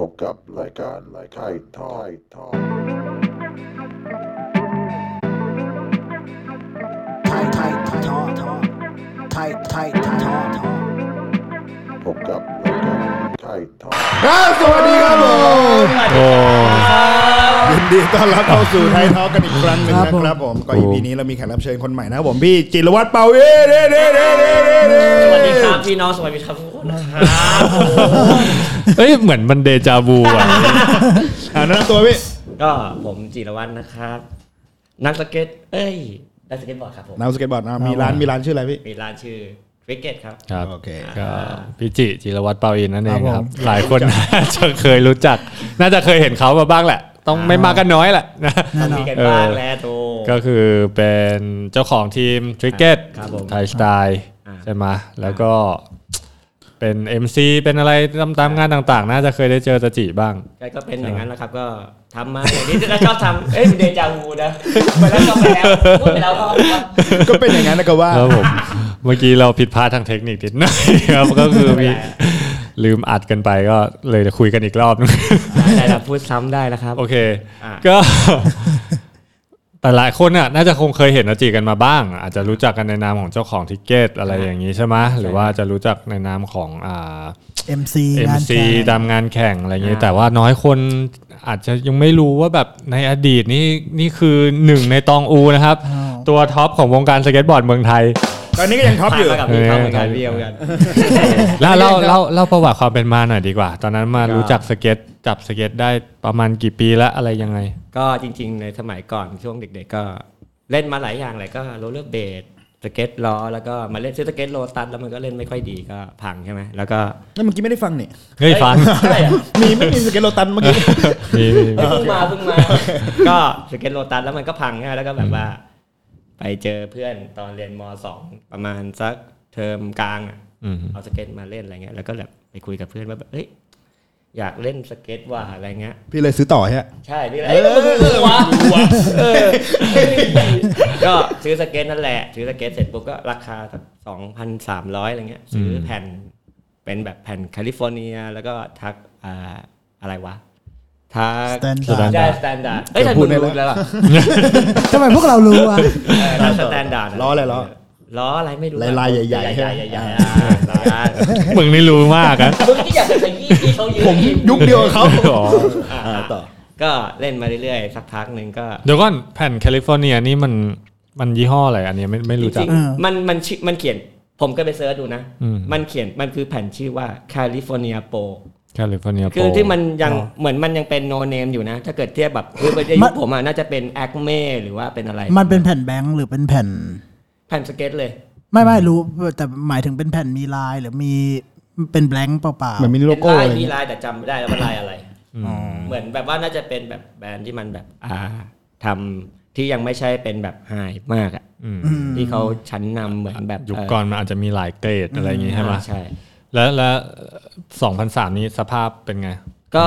พบกับรายการรายไทยทอยทอยไทยไทยทอทอไทยไทยทอทอพบกับรายการไทยทอยครับสวัสดีครับผมโอ้ยินดีต้อนรับเข้าสู่ไทยทอกันอีกครั้งหนึ่งนะครับผมก็อีพีนี้เรามีแขกรับเชิญคนใหม่นะครับผมพี่จิรวัตรเปาเอเดเดเด้เด้เด้เด้สวัสดีครับพี่น้องสวัสดีครับทุกคนนะครับ เอ้ยเหมือนมันเดจาวูอะอ่าแนะนำตัวพี่ก็ผมจิรวัตรนะครับ นักสเก็ต เอ้ยนักสเก็ตบอร์ดครับผมนักสเก็ตบอร์ดนะมีร้านมีร้านชื่ออะไรพี่มีร้านชื่อคริกเก็ตครับ ครับโอเคก็พี่จิจิรวัตรเปาอินนั่นเองคครัรับบผมหลายคนน่าจะเคยรู้จัก น่าจะเคยเห็นเขามาบ้างแหละ ต้องไม่มากก็น้อยแหละนะแน่นอมีนกันบ้างแล้วโตก็คือเป็นเจ้าของทีมทริกเก็ตครับผมไทยสไตล์อ่าใช่ไหมแล้วก็ เป็น MC เป็นอะไรตามตามงานต่างๆ น่าจะเคยได้เจอตาจิบ้างก็เป็นอย่างนั้นแหละครับก็ทำมาอย่างที่จะชอบทำเอ้ยเดจาวูนะไปแล้วก็ไปแล้วพูดไปแล้วก็ก็เป็นอย่างนั้นนะก็ว่าครับผมเมื่อกี้เราผิดพลาดทางเทคนิคนิดหน่อยครับก็คือมีลืมอัดกันไปก็เลยจะคุยกันอีกรอบนึงได้แล้วพูดซ้ำได้แล้วครับ โอเคอะก็ แต่หลายคนน่ะน่าจะคงเคยเห็นอาจีกันมาบ้าง อาจจะรู้จักกันในนามของเจ้าของทิกเก็ตอะไรอย่างนี้ใช่ไหมหรือว่าจะรู้จักในนามของอ่า MC เอ็งานซีแข่งตามงานแข่งอะไรอย่างนี้อ่าแต่ว่าน้อยคนอาจจะยังไม่รู้ว่าแบบในอดีตนี่นี่คือหนึ่งในตองอูนะครับอ้าวตัวท็อปของวงการสเก็ตบอร์ดเมืองไทย ตอนนี้ก็ยังท็อปอยู่ผ่านมากับพี่เขาเหมือนกันพี่เขาเหมือนกันแล้วเล่าเล่าเล่าประวัติความเป็นมาหน่อยดีกว่า ตอนนั้นมาก็รู้จักสเก็ตจับสเก็ตได้ประมาณกี่ปีแล้วอะไรยังไง ก็จริง ๆ ในสมัยก่อนช่วงเด็ก ๆ ก็เล่นมาหลายอย่างเลยก็โรลเลอร์เบดสเก็ตล้อแล้วก็มาเล่นซื้อสเก็ตโลตัสแล้วมันก็เล่นไม่ค่อยดีก็พังใช่ไหมแล้วก็แล้วเมื่อกี้ไม่ได้ฟังนี่เฮ้ยฟังใช่อะมีไม่มีสเก็ตโลตัสเมื่อกี้มีมีมีเพิ่งมาเพิ่งมา ก็สเก็ตโลตัสแล้วมันก็พังใช่ไหมแล้วก็แบบว่า ไปเจอเพื่อนตอนเรียนมสองประมาณสักเทอมกลางอะอืมเอาสเก็ตมาเล่นอะไรเงี้ยแล้วก็แบบไปคุยกับเพื่อนว่าแบบเฮ้ยอยากเล่นสเก็ตว่ะอะไรเงี้ยพี่เลยซื้อต่อฮะใช่พี่อะไรเอ้ยมึงมึงวะเออก็ซื้อสเก็ตนั่นแหละซื้อสเก็ตเสร็จปุ๊บก็ราคาสองพันสามร้อยอะไรเงี้ยซื้อแผ่นเป็นแบบแผ่นแคลิฟอร์เนีย แล้วก็ truck อ่าอะไรวะ ทรัค Standard ใช่ Standard เอ้ยถ้ามึงรู้แล้วอะทำไมพวกเรารู้อะเออ standard ล้ออะไรล้อล้ออะไรไม่รู้ลายๆใหญ่ๆใหญ่ๆใช่ไหมใหญ่ๆอ่าลายมึงนี่รู้มากอะๆมึงที่อยากจะขยี้ที่เขายืนผมยุคเดียวกับเขาอ๋ออ่าอ่าต่อก็เล่นมาเรื่อยๆสักพักหนึ่งก็เดี๋ยวก่อนแผ่นแคลิฟอร์เนียนี่มันมันยี่ห้ออะไรอันนี้ไม่ไม่รู้จักจริงๆมันมันชื่อมันเขียนผมก็ไป search ดูนะอืมมันเขียนมันคือแผ่นชื่อว่า California Pro แคลิฟอร์เนียคือที่มันยังอ๋อเหมือนมันยังเป็น no name อยู่นะ ถ้าเกิดเทียบแบบคือในยุคผมอะน่าจะเป็น Acme หรือว่าเป็นอะไร มันเป็นแผ่น blank หรือเป็นแผ่น แผ่นสเก็ตเลย ไม่ไม่รู้แต่หมายถึงเป็นแผ่นมีลายหรือมีเป็น blank เปล่าเหมือน Mini Logo ลายอะไรมีเงี้ยลายแต่จำไม่ได้แล้วว่าลายอะไรอืมเหมือนแบบว่าน่าจะเป็นแบบแบรนด์ที่มันแบบอ่าทำที่ยังไม่ใช่เป็นแบบ high มากอะอืมๆอืมที่เขาชั้นนำเหมือนแบบยุคก่อนมันอาจจะมีหลายเกรดอะไรอย่างงี้ใช่ไหมอ่าใช่ แล้วแล้วสองพันสามนี้สภาพเป็นไง ก็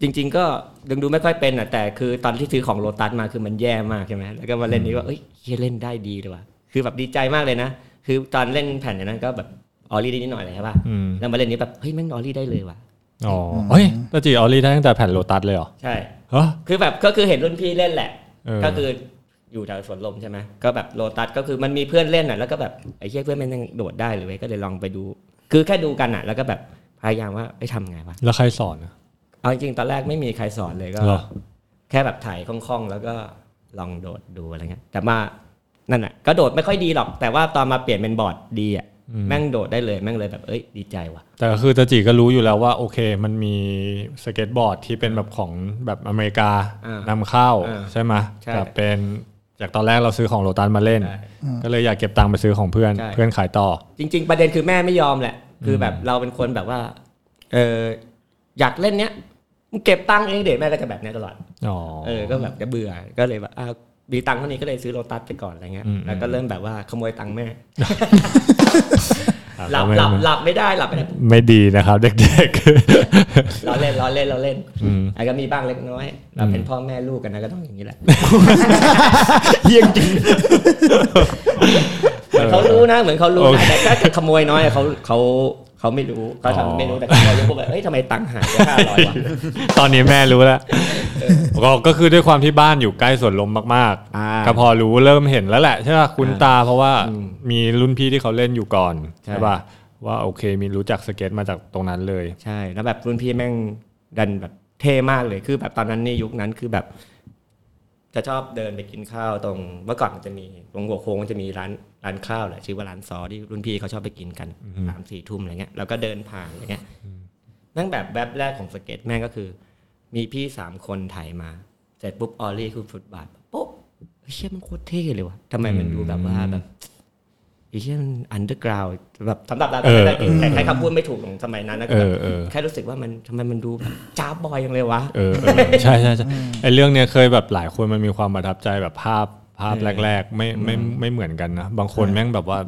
จริง ๆ ก็ยังดูไม่ค่อยเป็นอะแต่คือตอนที่ซื้อของโลตัสมาคือมันแย่มากใช่ไหมแล้วก็มาเล่นนี้ว่าเอ้ยเหี้ยเล่นได้ดีเลยว่ะคือแบบดีใจมากเลยนะ คือตอนเล่นแผ่นอย่างนั้นก็แบบ ollie ได้นิดหน่อยเลยใช่ป่ะอืมแล้วมาเล่นนี้แบบเฮ้ยแม่ง ollie ได้เลยว่ะอ๋อเฮ้ยตาจิ ollie ได้ตั้งแต่แผ่นโลตัสเลยเหรอใช่ฮะคือแบบก็คือเห็นรุ่นพี่เล่นแหละเออก็คืออยู่แถวสวนลมใช่ไหมก็แบบโลตัสก็คือมันมีเพื่อนเล่นอะแล้วก็แบบไอ้เชี่ยเพื่อนมันยังโดดได้เลยเว้ยก็เลยลองไปดู คือแค่ดูกันอะ แล้วก็แบบพยายามว่าไอ้ยทำไงวะแล้วใครสอนอะเอาจริงๆตอนแรกไม่มีใครสอนเลยก็เหรอแค่แบบถ่ายคล่องๆ แล้วก็ลองโดดดูอะไรเงี้ย แต่มานั่นอะก็โดดไม่ค่อยดีหรอก แต่ว่าตอนมาเปลี่ยนเป็นบอร์ดดีอะแม่งโดดได้เลยแม่งเลยแบบเอ้ยดีใจว่ะ แต่ก็คือตาจิก็รู้อยู่แล้วว่าโอเค มันมีสเก็ตบอร์ดที่เป็นแบบของแบบอเมริกาอ่านำเข้าอ่าใช่ไหมใช่กับเป็นจากตอนแรกเราซื้อของโลตัสมาเล่นใช่ก็เลยอยากเก็บตังค์ไปซื้อของเพื่อนใช่เพื่อนขายต่อ จริง ๆ ประเด็นคือแม่ไม่ยอมแหละ คือแบบเราเป็นคนแบบว่าเอออยากเล่นเนี้ยมึงเก็บตังค์เองเด็กแม่ก็จะแบบเนี้ยตลอดอ๋อเออก็แบบจะเบื่อก็เลยแบบอ่ามีตังค์เท่านี้ก็เลยซื้อโลตัสไปก่อนอะไรเงี้ยอืมแล้วก็เริ่มแบบว่าขโมยตังค์แม่อะหลับไม่หลับไม่หลับไม่ได้หลับไม่ได้ไม่ดีนะครับ เด็กเราเล่นเราเล่นเราเล่นอืมไอ้ก็มีบ้างเล็กน้อย เราเป็นพ่อแม่ลูกกันนะก็ต้องอย่างนี้แหละเยี่ยงจริง มือนเขารู้นะ เหมือนเขารู้โอนะเคแต่ถ้าขโมยน้อยอะเขาเขาเขาไม่รู้เขาอ๋อทำไม่รู้แต่ขโมยเยอะปุ๊บแบบเฮ้ยทำไมตังค์หายไปห้าร้อยวะตอนนี้แม่รู้แล้วก็ก็คือด้วยความที่บ้านอยู่ใกล้สวนลมมากอ่าๆก็พอรู้เริ่มเห็นแล้วแหละใช่ป่ะคุ้นอ่าตาเพราะว่าอืมมีรุ่นพี่ที่เขาเล่นอยู่ก่อนใช่ใช่ป่ะว่าโอเคมีรู้จักสเก็ตมาจากตรงนั้นเลย ใช่แล้วแบบรุ่นพี่แม่งดันแบบเท่มากเลยคือแบบตอนนั้นนี่ยุคนั้นคือแบบจะชอบเดินไปกินข้าวตรงเมื่อก่อนมันจะมีตรงหัวโค้งมันจะมีร้าน ร้านข้าวแหละชื่อว่าร้านซอที่รุ่นพี่เขาชอบไปกินกันสามสี่ทุ่มอะไรเงี้ยแล้วก็เดินผ่านอะไรเงี้ยนั่งแบบแวบแรกของสเก็ตแม่งก็คือ มีพี่สามคนถ่ายมา เสร็จปุ๊บ ollie ขึ้นฟุตบาทปุ๊บเฮ้ยเชี่ยมันโคตรเท่เลยวะทำไมมันดูแบบว่าแบบไอ้เชี่ยมัน underground แบบสำหรับเราเออแต่เออใครคำพูดไม่ถูกของสมัยนั้นนะเอคืออแบบเออแค่รู้สึกว่ามันทำไมมันดูแบบจ้าบบอยยังเลยวะเออเออใช่ใช่ใช่ไอเรื่องเนี้ยเคยแบบหลายคนมันมีความประทับใจแบบภาพ ภาพเออแรก ๆ ไม่ไม่ไม่เหมือนกันนะ บางคนแม่งแบบว่า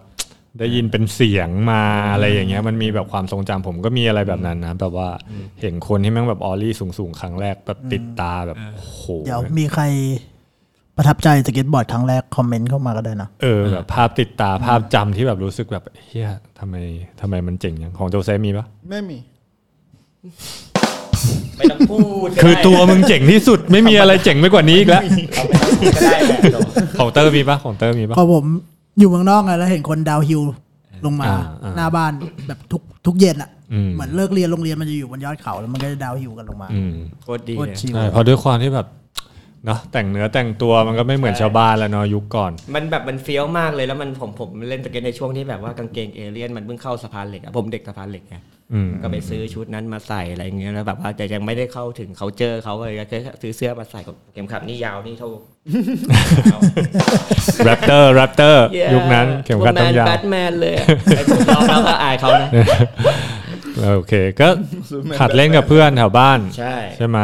ได้ยินเป็นเสียงมาอะไรอย่างเงี้ย มันมีแบบความทรงจำผมก็มีอะไรแบบนั้นนะแบบว่าเห็นคนที่แม่งแบบ ollie สูงๆ ครั้งแรกแบบติดตาแบบโอ้โหเดี๋ยวมีใครประทับใจสเก็ตบอร์ดครั้งแรกคอมเมนต์เข้ามาก็ได้นะเออแบบภาพติดตาภาพจำที่แบบรู้สึกแบบเหี้ยทำไมทำไมมันเจ๋งอย่างของโจเซฟมีปะไม่มี ไม่ต้องพูดก็ได้คือตัวมึงเจ๋งที่สุดไม่มีอะไรเจ๋งไปกว่านี้อีกแล้วเอาไปก็ได้แหละของเตอร์มีปะของเตอร์มีปะพอผมอยู่เมืองนอกไงแล้วเห็นคน downhill ลงมาอ่าอ่าหน้าบ้านแบบทุกทุกเย็นอะอืมเหมือนเลิกเรียนโรงเรียนมันจะอยู่บนยอดเขาแล้วมันก็จะ downhill กันลงมาอืมโคตรดีโคตเลรย chill ใช่เพราะด้วยความที่แบบเนาะแต่งเนื้อแต่งตัวมันก็ไม่เหมือนชาวบ้านแล้วเนาะยุคก่อน มันแบบมันเฟี้ยวมากเลยแล้วมันผมผมเล่นสเก็ตในช่วงที่แบบว่ากางเกงเอเลี่ยนมันเพิ่งเข้าสะพานเหล็กอะผมเด็กสะพานเหล็กไงอืม ก็ไปซื้อชุดนั้นมาใส่อะไรอย่างเงี้ยแล้วแบบว่าแต่ยังไม่ได้เข้าถึงเขาเจอเขาเลยก็แค่ซื้อเสื้อมาใส่กับเข็มขัดนี่ยาวนี่เท่าแรปเตอร์แรปเตอร์ยุคนั้นเข็มขัดต้องยาวแบทแมนเลยอะไอ้ผมยอมแล้วก็อายเขานะโอเคก็ขัดเล่นกับเพื่อนแถวบ้านใช่ใช่ไหม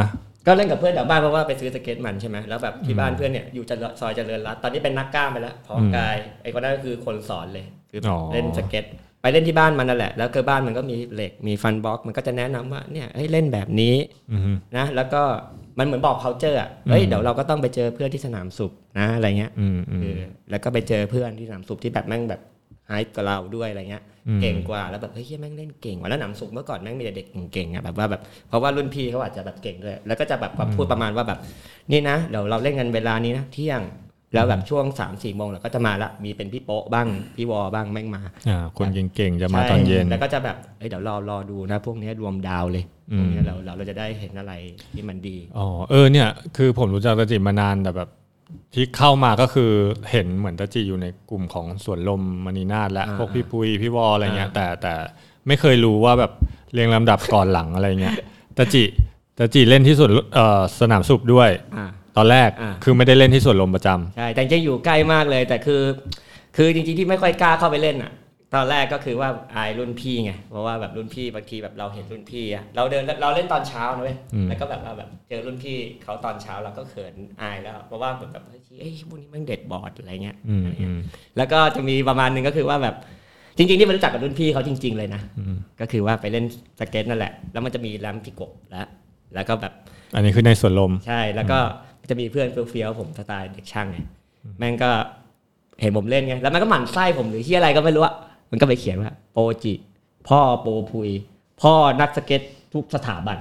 ก็เล่นกับเพื่อนแถวบ้านเพราะว่าไปซื้อสเก็ตมันใช่ไหมแล้วแบบที่บ้านเพื่อนเนี่ยอยู่เจริญซอยเจริญรัตน์ตอนนี้เป็นนักกล้ามไปแล้วพอกายไอ้คนนั้นก็คือคนสอนเลยคือออเล่นสเก็ต ไปเล่นที่บ้านมันนั่นแหละ แล้วคือบ้านมันก็มีเหล็ก มีฟันบล็อก มันก็จะแนะนำว่า เนี่ยให้เล่นแบบนี้อืมนะ แล้วก็มันเหมือนบอก culture อะ เฮ้ย เดี๋ยวเราก็ต้องไปเจอเพื่อนที่สนามสุบนะ อะไรเงี้ยอืมอืมเออแล้วก็ไปเจอเพื่อนที่สนามสุบที่แบบแม่งแบบไฮกับเราด้วยอะไรเงี้ยอืมเก่งกว่า แล้วแบบ เฮ้ยเหี้ยแม่งเล่นเก่งว่ะแล้วหนามสุบเมื่อก่อนแม่งมีแต่เด็กเก่งๆอะแบบว่าแบบ เพราะว่ารุ่นพี่เขาอาจจะแบบเก่งด้วย แล้วก็จะแบบพูดประมาณว่าแบบ นี่นะ เดี๋ยวเราเล่นกันเวลานี้นะ เที่ยง แล้วแบบช่วง3ามสี่โมงเราก็จะมาละมีเป็นพี่โป๊ะบ้างพี่วอบ้างแม่งมาอ่าคนเก่งๆจะมาตอนเย็นใช่แล้วก็จะแบบเอ้ยเดี๋ยวรอรอดูนะพวกเนี้ยรวมดาวเลยอืมพวกเนี้ยเราเราเราจะได้เห็นอะไรที่มันดีอ๋อเออเนี่ยคือผมรู้จักตาจิมานานแต่แบบที่เข้ามาก็คือเห็นเหมือนตาจิอยู่ในกลุ่มของสวนลมมณีนาฏและอ่าพวกพี่ปุยพี่วออะไรเงี้ยอ่าแต่แต่ไม่เคยรู้ว่าแบบเรียงลำดับก่อนหลังอะไรเงี้ยตาจิตาจิเล่นที่สวนเอ่อสนามสุบด้วยอ่า ตอนแรกอ่าคือไม่ได้เล่นที่สวนลมประจำใช่แต่จริงๆอยู่ใกล้มากเลย แต่คือ คือจริงๆที่ไม่ค่อยกล้าเข้าไปเล่นอะ ตอนแรกก็คือว่าอายรุ่นพี่ไงเพราะว่าแบบรุ่นพี่บางทีแบบเราเห็นรุ่นพี่อะเราเดินเราเล่นตอนเช้านะเว้ยอืมแล้วก็แบบว่าแบบเจอรุ่นพี่เขาตอนเช้าเราก็เขินอายแล้ว เพราะว่าแบบเฮ้ยเอ้ยพวกนี้แมันเด็ดบอร์ดอะไรเงี้ยอืมอืมแล้วก็จะมีประมาณหนึ่งก็คือว่าแบบจริงๆที่มันรู้จักกับรุ่นพี่เขาจริง ๆ เลยนะอืมก็คือว่าไปเล่นสเก็ตนั่นแหละ แล้วมันจะมีแรมพิกบแล้วแล้วก็แบบ อันนี้คือในสวนลมใช่แล้วก็ จะมีเพื่อนเฟี้ยวๆผมสไตล์เด็กช่างไงแม่งก็เห็นผมเล่นไงแล้วมันก็หมั่นไส้ผมหรือที่อะไรก็ไม่รู้อะมันก็ไปเขียนว่าโปจิ พ่อโปพุย พ่อนักสเก็ตทุกสถาบัน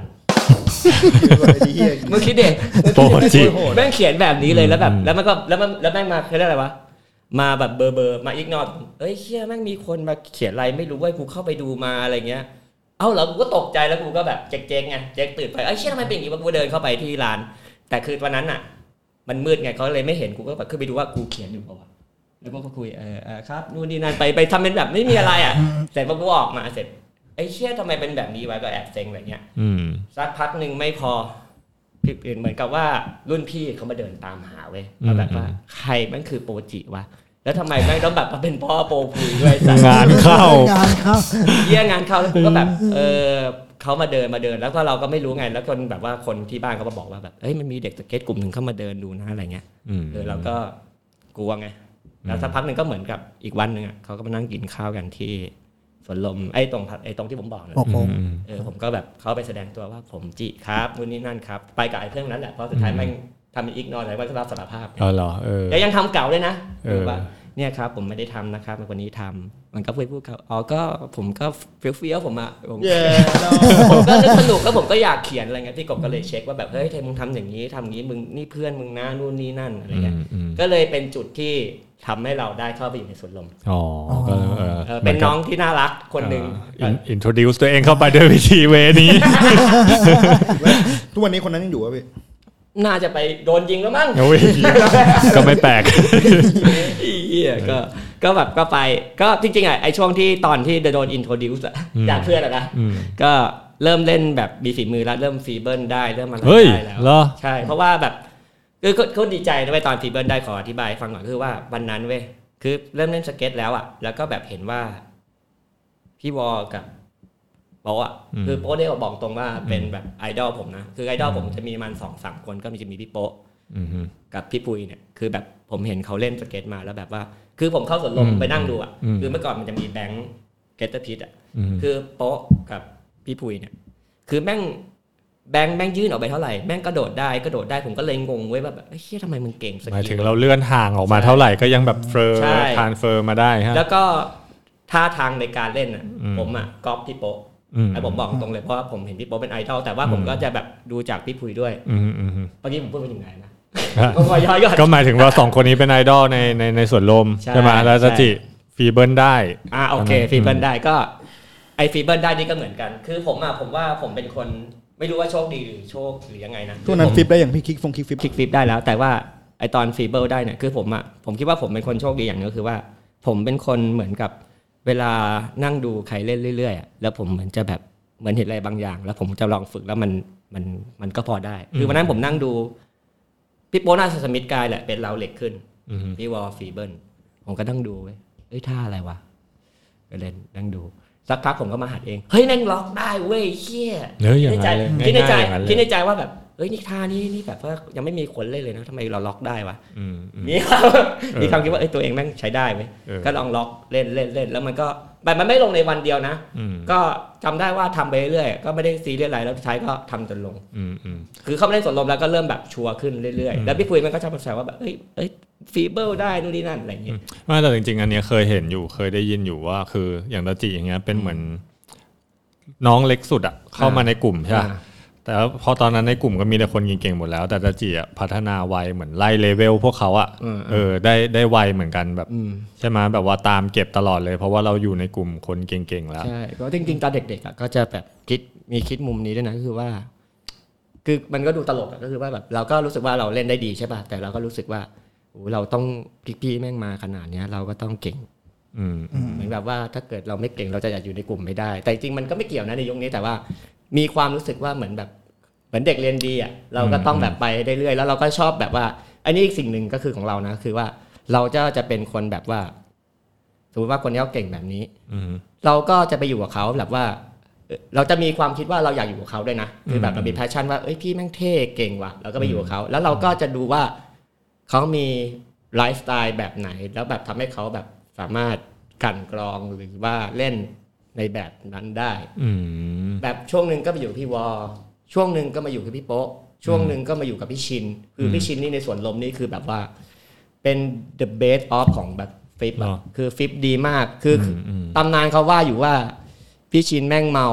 เมื่อคิดเด็กโปจิแม่งเขียนแบบนี้เลยแล้วแบบอืมแล้วมันก็แล้วมันแล้วแม่งมาคืออะไรวะมาแบบเบอร์เบอร์มาอีกนอตเอ้ยเชี่ยแม่งมีคนมาเขียนอะไรไม่รู้เว่ากูเข้าไปดูมาอะไรเงี้ย เอ้าเหรอกูก็ตกใจแล้วกูก็แบบเจ๊งๆไงเจ๊งตื่นไปเอ้ยเชี่ยทำไมเป็นอย่างนี้วะกูเดินเข้าไปที่ร้าน แต่คือวันนั้นอะ มันมืดไงเขาเลยไม่เห็นกูก็แบบขึ้นไปดูว่ากูเขียนอยู่เปล่าวะแล้วก็คุยเออเออครับนู่นนี่นั่นไปไปทำเป็นแบบไม่มีอะไรอะเสร็จพอกูออกมาเสร็จไอ้เชี่ยทำไมเป็นแบบนี้วะก็แอบเซ็งอะไรเงี้ยอืมสักพักหนึ่งไม่พอพี่อื่นเหมือนกับว่ารุ่นพี่เขามาเดินตามหาเว้ยว่าแบบว่า ใครแมันคือโปรจิวะแล้วทำไมแม่งต้องแบบมาเป็นพ่อโปรพุยด้วยสัตว์งานเข้างานเข้าเยี่ยงานเข้าแล้วกูก็แบบ เออ เขามาเดินมาเดิน แล้วก็เราก็ไม่รู้ไง แล้วคนแบบว่าคนที่บ้านเขามาบอกว่าแบบเอ้ยมันมีเด็กสเก็ตกลุ่มหนึ่งเข้ามาเดินดูนะอะไรเงี้ยอืมเออเราก็กลัวไงแล้วสักพักหนึ่งก็เหมือนกับอีกวันหนึ่งอะเขาก็มานั่งกินข้าวกันที่สวนลมไอ้ตรงผัดไอ้ตรงที่ผมบอกนะโอ้โหอืมเออผมก็แบบเขาไปแสดงตัวว่าผมจิครับนู่นนี่นั่นครับ ไปกับไอ้เพื่อนนั้นแหละเพราะสุดท้ายแม่งทำเป็นอีกนอนอะไรว่ารับสารภาพเออเหรอเออแล้วยังทำเก่าด้วยนะเออว่า เนี่ยครับผมไม่ได้ทำนะครับคนนี้ทำมันก็พูดพูดเขาอ๋อก็ผมก็เฟี้ยวๆผมอะผมเย้เนอะผมก็นึกสนุกแล้วผมก็อยากเขียนอะไรเงี้ยพี่กบก็เลยเช็คว่าแบบเฮ้ยเทมึงทำอย่างนี้ทำอย่างนี้มึงนี่เพื่อนมึงนะนู่นนี่นั่นอะไรเงี้ยอืมอืมก็เลยเป็นจุดที่ทำให้เราได้เข้าไปอยู่ในสวนลมอ๋อก็เออเออเป็นน้องที่น่ารักคนหนึ่งอินโทรดิวส์ตัวเองเข้าไปด้วยวิธีเวนี้ทุกวันนี้คนนั้นยังอยู่ป่ะพี่ น่าจะไปโดนยิงแล้วมั้งโอ้ยก็ไม่แปลกเหี้ยก็ก็แบบก็ไปก็จริงๆอะไอช่วงที่ตอนที่โดน introduce อะอืมจากเพื่อนอะนะอืมก็เริ่มเล่นแบบมีฝีมือแล้วเริ่ม feeble ได้เริ่มอะไรเฮ้ยได้แล้วเหรอใช่ เพราะว่าแบบคือเขาเขาดีใจนะเว้ยตอน feeble ได้ขออธิบายให้ฟังก่อนคือว่าวันนั้นเว้ยคือเริ่มเล่นสเก็ตแล้วอะแล้วก็แบบเห็นว่าพี่วอกับ โป๊ะอะอืมคือโป๊ะได้บอกตรงว่าเป็นแบบไอดอลผมนะ คือไอดอลผมจะมีประมันสองสามคนก็มีจะมีพี่โป๊ะอืมฮึกับพี่ปุยเนี่ยคือแบบผมเห็นเขาเล่นสเก็ตมาแล้วแบบว่า คือผมเข้าสวนลมอืมไปนั่งดูอะอืมคือเมื่อก่อนมันจะมีแบงค์เกตเตอร์พิทอะอืมคือโป๊ะกับพี่ปุยเนี่ย คือแม่งแบงค์แม่งยื่นออกไปเท่าไหร่แม่งกระโดดได้กระโดดได้ผมก็เลยงงเว้ยว่าแบบเฮ้ยทำไมมึงเก่งสหมายกีถึงเราเลื่อนห่างออกมาเท่าไหร่ก็ยังแบบเฟอร์ใช่ทานเฟอร์มาได้ฮะแล้วก็ท่าทางในการเล่นอะอืมผมอะก๊อปพี่โป๊ะอืม ไอ้ผมบอกตรงเลยเพราะว่าผมเห็นพี่โป๊ะเป็นไอดอลแต่ว่าอืมผมก็จะแบบดูจากพี่ปุยด้วยอืมอืมอืมเมื่อกี้ผมพูดไปถึงไหนนะฮะผมขอย้อนก่อนก็หมายถึงว่าสองคนนี้เป็นไอดอลในในในส่วนลมใช่ใช่ไหมแล้วใช่จะจิฟีเบิลได้อ่าโอเคอืมฟีเบิลได้ก็ไอฟีเบิลได้นี่ก็เหมือนกัน คือผมอะผมว่าผมเป็นคนไม่รู้ว่าโชคดีหรือโชคหรือยังไงนะทุกนั้นผมฟิปได้อย่างพี่คิกฟงคิกฟิปคลิกฟิปได้แล้ว แต่ว่าไอตอนฟีเบิลได้เนี่ยคือผมอะผมคิดว่าผมเป็นคนโชคดีอย่างหนึงก็คือว่า ผมเป็นคนเหมือนกับ เวลานั่งดูใครเล่นเรื่อยๆอะแล้วผมเหมือนจะแบบเหมือนเห็นอะไรบางอย่าง แล้วผมจะลองฝึกแล้วมันมันมันก็พอได้ คือวันนั้นผมนั่งดูพี่โป้นาสมิธกายแหละเป็นเราวเหล็กขึ้นอืมพี่วอลฟีเบิลผมก็นั่งดูเว้ยเอ้ยท่าอะไรวะก็เล่นนั่งดู สักพักผมก็มาหัดเอง เฮ้ยแม่งล็อกได้เว้ยเชี่ยเนื้ออย่างในใจนั้นเลยคิดในใจง่ายๆอย่างนั้นเลยคิดในใจว่าแบบเฮ้ยนี่ท่านี้นี่แบบว่ายังไม่มีคนเล่นเลยนะทำไมเราล็อกได้วะอืมอืมมีความมีความคิดว่าเอ้ยตัวเองแม่งใช้ได้ไหมเออก็ลองล็อกเล่นเล่นเล่นแล้วมันก็แบบมันไม่ลงในวันเดียวนะอืมก็จำได้ว่าทำไปเรื่อยๆก็ไม่ได้ซีเรียสอะไรแล้วสุดท้ายก็ทำจนลงอืมอืมคือเข้ามาเล่นสวนลุมแล้วก็เริ่มแบบชัวร์ขึ้นเรื่อยๆอืมแล้วพี่ปุ้ยมันก็ชอบมาแซวว่าแบบเอ้ยเอ้ย feeble ได้นู่นนี่นั่นอะไรอย่างเงี้ยไม่แต่จริง ๆ อันเนี้ยเคยเห็นอยู่เคยได้ยินอยู่ว่า คืออย่างตาจิอย่างเงี้ยเป็นเหมือนน้องเล็กสุดอะเข้ามาในกลุ่มใช่ปะแต่พอตอนนั้นในกลุ่มก็มีแต่คนเก่งๆหมดแล้ว แต่ตาจิอะพัฒนาไวเหมือนไล่เลเวลพวกเขาอะเออได้ได้ไวเหมือนกันแบบใช่ไหมแบบว่าตามเก็บตลอดเลย เพราะว่าเราอยู่ในกลุ่มคนเก่งๆแล้วใช่ก็จริงๆตอนเด็กๆอะก็จะแบบคิดมีคิดมุมนี้ด้วยนะก็คือว่า คือมันก็ดูตลกอะก็คือว่าแบบเราก็รู้สึกว่าเราเล่นได้ดีใช่ป่ะแต่เราก็รู้สึกว่า เราต้องพี่ๆแม่งมาขนาดเนี้ย เราก็ต้องเก่งอืมเหมือนแบบว่าถ้าเกิดเราไม่เก่งเราจะอยากอยู่ในกลุ่มไม่ได้ แต่จริงๆมันก็ไม่เกี่ยวนะในยุคนี้แต่ว่า มีความรู้สึกว่าเหมือนแบบเหมือนเด็กเรียนดีอะเราก็ต้องแบบไปเรื่อยๆแล้วเราก็ชอบแบบว่า อันนี้อีกสิ่งหนึ่งก็คือของเรานะคือว่าเราจะจะเป็นคนแบบว่า สมมติว่าคนนี้เขาเก่งแบบนี้อืมเราก็จะไปอยู่กับเขาแบบว่าเอ่อเราจะมีความคิดว่าเราอยากอยู่กับเขาด้วยนะคือแบบเรามีแพชชั่นว่าเอ้ยพี่แม่งเท่เก่งว่ะเราก็ไปอยู่กับเขาแล้วเราก็จะดูว่า เขามีไลฟ์สไตล์แบบไหน แล้วแบบทำให้เขาแบบสามารถกลั่นกรองหรือว่าเล่นในแบบนั้นได้อืมแบบช่วงหนึ่งก็ไปอยู่กับพี่วอช่วงหนึ่งก็มาอยู่กับพี่โป๊ะ ช่วงหนึ่งก็มาอยู่กับพี่ชิน คือพี่ชินนี่ในสวนลุมนี่คือแบบว่า เป็น the best of ของแบบ flip เหรอคือ flip ดีมาก คืออืมตำนานเขาว่าอยู่ว่า พี่ชินแม่งเมา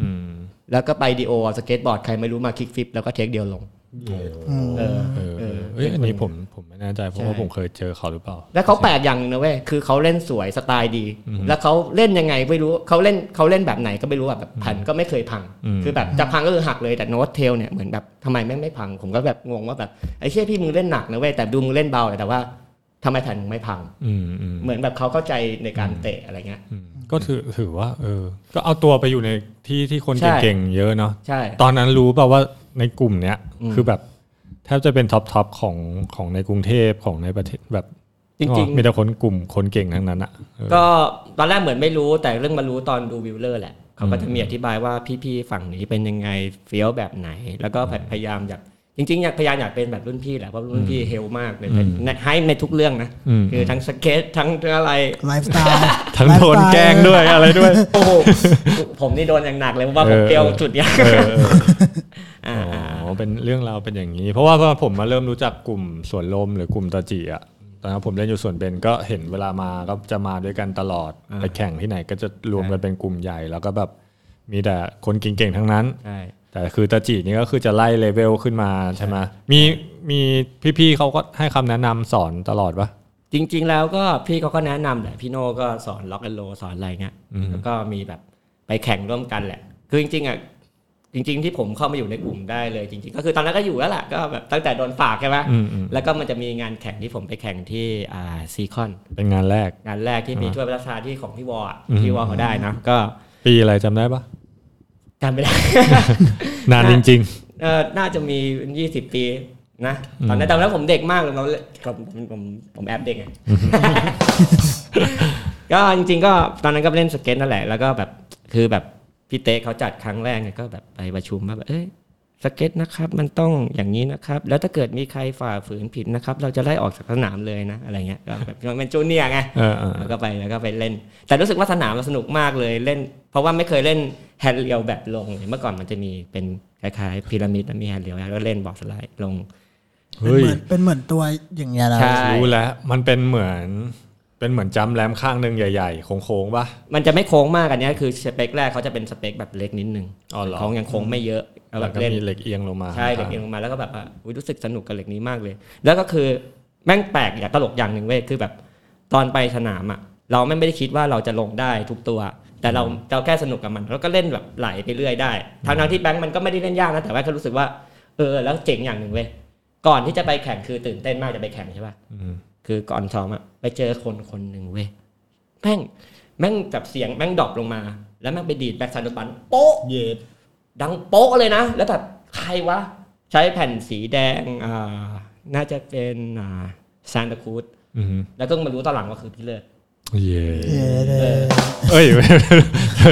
อืมแล้วก็ไปดีโอสเก็ตบอร์ดใครไม่รู้มา kickflip แล้วก็ take เดียวลงอืม เออเออเออเอ้ยอันนี้ผมผมไม่แน่ใจเพราะว่าใช่ผมเคยเจอเขาหรือเปล่า แล้วเขาแปลกอย่างหนึงนะเว้ยคือเขาเล่นสวยสไตล์ดีอืมแล้วเขาเล่นยังไงไม่รู้เขาเล่นเขาเล่นแบบไหนก็ไม่รู้อะแบบแผ่นก็ไม่เคยพังอืมคือแบบจะพังก็คือหักเลยแต่โน้ตเทลเนี่ยเหมือนแบบทำไมแม่งไม่พัง ผมก็แบบงงว่าแบบไอ้เชี่ยพี่มึงเล่นหนักนะเว้ยแต่ดูมึงเล่นเบาแต่ว่าทำไมแผ่นมึงไม่พังอืมอืมเหมือนแบบเขาเข้าใจในการเตะอะไรเงี้ยอืมก็ถือถือว่า เออ ก็เอาตัวไปอยู่ในที่ที่คนใช่เก่งๆเยอะเนาะใช่ตอนนั้นรู้เปล่าว่า ในกลุ่มเนี้ยอืมคือแบบแทบจะเป็น top top ของของในกรุงเทพของในประเทศแบบจริงๆมีแต่คนกลุ่มคนเก่งทั้งนั้นอะเออก็ตอนแรกเหมือนไม่รู้แต่เรื่องมารู้ตอนดูวิวเลอร์แหละเขาก็จะมีอธิบายว่าพี่ๆฝั่งนี้เป็นยังไงเฟี้ยวแบบไหน แล้วก็พยายามอยากจริงๆอยากพยายามอยากเป็นแบบรุ่นพี่แหละเพราะรุ่นพี่ help มากเลยในให้ในทุกเรื่องนะอืมคือทั้งสเก็ตทั้งอะไรไลฟ์สไตล์ทั้งโดนแกล้งด้วยอะไรด้วยโอ้โหผมนี่โดนอย่างหนักเลยเพราะว่าผมเออเปรี้ยวจุดเนี้ยเออเอออ่าอ๋อเป็นเรื่องราวเป็นอย่างนี้ เพราะว่าพอผมมาเริ่มรู้จักกลุ่มสวนลมหรือกลุ่มตาจีอะตอนนั้นผมเล่นอยู่ส่วนเบนก็เห็นเวลามาก็จะมาด้วยกันตลอดไปแข่งที่ไหนก็จะรวมกันเป็นกลุ่มใหญ่ แล้วก็แบบมีแต่คนเก่งๆทั้งนั้นใช่แต่คือตาจินี่ก็คือจะไล่เลเวลขึ้นมาใช่ไหมมีมีพี่ๆเขาก็ให้คำแนะนำสอนตลอดปะจริง ๆ แล้วก็พี่เขาก็แนะนำแหละพี่โน่ก็สอน rock and roll สอนอะไรเงี้ยอืมแล้วก็มีแบบไปแข่งร่วมกันแหละ คือจริงๆอะ จริง ๆ ที่ผมเข้ามาอยู่ในกลุ่มได้เลยจริง ๆ ก็คือตอนนั้นก็อยู่แล้วแหละก็แบบตั้งแต่โดนฝากใช่ไหมอืมอืมแล้วก็มันจะมีงานแข่งที่ผมไปแข่งที่อ่าซีคอนเป็นงานแรกงานแรกที่มีอ่าถ้วยพระราชทานที่ของพี่วอลอะอืมพี่วอลเขาได้นะก็ปีอะไรจำได้ปะจำไม่ได้นานจริงเออน่าจะมียี่สิบปีนะอืมตอนนั้นตอนนั้นผมเด็กมากเลยเราผมผมผมผมแอบเด็กไงก็จริง ๆ ก็ตอนนั้นก็เล่นสเก็ตนั่นแหละแล้วก็แบบคือแบบ พี่เต้เขาจัดครั้งแรกเนี่ยก็แบบไปประชุมมาแบบเอ้ยสเก็ตนะครับ มันต้องอย่างนี้นะครับ แล้วถ้าเกิดมีใครฝ่าฝืนผิดนะครับ เราจะไล่ออกจากสนามเลยนะ อะไรเงี้ยก็แบบเป็นจูเนียร์ไงๆเออเออแล้วก็ไปแล้วก็ไปเล่น แต่รู้สึกว่าสนามมันสนุกมากเลยเล่น เพราะว่าไม่เคยเล่น handrail แบบลงเลยเมื่อก่อนมันจะมีเป็นคล้ายๆพีระมิดแล้วมี handrail แล้วก็เล่น boardslide ลงเป็นเฮ้ยเหมือนเป็นเหมือนตัวอย่างเงี้ยนะใช่รู้แล้วมันเป็นเหมือน เป็นเหมือน jump ramp ข้างหนึ่งใหญ่ๆ โค้งๆปะมันจะไม่โค้งมากอันเนี้ยคือสเปคแรกเขาจะเป็นสเปคแบบเล็กนิดนึงอ๋อเหรอของยังโค้งไม่เยอะแล้วแล้วแบวบก็เล่นมีเหล็กเอียงลงมาใช่เหล็กเอียงลงมาแล้วก็แบบว่าอุ๊ยรู้สึกสนุกกับเหล็กนี้มากเลย แล้วก็คือแม่งแปลกอย่างตลกอย่างหนึ่งเว้ยคือแบบตอนไปสนามอะเราไม่ไม่ได้คิดว่าเราจะลงได้ทุกตัว แต่เราเราแค่สนุกกับมันแล้วก็เล่นแบบไหลไปเรื่อยได้ทั้งทั้งๆที่แบงค์มันก็ไม่ได้เล่นยากนะแต่ว่าก็รู้สึกว่าเออแล้วเจ๋งอย่างหนึ่งเว้ยก่อนที่จะไปแข่งคือตื่นเต้นมากจะไปแข่งใช่ป่ะอืม คือก่อนซ้อมอะไปเจอคนคนหนึ่งเว้ยแม่งแม่งแบบเสียงแม่ง drop ลงมา แล้วแม่งไปดีด backside blunt โป๊ะเย็ดดังโป๊ะเลยนะ แล้วแบบใครวะ ใช้แผ่นสีแดงอ่าน่าจะเป็นอ่าซานตาคูดอืมแล้วก็มารู้ตอนหลังว่าคือพี่เลิศ เย่เย้เด้อเอ้ย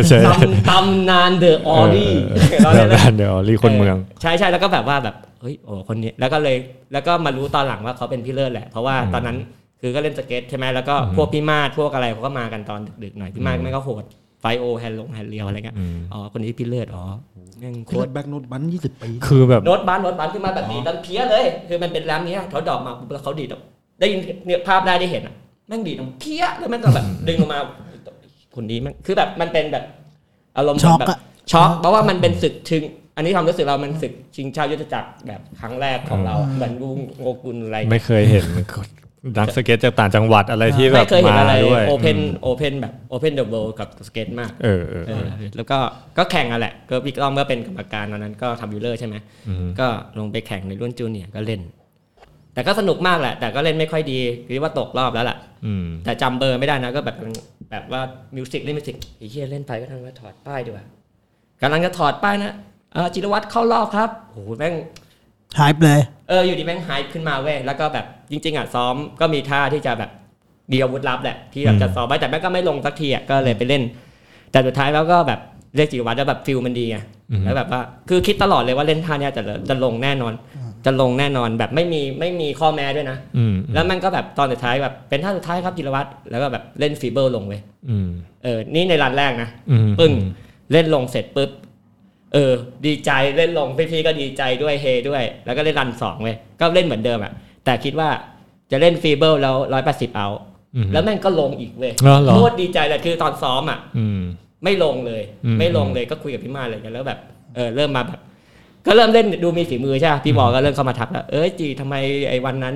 ใช่ตำตำนานเดอะออรี่เดี๋ยวเดี๋ยวรีคนเมือง ใช่ใช่แล้วก็แบบว่าแบบเฮ้ยโอ้คนนี้แล้วก็เลยแล้วก็มารู้ตอนหลังว่าเขาเป็นพี่เลิศแหละ เพราะว่าอืมตอนนั้นคือก็เล่นสเก็ตใช่ไหมแล้วก็อืมพวกพี่มาดพวกอะไรเขาก็มากันตอนดึกๆหน่อยพี่มาดอืมไม่ก็โหดไฟโอแฮนด์ลงแฮนด์เรียวอะไรเงี้ยอืมอ๋อคนนี้พี่เลิศอ๋อแม่งโคโค้ตดรแบ็กโนดบันยี่สิบปี คือแบบโน้ตบันโน้ตบันขึ้นมาแบบนี้ดันเพี้ยเลย คือมันเป็นแรมเนี้ยเขาดรอปมาปุ๊บแล้วเขาดีดออกได้ยินเนี่ยภาพได้ได้เห็นอะ แม่งดีดออกเพี้ยแล้วแม่งก็แบบดึงลงมาคนนี้มันคือแบบมันเป็นแบบอารมณ์ช็อกแบบอะช็อกเพราะว่ามันเป็นศึกชิง อันนี้ความรู้สึกเรามันศึกชิงชาติยุทธจักรแบบครั้งแรกของเราเหมือนดูโงกุลอะไรไม่เคยเห็นนักสเก็ตจากต่างจังหวัดอะไรที่แบบไม่เคยเห็นมาอะไรด้วยโอเพนอืมโอเพนแบบโอเพนเดอะเวิลด์กับสเก็ตมากเออเออเออแล้วก็ก็แข่งกันแหละก็พี่ก้องก็เป็นกรรมการตอนนั้นก็ทำยูเลอร์ใช่ไหมอืมก็ลงไปแข่งในรุ่น junior ก็เล่น แต่ก็สนุกมากแหละ แต่ก็เล่นไม่ค่อยดีคิดว่าตกรอบแล้วล่ะอืมแต่จำเบอร์ไม่ได้นะก็แบบแบบว่า music เล่น music ไอ้เหี้ยเล่นไปก็ทำว่าถอดป้ายดีกว่ากำลังจะถอดป้ายนะเออจิรวัตรเข้ารอบครับโอ้โหแม่งหายไปเลยเอออยู่ดีแม่งหายขึ้นมาเว้ยแล้วก็แบบจริง ๆอะซ้อมก็มีท่าที่จะแบบมีอาวุธลับแหละที่แบบจะซ้อมไว้แต่แม่งก็ไม่ลงสักทีอะก็เลยไปเล่น แต่สุดท้ายแล้วก็แบบเรียกจิรวัตรแล้วแบบฟิลมันดีไงอืมแล้วแบบว่าคือคิดตลอดเลยว่าเล่นท่าเนี้ยจะจะลงแน่นอน จะลงแน่นอนแบบไม่มีไม่มีข้อแม้ด้วยนะอืมแล้วมันก็แบบตอนสุดท้ายแบบเป็นท่าสุดท้ายครับจิรวัตรแล้วก็แบบเล่นฟีเบิลลงเว้ยอืมเออ นี่ในรันแรกนะอืมปึ้งเล่นลงเสร็จปุ๊บเออ ดีใจเล่นลงพี่ๆก็ดีใจด้วยเฮด้วย แล้วก็เล่นรันสองเว้ยก็เล่นเหมือนเดิมอะแต่คิดว่าจะเล่นฟีเบิลแล้วร้อยแปดสิบเอาอืมแล้วแม่งก็ลงอีกเว้ยเหรอเหรอโคตรดีใจเลยคือตอนซ้อมอะอืมไม่ลงเลยอืมไม่ลงเลยก็คุยกับพี่มาเลยกันแล้วแบบเออเริ่มมาแบบ ก็เริ่มเล่นดูมีฝีมือใช่ปะพี่บอลก็เริ่มเข้ามาทักแล้วเอ้ยจีทำไมไอ้วันนั้น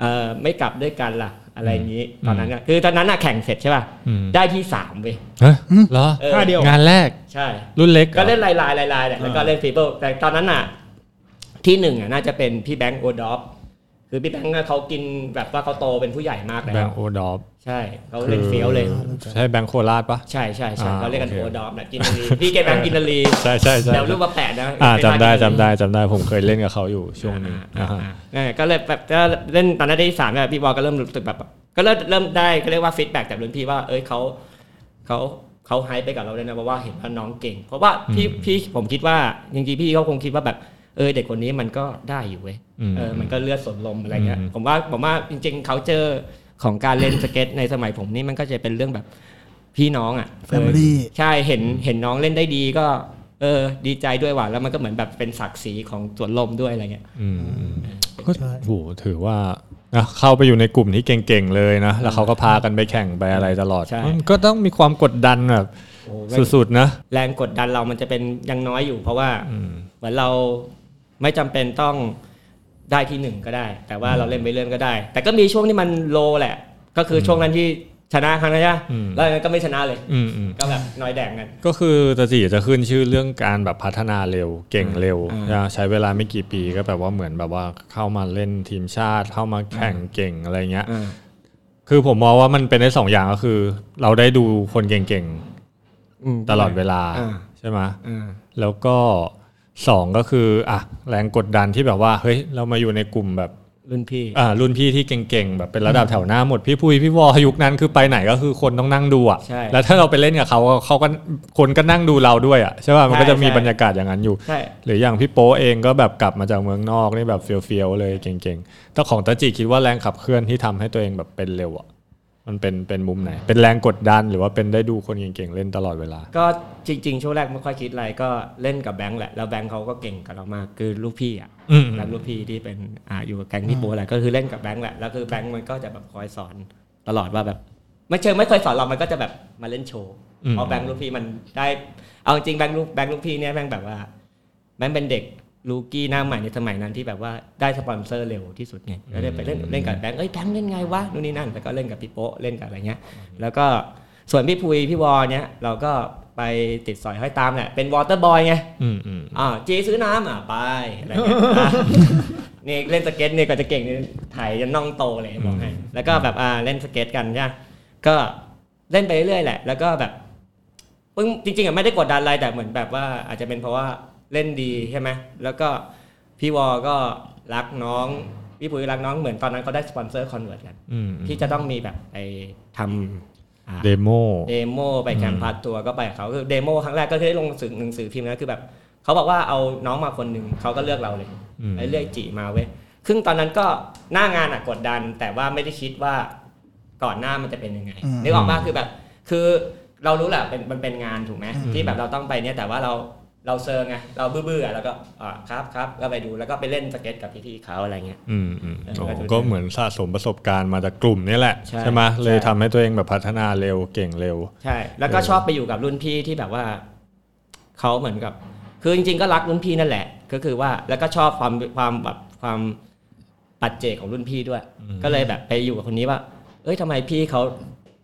เออไม่กลับด้วยกันล่ะ อะไรอย่างนี้ตอนนั้นอะคือตอนนั้นอะแข่งเสร็จใช่ป่ะอืมได้ที่สามเว้ยเฮ้ยเหรอเออท่าเดียวงานแรกใช่ รุ่นเล็กหรอก็เล่นลายลายลายลายแหละแล้วก็เล่นfeeble แต่ตอนนั้นอะที่หนึ่งอะน่าจะเป็นพี่แบงค์โอดอฟคือพี่แบงค์อะเขากินแบบว่าเขาโตเป็นผู้ใหญ่มากแล้วแบงค์โอดอฟ ใช่เขาเล่นเฟี้ยวเลยใช่แบงค์โคราชปะใช่ใช่ใช่อ่าเขาเรียกกันโอเคโอดอฟนะกินนารีพี่แกแบงค์กินนารีใช่ใช่ใช่แล้วรูปว่าแปดนะอ่าเป็นจำได้ภาพกินนารีจำได้จำได้ผมเคยเล่นกับเขาอยู่ช่วงหนึงอ่าอ่าอ่าฮะอ่าก็เลยแบบก็เล่นตอนนั้นได้ที่สามเนี่ยพี่บอลก็เริ่มรู้สึกแบบ ก็เริ่มเริ่มได้เขาเรียกว่า feedback จากรุ่นพี่ว่าเอ้ยเขาเขาเขาไฮไปกับเราเลยนะเพราะว่าเห็นว่าน้องเก่ง เพราะว่าพี่พี่ผมคิดว่าจริงๆพี่เขาคงคิดว่าแบบเออเด็กคนนี้มันก็ได้อยู่เว้ยมเออมันก็เลือดสนลมอะไรเงี้ยอืมผมว่าผมว่าจริง ๆเขาเจอ ของการเล่นสเก็ตในสมัยผมนี่มันก็จะเป็นเรื่องแบบพี่น้องอะ Family เออใช่เห็นเห็นน้องเล่นได้ดีก็ เออ ดีใจด้วยว่ะแล้วมันก็เหมือนแบบเป็นศักดิ์ศรีของสวนลมด้วยอะไรเงี้ยอืมอืมก็ใช่โหถือว่านะเข้าไปอยู่ในกลุ่มที่เก่งๆเลยนะ แล้วเขาก็พากันไปแข่งไปอะไรตลอดใช่มันก็ต้องมีความกดดันแบบโอ้แม่งสุดๆนะแรงกดดันเรามันจะเป็นยังน้อยอยู่ เพราะว่าเหมือนเราไม่จำเป็นต้อง ได้ที่หนึ่งก็ได้ แต่ว่าเราเล่นไปเรื่อยก็ได้ แต่ก็มีช่วงที่มันโลแหละ ก็คือช่วงนั้นที่ชนะครั้งนั้นใช่ปะอืมแล้วอันนั้นก็ไม่ชนะเลยอืมอืมก็แบบน้อยแดงกัน ก็คือตาจีจะขึ้นชื่อเรื่องการแบบพัฒนาเร็วเก่งเร็วอืมนะใช้เวลาไม่กี่ปีก็แบบว่าเหมือนแบบว่าเข้ามาเล่นทีมชาติ เข้ามาแข่งเก่งอะไรเงี้ยอ่าคือผมมองว่ามันเป็นได้สองอย่างก็คือ เราได้ดูคนเก่งมๆตลอดเวลาอ่าใช่ไหมอ่าแล้วก็ สองก็คืออะแรงกดดันที่แบบว่าเฮ้ยเรามาอยู่ในกลุ่มแบบรุ่นพี่อ่ารุ่นพี่ที่เก่งๆแบบเป็นระดับแถวหน้าหมดพี่พุยพี่วอยุคนั้นคือไปไหนก็คือคนต้องนั่งดูอะใช่แล้วถ้าเราไปเล่นกับเขาเขาก็คนก็นั่งดูเราด้วยอะใช่ป่ะมันก็จะมีใช่บรรยากาศอย่างนั้นอยู่ใช่หรืออย่างพี่โป้เองก็แบบกลับมาจากเมืองนอกนี่แบบเฟียวๆเลยเก่งๆแต่ของตาจิคิดว่าแรงขับเคลื่อนที่ทำให้ตัวเองแบบเป็นเร็วอะ มันเป็นเป็นมุมไหน เป็นแรงกดดันหรือว่าเป็นได้ดูคนเก่งๆเล่นตลอดเวลา ก็จริง ๆ ช่วงแรกไม่ค่อยคิดอะไรก็เล่นกับแบงค์แหละ แล้วแบงค์เขาก็เก่งกับเรามากคือลูกพี่อะอืมแล้วลูกพี่ที่เป็นอ่าอยู่กับแก๊งพี่โป้แหละก็คือเล่นกับแบงค์แหละแล้วคือแบงค์มันก็จะแบบคอยสอนตลอดว่าแบบ ไม่เชิงไม่เคยสอนเรามันก็จะแบบมาเล่นโชว์อืมเพราะแบงค์ลูกพี่มันได้เอาจริงๆแบงค์ลูกแบงค์ลูกพี่เนี่ยแบงค์แบบว่าแบงค์เป็นเด็ก ลูกี้หน้าใหม่ในสมัยนั้นที่แบบว่าได้สปอนเซอร์เร็วที่สุดไงแล้วได้ไปเล่นเล่นกับแบงค์เอ้ยแบงค์เล่นไงวะนู่นนี่นั่นแล้วก็เล่นกับพี่โป๊ะเล่นกับอะไรเงี้ย แล้วก็ส่วนพี่พุยพี่วอเนี่ยเราก็ไปติดสอยห้อยตามแหละเป็น water boy ไงอืมอืมอ่าจีซื้อน้ำอะไปอะไรเงี้ยอะนี่เล่นสเก็ตเนี่ยก็จะเก่งนี่ถ่ายจนน่องโตเลยบอกให้แล้วก็แบบอ่าเล่นสเก็ตกันใช่ปะก็เล่นไปเรื่อยๆแหละ แล้วก็แบบปึ้งจริงๆอะไม่ได้กดดันอะไรแต่เหมือนแบบว่าอาจจะเป็นเพราะว่า เล่นดีใช่ไหมแล้วก็พี่วอก็รักน้องพี่ปุ๋ยรักน้องเหมือนตอนนั้นเขาได้สปอนเซอร์ Converse กันอืมที่จะต้องมีแบบไปทำอ่า demo demo ไป campusตัวก็ไปกับเขาคือ demo ครั้งแรกก็คือได้ลงสื่อหนังสือพิมพ์นะคือแบบเขาบอกว่าเอาน้องมาคนหนึ่งเขาก็เลือกเราเลยอืมไอ้เลือกจีมาเว้ยซึ่งตอนนั้นก็หน้างานอะกดดัน แต่ว่าไม่ได้คิดว่าก่อนหน้ามันจะเป็นยังไงอืมนึกออกป่ะคือแบบ คือเรารู้แหละเป็นมันเป็นงานถูกไหมที่แบบเราต้องไปเนี่ยแต่ว่าเรา เราเซอร์ไงเราเบื่อๆอะแล้วก็อ่าครับครับก็ไปดูแล้วก็ไปเล่นสเก็ตกับพี่ๆเขาอะไรเงี้ยอืมอืมเอออ๋อก็จะก็เหมือนสะสมประสบการณ์มาจากกลุ่มนี่แหละใช่ไหมเลยใช่ทำให้ตัวเองแบบพัฒนาเร็วเก่งเร็ว ใช่ แล้วก็ชอบไปอยู่กับรุ่นพี่ที่แบบว่าเขาเหมือนกับ คือจริง ๆ ก็รักรุ่นพี่นั่นแหละ ก็คือว่าแล้วก็ชอบความความแบบความปัจเจกของรุ่นพี่ด้วย ก็เลยแบบไปอยู่กับคนนี้ว่า เอ้ยทำไมพี่เขา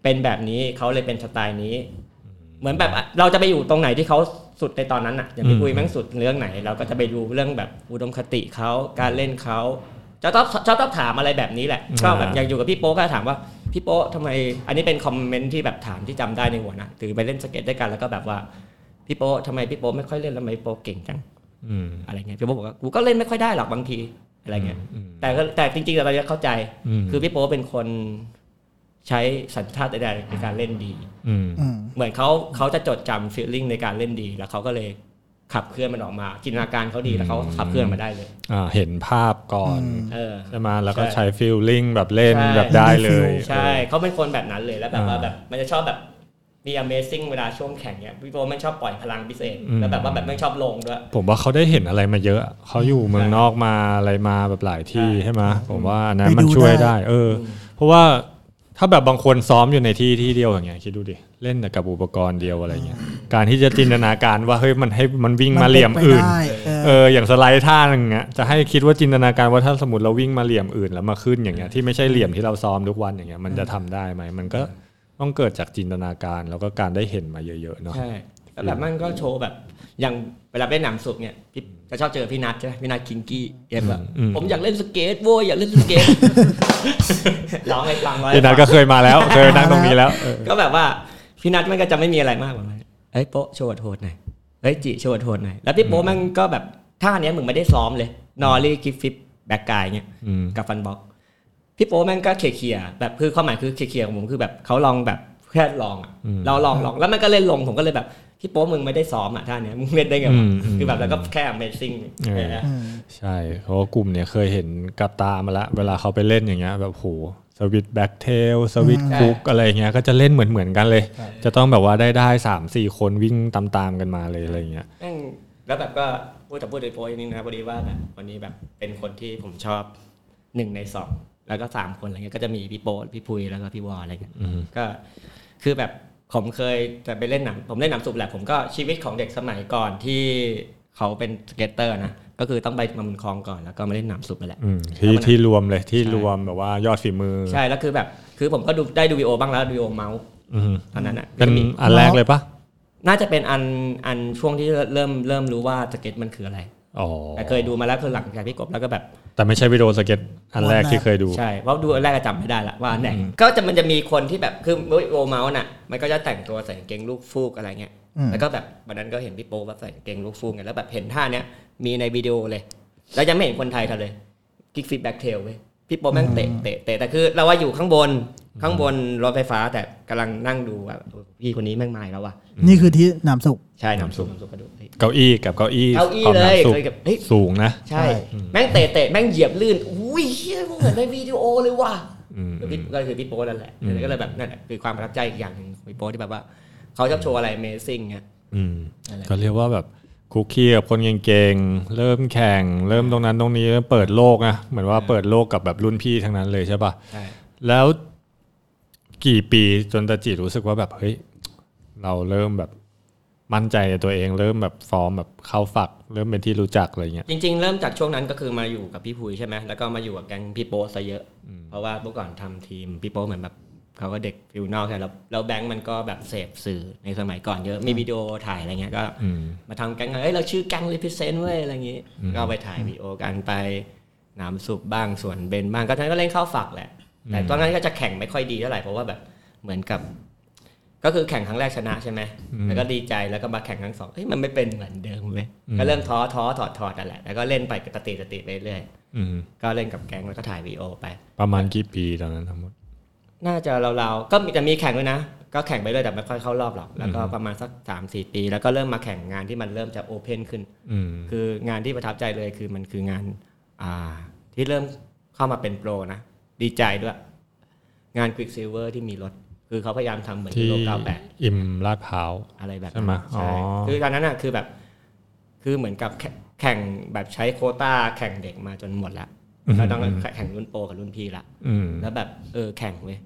เป็นแบบนี้เขาเลยเป็นสไตล์นี้ เหมือนแบบเราจะไปอยู่ตรงไหนที่เขา สุดในตอนนั้นอะอย่างพี่อืมปุยแม่งสุดเรื่องไหน เราก็จะไปดูเรื่องแบบอุดมคติเขาการเล่นเขาจะต้องจะต้องถามอะไรแบบนี้แหละก็แบบอยากอยู่กับพี่โป๊ก็ถามว่าพี่โป๊ทำไม อันนี้เป็นคอมเมนต์ที่แบบถามที่จำได้ในหัวนะถือไปเล่นสเก็ตด้วยกันแล้วก็แบบว่าพี่โป๊ทำไมพี่โป๊ไม่ค่อยเล่นแล้วทำไมพี่โป๊เก่งจังอืมอะไรเงี้ยพี่โป๊บอกว่ากูก็เล่นไม่ค่อยได้หรอกบางทีอะไรเงี้ยอืมแต่ก็แต่จริงๆเราจะเข้าใจอืมคือพี่โป๊เป็นคน ใช้สัญชาตญาณในการเล่นดีอืมอืมเหมือนเขาเขาจะจดจำฟีลลิ่งในการเล่นดี แล้วเขาก็เลยขับเคลื่อนมันออกมาจินตนาการเขาดีแล้วเขาขับเคลื่อนมาได้เลยอ่าเห็นภาพก่อนเออใช่ไหมแล้วก็ใช่ใช้ฟีลลิ่งแบบเล่นใช่แบบได้เลย ใช่เขาเป็นคนแบบนั้นเลยแล้วแบบว่าอ่าแบบมันจะชอบแบบมี Amazing เวลาช่วงแข่งเนี่ยพี่โป๊ไม่ชอบปล่อยพลังพิเศษอืมแล้วแบบว่าแบบไม่ชอบลงด้วย ผมว่าเขาได้เห็นอะไรมาเยอะ เขาอยู่เมืองนอกมาอะไรมาแบบหลายที่ใช่ใช่ไหมผมว่าอันนั้นไปดูมันช่วยได้ได้เอออ เพราะว่า ถ้าแบบบางคนซ้อมอยู่ในที่ที่เดียวอย่างเงี้ยคิดดูดิเล่นแต่กับอุปกรณ์เดียวอะไรเงี้ยการที่จะจินตนาการว่าเฮ้ยมันให้มันวิ่งมาเหลี่ยมป็ไปอื่นได้เออเอออย่างสไลด์ท่าอย่างเงี้ยจะให้คิดว่าจินตนาการว่าถ้าสมมติเราวิ่งมาเหลี่ยมอื่นแล้วมาขึ้นอย่างเงี้ยที่ไม่ใช่เหลี่ยมที่เราซ้อมทุกวันอย่างเงี้ยมันจะทำได้ไหมมันก็ต้องเกิดจากจินตนาการแล้วก็การได้เห็นมาเยอะๆเนาะใช่ แล้วแบบมันก็โชว์แบบอย่างเวลาเล่นหนามศุภเนี่ยพี่จะชอบเจอพี่นัทใช่ไหมพี่นัทคิงกี้เอ็มแบบอืมผมอยากเล่นสเก็ตโว้ยอยากเล่นสเก็ตร้องให้ฟังร้องให้ฟังพี่นัทงก็เคยมาแล้วเคยนั่งตรงนี้แล้วเออก็แบบว่าพี่นัทมันก็จะไม่มีอะไรมากกว่านั้นเอ้ยโป๊ะโชว์โทษหน่อยเฮ้ยจิโชว์โทษหน่อยแล้วพี่โป๊ะมันก็แบบท่าเนี้ยมึงไม่ได้ซ้อมเลย nollie kickflip back tail เนี่ยอืมกับ fun box พี่โป๊ะแม่งก็เขี่ยๆแบบคือความหมายคือเขี่ยๆของผมคือแบบเขาลองแบบ แค่ลองอะอืมเราลองลองแล้วมันก็เล่นลงผมก็เลยแบบพี่โป๊ะมึงไม่ได้ซ้อมอะท่าเนี้ยมึงเล่นได้ไงอืวะมอืมคือแบบแล้วก็แค่ amazing เออเอออืมใช่เพราะว่ากลุ่มเนี่ยเคยเห็นกับตามาละ เวลาเขาไปเล่นอย่างเงี้ยแบบโหสวิตแบ็กเทลสวิตอืมคุกอะไรเงี้ยก็จะเล่นเหมือนเหมือนๆกันเลย จะต้องแบบว่าได้ได้สามสี่คนวิ่งตามๆกันมาเลยอะไรเงี้ยแม่งแล้วแบบก็พูดแต่พูดโดยโป๊ะอย่างนี้นะพอดีว่าแบบวันนี้แบบเป็นคนที่ผมชอบหนึ่งในสองแล้วก็สามคนอะไรเงี้ยก็จะมีพี่โป๊ตพี่พุยแล้วก็พี่วออะไรเงี้ยอืมก็ คือแบบผมเคยจะไปเล่นหนามผมเล่นหนามศุภแหละผมก็ชีวิตของเด็กสมัยก่อนที่เขาเป็น skater นะก็คือต้องไปมาบุญครองก่อนแล้วก็มาเล่นหนามศุภไปแหละอืมที่ที่รวมเลยที่ใช่รวมแบบว่ายอดฝีมือ ใช่แล้วคือแบบคือผมก็ดูได้ดูวิดีโอบ้างแล้วดูวิดีโอเมาส์อืมตอนนั้นอะเป็นก็มีอันแรกเลยปะน่าจะเป็นอันอันช่วงที่เริ่มเริ่มรู้ว่าสเก็ตมันคืออะไรอ๋อ แต่เคยดูมาแล้วคือหลังจากพี่กบแล้วก็แบบ แต่ไม่ใช่วิดีโอสเก็ตอันแรกที่เคยดูใช่เพราะดูอันแรกก็จำไม่ได้ละว่าอันไหนก็จะมันจะมีคนที่แบบคือวิดีโอเมาส์น่ะมันก็จะแต่งตัวใส่กางเกงลูกฟูกอะไรเงี้ยอืมแล้วก็แบบวันนั้นก็เห็นพี่โป๊แบบใส่กางเกงลูกฟูกไงแล้วแบบเห็นท่าเนี้ยมีในวิดีโอเลย แล้วยังไม่เห็นคนไทยทำเลย kickflip back tail เว้ย พี่โป๊แม่งเตะเตะเตะแต่คือ เราว่าอยู่ข้างบนข้างบนรถไฟฟ้า แต่กำลังนั่งดูว่าเออพี่คนนี้แม่งมาอีกแล้วว่ะนี่คือที่หนามสุกใช่น้ำซุปน้ำซุปกระดูกเฮ้ยเก้าอี้กับเก้าอี้เก้าอี้ของเลยน้ำซุปเคยกับเฮ้ยสูงนะใช่ แม่งเตะเตะแม่งเหยียบลื่นอุ้ยเฮียเหมือนในวิดีโอเลยว่ะอืมแล้วพี่ก็คือพี่โป๊นั่นแหละอืมก็เลยแบบนั่นแหละคือความประทับใจอีกอย่างหนึ่งของพี่โป๊ที่แบบว่าเขาชอบโชว์อะไร Amazing เงี้ยอืมนั่นแหละก็เรียกว่าแบบ คุกคีกับคนเก่งๆ เริ่มแข่ง เริ่มตรงนั้นตรงนี้เริ่มเปิดโลกนะเหมือนว่าเปิดโลกกับแบบรุ่นพี่ทั้งนั้นเลยใช่ปะใช่แล้วกี่ปีจนตาจิรู้สึกว่าแบบเฮ้ยเราเริ่มแบบมั่นใจในตัวเองเริ่มแบบฟอร์มแบบเข้าฝัก เริ่มเป็นที่รู้จักอะไรเงี้ยจริง ๆ เริ่มจากช่วงนั้นก็คือมาอยู่กับพี่พุยใช่ไหมแล้วก็มาอยู่กับแก๊งพี่โป๊ซะเยอะ เพราะว่าเมื่อก่อนทำทีมพี่โป๊เหมือนแบบ เขาก็เด็ก feel นอกแค่แล้วแล้วแบงค์มันก็แบบเสพสื่อในสมัยก่อนเยอะมีวิดีโอถ่ายอะไรเงี้ยก็อืมมาทำแก๊งเอ้ยเราชื่อแก๊ง represent เว้ยอะไรอย่างงี้ก็ไปถ่ายวีดีโอกันไปหนามสุบบ้างส่วนเบนบ้างก็ทั้งก็เล่นเข้าฝักแหละ แต่ตอนนั้นก็จะแข่งไม่ค่อยดีเท่าไหร่เพราะว่าแบบเหมือนกับก็คือแข่งครั้งแรกชนะใช่ไหม แล้วก็ดีใจ แล้วก็มาแข่งครั้งสองเฮ้ยมันไม่เป็นเหมือนเดิมเว้ยก็เริ่มท้อท้อถอดถอดนั่นแหละ แล้วก็เล่นไปปฏิปฏิไปเรื่อยอืมก็เล่นกับแก๊งแล้วก็ถ่ายวีดีโอไป ประมาณกี่ปีตอนนั้นทั้งหมด น่าจะเราๆก็มีแต่มีแข่งด้วยนะ ก็แข่งไปเรื่อยแต่ไม่ค่อยเข้ารอบหรอกแล้วก็ประมาณสักสามสี่ปี แล้วก็เริ่มมาแข่งงานที่มันเริ่มจะโอเพนขึ้นอืมคืองานที่ประทับใจเลยคือมันคืองานอ่าที่เริ่มเข้ามาเป็นโปรนะ ดีใจด้วย งาน Quick Silver ที่มีรถ คือเขาพยายามทำเหมือนที่โลเก้าแปดอิมลาดพร้าวอะไรแบบใช่ไหมอ๋อใช่คือตอนนั้นน่ะคือแบบ คือเหมือนกับแข่แข่งแบบใช้โควต้าแข่งเด็กมาจนหมดละแล้วต้องแข่งรุ่นโปรกับรุ่นพี่ละอืมแล้วแบบเออแข่งเว้ย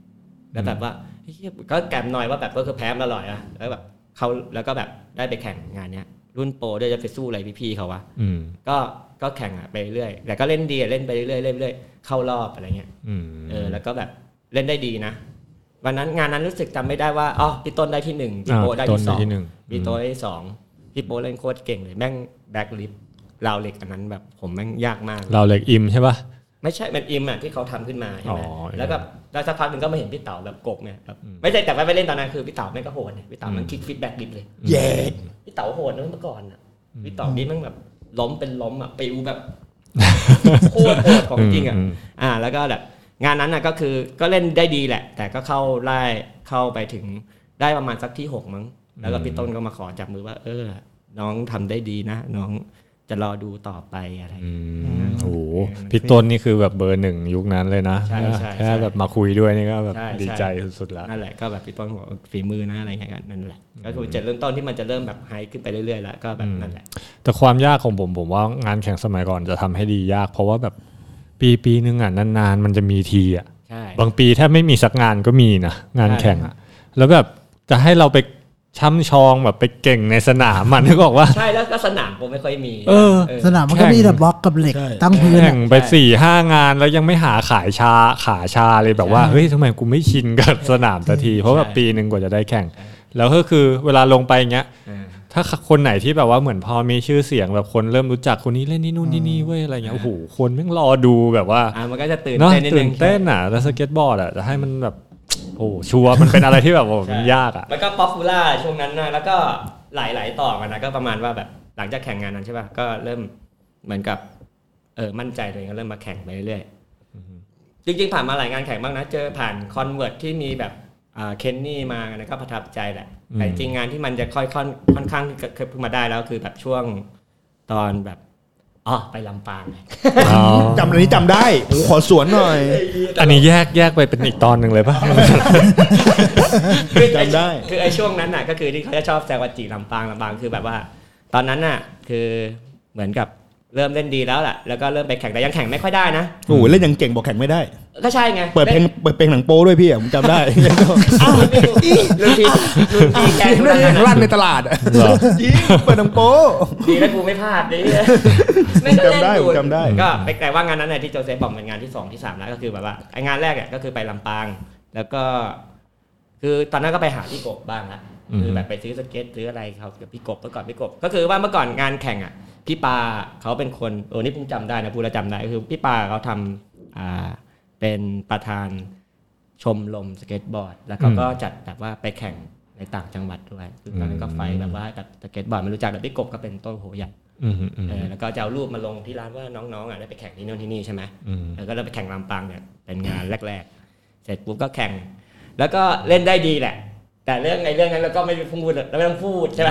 แล้วแบบว่าเฮ้ยก็แกมหน่อยว่าแบบก็คือแพ้มาอร่อยอะแล้วแบบเขาแล้วก็แบบได้ไปแข่งงานเนี้ยรุ่นโปรด้วยจะไปสู้อะไรพี่ๆเขาวะอืมก็ก็แข่งอะไปเรื่อยแต่ก็เล่นดีอะเล่นไปเรื่อยเล่นไปเรื่อยเข้ารอบอะไรเงี้ยอืมเออแล้วก็แบบเล่นได้ดีนะวันนั้นงานนั้นรู้สึกจำไม่ได้ว่าอ๋อพี่ต้นได้ที่หนึ่งพี่อ่าโปได้ต้นที่สองที่หนึ่งพี่โตได้ที่สองพี่โปเล่นโคตรเก่งเลยแม่งแบ็คลิฟราวเหล็กอันนั้นแบบผมแม่งยากมากเราเล็กอิมใช่ปะ ไม่ใช่มันอิมอะที่เขาทำขึ้นมาใช่ไหมอ๋อแล้วก็แล้วสักพักหนึ่งก็มาเห็นพี่เต๋าแบบกบเนี่ยแบบไม่ใช่แต่ว่าไปเล่นตอนนั้นคือพี่เต๋าแม่งก็โหดเนี่ยพี่เต๋ามัน kickflip back lip เลยเย้พี่เต๋าโหดนะเมื่อก่อนอะพี่เต๋านี่แม่งแบบล้มเป็นล้มอะปิวแบบโคตรโหดของจริงอะมอ่า แล้วก็แบบงานนั้นน่ะก็คือก็เล่นได้ดีแหละ แต่ก็เข้าไล่เข้าไปถึงได้ประมาณสักที่หกมั้งแล้วก็พี่ต้นก็มาขอจับมือว่า เออ น้องทำได้ดีนะ น้อง จะรอดูต่อไปอะไรอืมโอ้โหพี่ต้นนี่คือแบบเบอร์หนึ่งยุคนั้นเลยนะใช่ใช่แค่ใช่แบบมาคุยด้วยนี่ก็แบบใช่ดีใช่ใจสุดๆแล้วนั่นแหละก็แบบพี่ต้นบอกฝีมือนะอะไรเงี้ยกันนั่นแหละก็คือจุดเริ่มต้นที่มันจะเริ่มแบบไฮขึ้นไปเรื่อยๆแล้วก็แบบนั่นแหละแต่ความยากของผมผมว่างานแข่งสมัยก่อนจะทำให้ดียาก เพราะว่าแบบปีปีนึงอะนานๆ มันจะมีทีอะใช่บางปีแทบไม่มีสักงานก็มีนะงานใช่แข่งอะแล้วแบบจะให้เราไป ช่ำชองแบบไปเก่งในสนามมันนึกออกว่า ใช่แล้วก็สนามผมไม่ค่อยมีเออ สนามมันก็มีแต่บล็อกกับเหล็ก ตั้งพื้นแข่อะงไปสี่ห้างานแล้วยังไม่หาขายชาขาชาเลยแบบว่าเฮ้ยทำไมกูไม่ชินกับสนามสักที เพราะแบบปีหนึ่งกว่าจะได้แข่ง แล้วก็คือเวลาลงไปอย่างเงี้ยเออถ้าคนไหนที่แบบว่าเหมือนพอมีชื่อเสียงแบบคนเริ่มรู้จักคนนี้เล่นนี่นู่นนี่นี่เว้ยอะไรเงี้ยโอ้โหคนแม่งรอดูแบบว่าอ่ามันก็จะตื่นเนาะเต้นนิดนึตื่งนเต้นอะแล้วสเก็ตบอร์ดอะจะให้มันแบบ โอ้ชัวร์มันเป็นอะไรที่แบบว่ามันยากอะแล้วก็ popular ช่วงนั้นนะแล้วก็หลาย ๆ ต่อกันนะก็ประมาณว่าแบบหลังจากแข่งงานนั้นใช่ป่ะก็เริ่มเหมือนกับเออมั่นใจตัวเองก็เริ่มมาแข่งไปเรื่อยๆจริงๆผ่านมาหลายงานแข่งบ้างนะเจอผ่าน Converse ที่มีแบบอ่าเคนนี่มานะก็ประทับใจแหละอืมแต่จริงๆงานที่มันจะค่อยค่อนค่อนข้างที่จะเพิ่งมาได้แล้วคือแบบช่วงตอนแบบ อ๋อไปลำปางไงอ๋อจำอันนี้จำได้โอ้ขอสวนหน่อย อันนี้แยกแยกไปเป็นอีกตอนหนึ่งเลยป่ะคือไอ้จำได้ คือไอ้ช่วงนั้นน่ะก็คือที่เขาจะชอบแซวว่าจีลำปางลำปางคือแบบว่า ตอนนั้นน่ะคือเหมือนกับ เริ่มเล่นดีแล้วแหละแล้วก็เริ่มไปแข่งแต่ยังแข่งไม่ค่อยได้นะโอ้โหเล่นยังเก่งบอกแข่งไม่ได้ ก็ใช่ไงเปิดเพลงเปิดเพลงหนังโป้ด้วยพี่อะผมจำได้รุ่นพี่รุ่นพี่แกเพลงหนังลั่นในตลาดอะเหรอจริงเปิดหนังโป้ดีแล้วกูไม่พลาดดิไม่ก็เล่นจำได้อยู่ผมจำได้ก็ไปแต่ว่างานนั้นเนี่ยที่โจเซฟบอกเป็นงานที่สองที่สามแล้วก็คือแบบว่าไองานแรกเนี่ยก็คือไปลำปาง แล้วก็ คือตอนนั้นก็ไปหาพี่กบบ้างละอืมคือแบบไปซื้อสเก็ตซื้ออะไรเขากับพี่กบเมื่อก่อนพี่กบก็คือว่าเมื่อก่อนงานแข่งอะ พี่ปาเขาเป็นคนเออนี่ผมจำได้นะพูดแล้วจำได้ก็คือพี่ปาเขาทำอ่าเป็นประธานชมรมสเก็ตบอร์ด แล้วเขาก็จัดแบบว่าไปแข่งในต่างจังหวัดด้วยคือตอนนั้นก็ไฟแบบว่ากับสเก็ตบอร์ดไม่รู้จักแต่พี่กบก็เป็นต้นโหใหญ่อืมอืมอืมเออแล้วก็จะเอารูปมาลงที่ร้านว่าน้องๆอะได้ไปแข่งที่โน่นที่นี่ใช่ไหมอืมแล้วก็ได้ไปแข่งลำปางเนี่ยเป็นงานแรก ๆ เสร็จปุ๊บก็แข่ง แล้วก็เล่นได้ดีแหละ แต่เรื่องในเรื่องนั้นเราก็ไม่ได้พูดเราไม่ต้องพูดใช่ไหม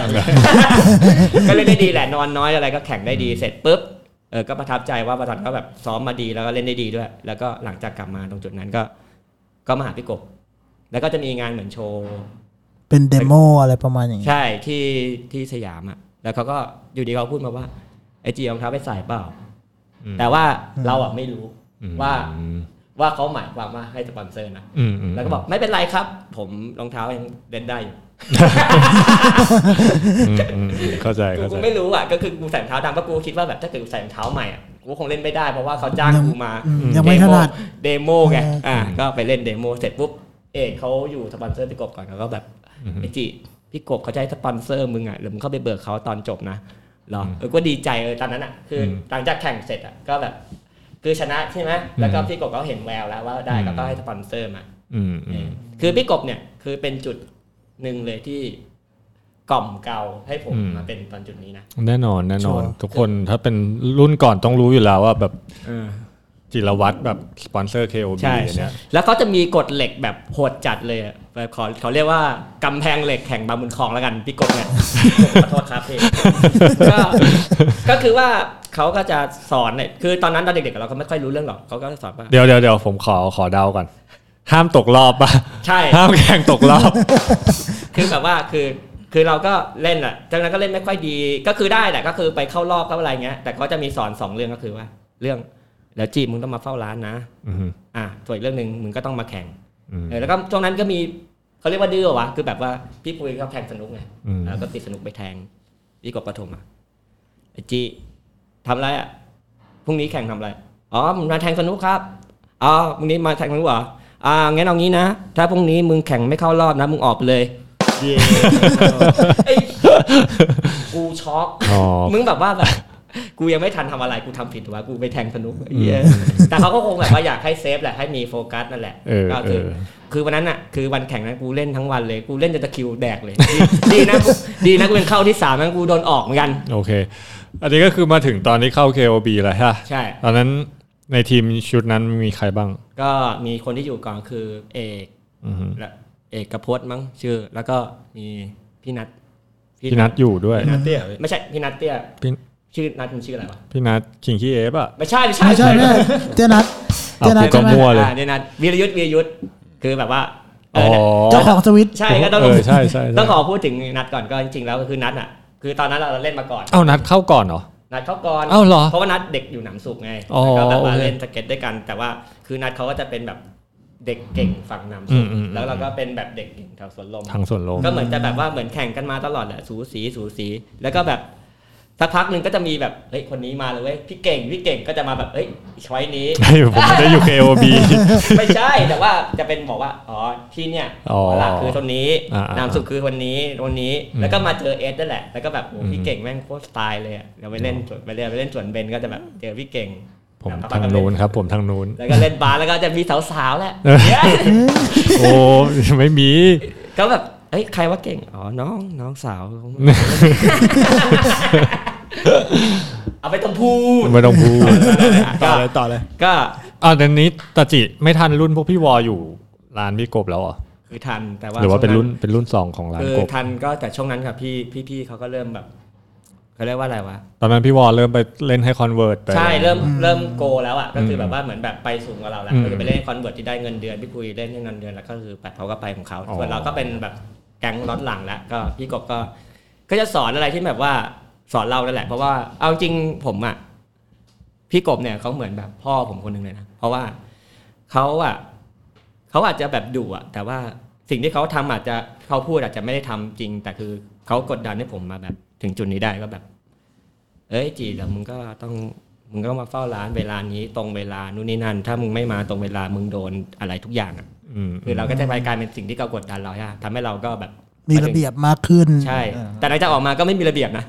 ก็เล่นได้ดีแหละนอนน้อยอะไรก็แข่งได้ดีเสร็จปุ๊บเออก็ประทับใจว่าประทันก็แบบซ้อมมาดีแล้วก็เล่นได้ดีด้วย แล้วก็หลังจากกลับมาตรงจุดนั้นก็ ก็มาหาพี่กบ แล้วก็จะมีงานเหมือนโชว์ เป็น demo อะไรประมาณอย่างนี้ใช่ที่ที่สยามอะ แล้วเขาก็อยู่ดีเขาพูดมาว่าไอจิรองเท้าไปใส่เปล่าอืมแต่ว่าเราอะไม่รู้อืมว่า ว่าเขาหมายความว่าให้สปอนเซอร์นะอืมอืมแล้วก็บอกไม่เป็นไรครับ ผมรองเท้ายังเล่นได้อยู่อืมอืมอืมเข้าใจกูเข้าใจกูไม่รู้อะก็คือกูใส่รองเท้าดำเพราะกูคิดว่าแบบถ้าเกิดกูใส่รองเท้าใหม่อะกูคงเล่นไม่ได้เพราะว่าเขาจ้างกูมาอืมยังไม่ถนัด demo ไงเอออ่อ่าก็ไปเล่น demo เสร็จปุ๊บเอกเขาอยู่สปอนเซอร์พี่กบก่อนเขาก็แบบอืมไอจิพี่กบเขาจะให้สปอนเซอร์มึงอะหรือมึงเข้าไปเบิกเขาตอนจบนะเหรอเออก็ดีใจเออตอนนั้นอะคืออมหลังจากแข่งเสร็จอะก็แบบ คือชนะใช่ไหมแล้วก็อืมพี่กบเขาเห็นแววแล้วว่าได้อืมก็ต้องให้สปอนเซอร์มาอืมอืมคือพี่กบเนี่ยคือเป็นจุดหนึ่งเลยที่กล่อมเกลาให้ผมมาเป็นตอนจุดนี้นะแน่นอนแน่นอนชัวร์ทุกคนถ้าเป็นรุ่นก่อนต้องรู้อยู่แล้วว่าแบบจิรวัตรแบบสปอนเซอร์ KOB ใช่เนี่ยแล้วเขาจะมีกฎเหล็กแบบโหดจัดเลยอะแบบขอเขาเรียกว่ากำแพงเหล็กแข่งบางบุญคลองแล้วกันพี่กบเนี่ยขอโทษครับพี่ก็ก็คือว่า เขาก็จะสอนเนี่ยคือตอนนั้นตอนเด็กๆเราก็ไม่ค่อยรู้เรื่องหรอกเขาก็จะสอนว่าเดี๋ยวเดี๋ยวเดี๋ยวผมขอขอเดาก่อน ห้ามตกรอบป่ะใช่ห้ามแข่งตกรอบ คือแบบว่าคือคือเราก็เล่นแหละจากนั้นก็เล่นไม่ค่อยดีก็คือได้แหละก็คือไปเข้ารอบเข้าอะไรเงี้ย แต่ก็จะมีสอนสองเรื่องก็คือว่า เรื่องแล้วจีบมึงต้องมาเฝ้าร้านนะอืมอะส่วนอีกเรื่องหนึ่งมึงก็ต้องมาแข่งอืมเออแล้วก็ช่วงนั้นก็มีเขาเรียกว่าดื้อวะคือแบบว่าพี่ปุ้ยเขาแทงสนุกไงอืมแล้วก็ติดสนุกไปแทงพี่กบกระถมมาไอจี ทำอะไรอะพรุ่งนี้แข่งทำอะไรอ๋อมึงมาแทงสนุกครับอ๋อพรุ่งนี้มาแทงสนุกเหรออ่างั้นเอางี้นะ ถ้าพรุ่งนี้มึงแข่งไม่เข้ารอบนะ มึงออกไปเลยไอ้กูช็อกอ๋อมึงแบบว่าแบบ กูยังไม่ทันทำอะไรกูทำผิดวะกูไปแทงสนุกไอ้เหี้ยแต่เขาก็คงแบบว่าอยากให้เซฟแหละให้มีโฟกัสนั่นแหละเออก็เอคืออคือวันนั้นอะคือวันแข่งนั้นกูเล่นทั้งวันเลยกูเล่นจนตะคริวแดกเลย ดีดีนะกูดีนะกูเป็นเข้าที่สามนั้นกูโดนออกเหมือนกัน โอเค อันนี้ก็คือมาถึงตอนที่เข้า KOB แล้วใช่ปะใช่ตอนนั้นในทีมชุดนั้นมีใครบ้าง ก็มีคนที่อยู่ก่อนคือเอกอือฮึและเอกกระพจน์มั้งชื่อ แล้วก็มีพี่นัทพี่นัทอยู่ด้วยนัทเตี้ยไม่ใช่พี่นัทเตี้ยพี่ ชื่อนัทมันชื่ออะไรวะพี่นัทคิงคีเอฟอะไม่ใช่ไม่ใช่ไม่ใช่ไม่ใช่เจนัทเอาเจนัทกูก็ใช่ไหมมั่วเลยอ่าเนี่ยนัทวีรยุทธ์วีรยุทธ์คือแบบว่าเออ๋ออเนี่ยเจ้าของสวิตช์ใช่ก็ต้องเออใช่ใช่ใช่ต้องขอพูดถึงนัทก่อนก็จริงๆแล้วก็คือนัทอะคือตอนนั้นเราเล่นมาก่อนเอ้านัทเข้าก่อนเหรอนัทเขาก่อนเอ้าเหรอเพราะว่านัทเด็กอยู่หนามศุภไงอ๋อแล้วก็แบบว่าโอเคเล่นสเก็ตด้วยกัน แต่ว่าคือนัดเขาก็จะเป็นแบบเด็กเก่งฝั่งหนำอืสุมกอืมแล้วเราก็เป็นแบบเด็กเก่งแถวสวนลมทางส่วนลมก็เหมือนจะแบบว่าเหมือนแข่งกันมาตลอดแหละสูสีสูสี แล้วก็แบบ สักพักหนึ่งก็จะมีแบบเฮ้ยคนนี้มาเลยเว้ยพี่เก่งพี่เก่งก็จะมาแบบเฮ้ยช้อยนี้ให้ผมไม่ได้อยู่ KOB ไม่ใช่แต่ว่าจะเป็นบอกว่าอ๋อที่เนี่ยอ๋อหลักคือคนนี้อ่าๆนามสุขคือคนนี้คนนี้อืมแล้วก็มาเจอเอสนั่นแหละ แล้วก็แบบโอ้อืมพี่เก่งแม่งโคตรสไตล์เลยอะเดี๋ยวไปเล่นสวนไปเล่นไปเล่นสวนเบนก็จะแบบเจอพี่เก่งผมแล้วทางนู้นครับ ผมทางนู้นแล้วก็เล่นบาสแล้วก็จะมีสาวๆแหละเออโอ้ไม่มีก็แบบเอ้ยใครว่าเก่งอ๋อน้องน้องสาว เอาไปต้องพูดไม่ต้องพูดต่ก็อเลยต่อเลย ก็อ่าเดี๋ยวนี้ตาจิไม่ทันรุ่นพวกพี่วออยู่ร้านพี่กบแล้วเหรอคือทันแต่ว่าหรือว่าเป็นช่งรุ่นเป็นรุ่นสองของร้านคือกบทันก็แต่ช่วงนั้นครับพี่พี่พี่เขาก็เริ่มแบบเขาเรียกว่าอะไรวะตอนนั้นพี่วอเริ่มไปเล่นให้ Converse ไปใช่เริ่มอืมเริ่มโกแล้วอะก็คืออมแบบว่าเหมือนแบบไปสูงกว่าเราแล้วอืมก็คือไปเล่น Converse ที่ได้เงินเดือนพี่คุยเล่นให้เงินเดือนแล้วก็คือแบบเขาก็ไปของเขาอ๋อส่วนเราก็เป็นแบบแก๊งล็อตหลังแล้วก็พี่กบก็ก็จะสอนอะไรที่แบบว่า สอนเรานั่นแหละเพราะว่าเอาจริงผมอะพี่กบเนี่ยเขาเหมือนแบบพ่อผมคนหนึ่งเลยนะเพราะว่าเขาอะเขาอาจจะแบบดุอะ แต่ว่าสิ่งที่เขาทำอาจจะเขาพูดอาจจะไม่ได้ทำจริง แต่คือเขากดดันให้ผมมาแบบ ถึงจุดนี้ได้ก็แบบ เอ้ยจีเดี๋ยวมึงก็ต้องมึงก็มาเฝ้าร้านเวลานี้ตรงเวลานู่นนี่นั่น ถ้ามึงไม่มาตรงเวลามึงโดนอะไรทุกอย่างอะอืมคือเราก็จะไปกลายเป็นสิ่งที่เขากดดันเราใช่ไหมทำให้เราก็แบบ มีระเบียบมากขึ้น ใช่เออแต่หลังจากออกมาก็ไม่มีระเบียบนะ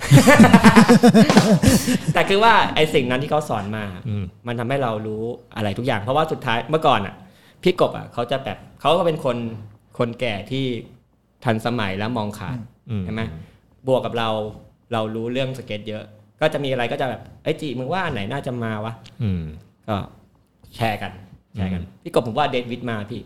แต่คือว่าไอ้สิ่งนั้นที่เขาสอนมาอืมมันทำให้เรารู้อะไรทุกอย่าง เพราะว่าสุดท้ายเมื่อก่อนอะ พี่กบอะเขาจะแบบเขาก็เป็นคนคนแก่ที่ทันสมัยและมองขาดอืมใช่ไหมบวกกับเราเรารู้เรื่องสเก็ตเยอะ ก็จะมีอะไรก็จะแบบไอ้จีมึงว่าอันไหนน่าจะมาวะอืมก็แชร์กันแชร์กัน พี่กบผมว่า Deathwish มาพี่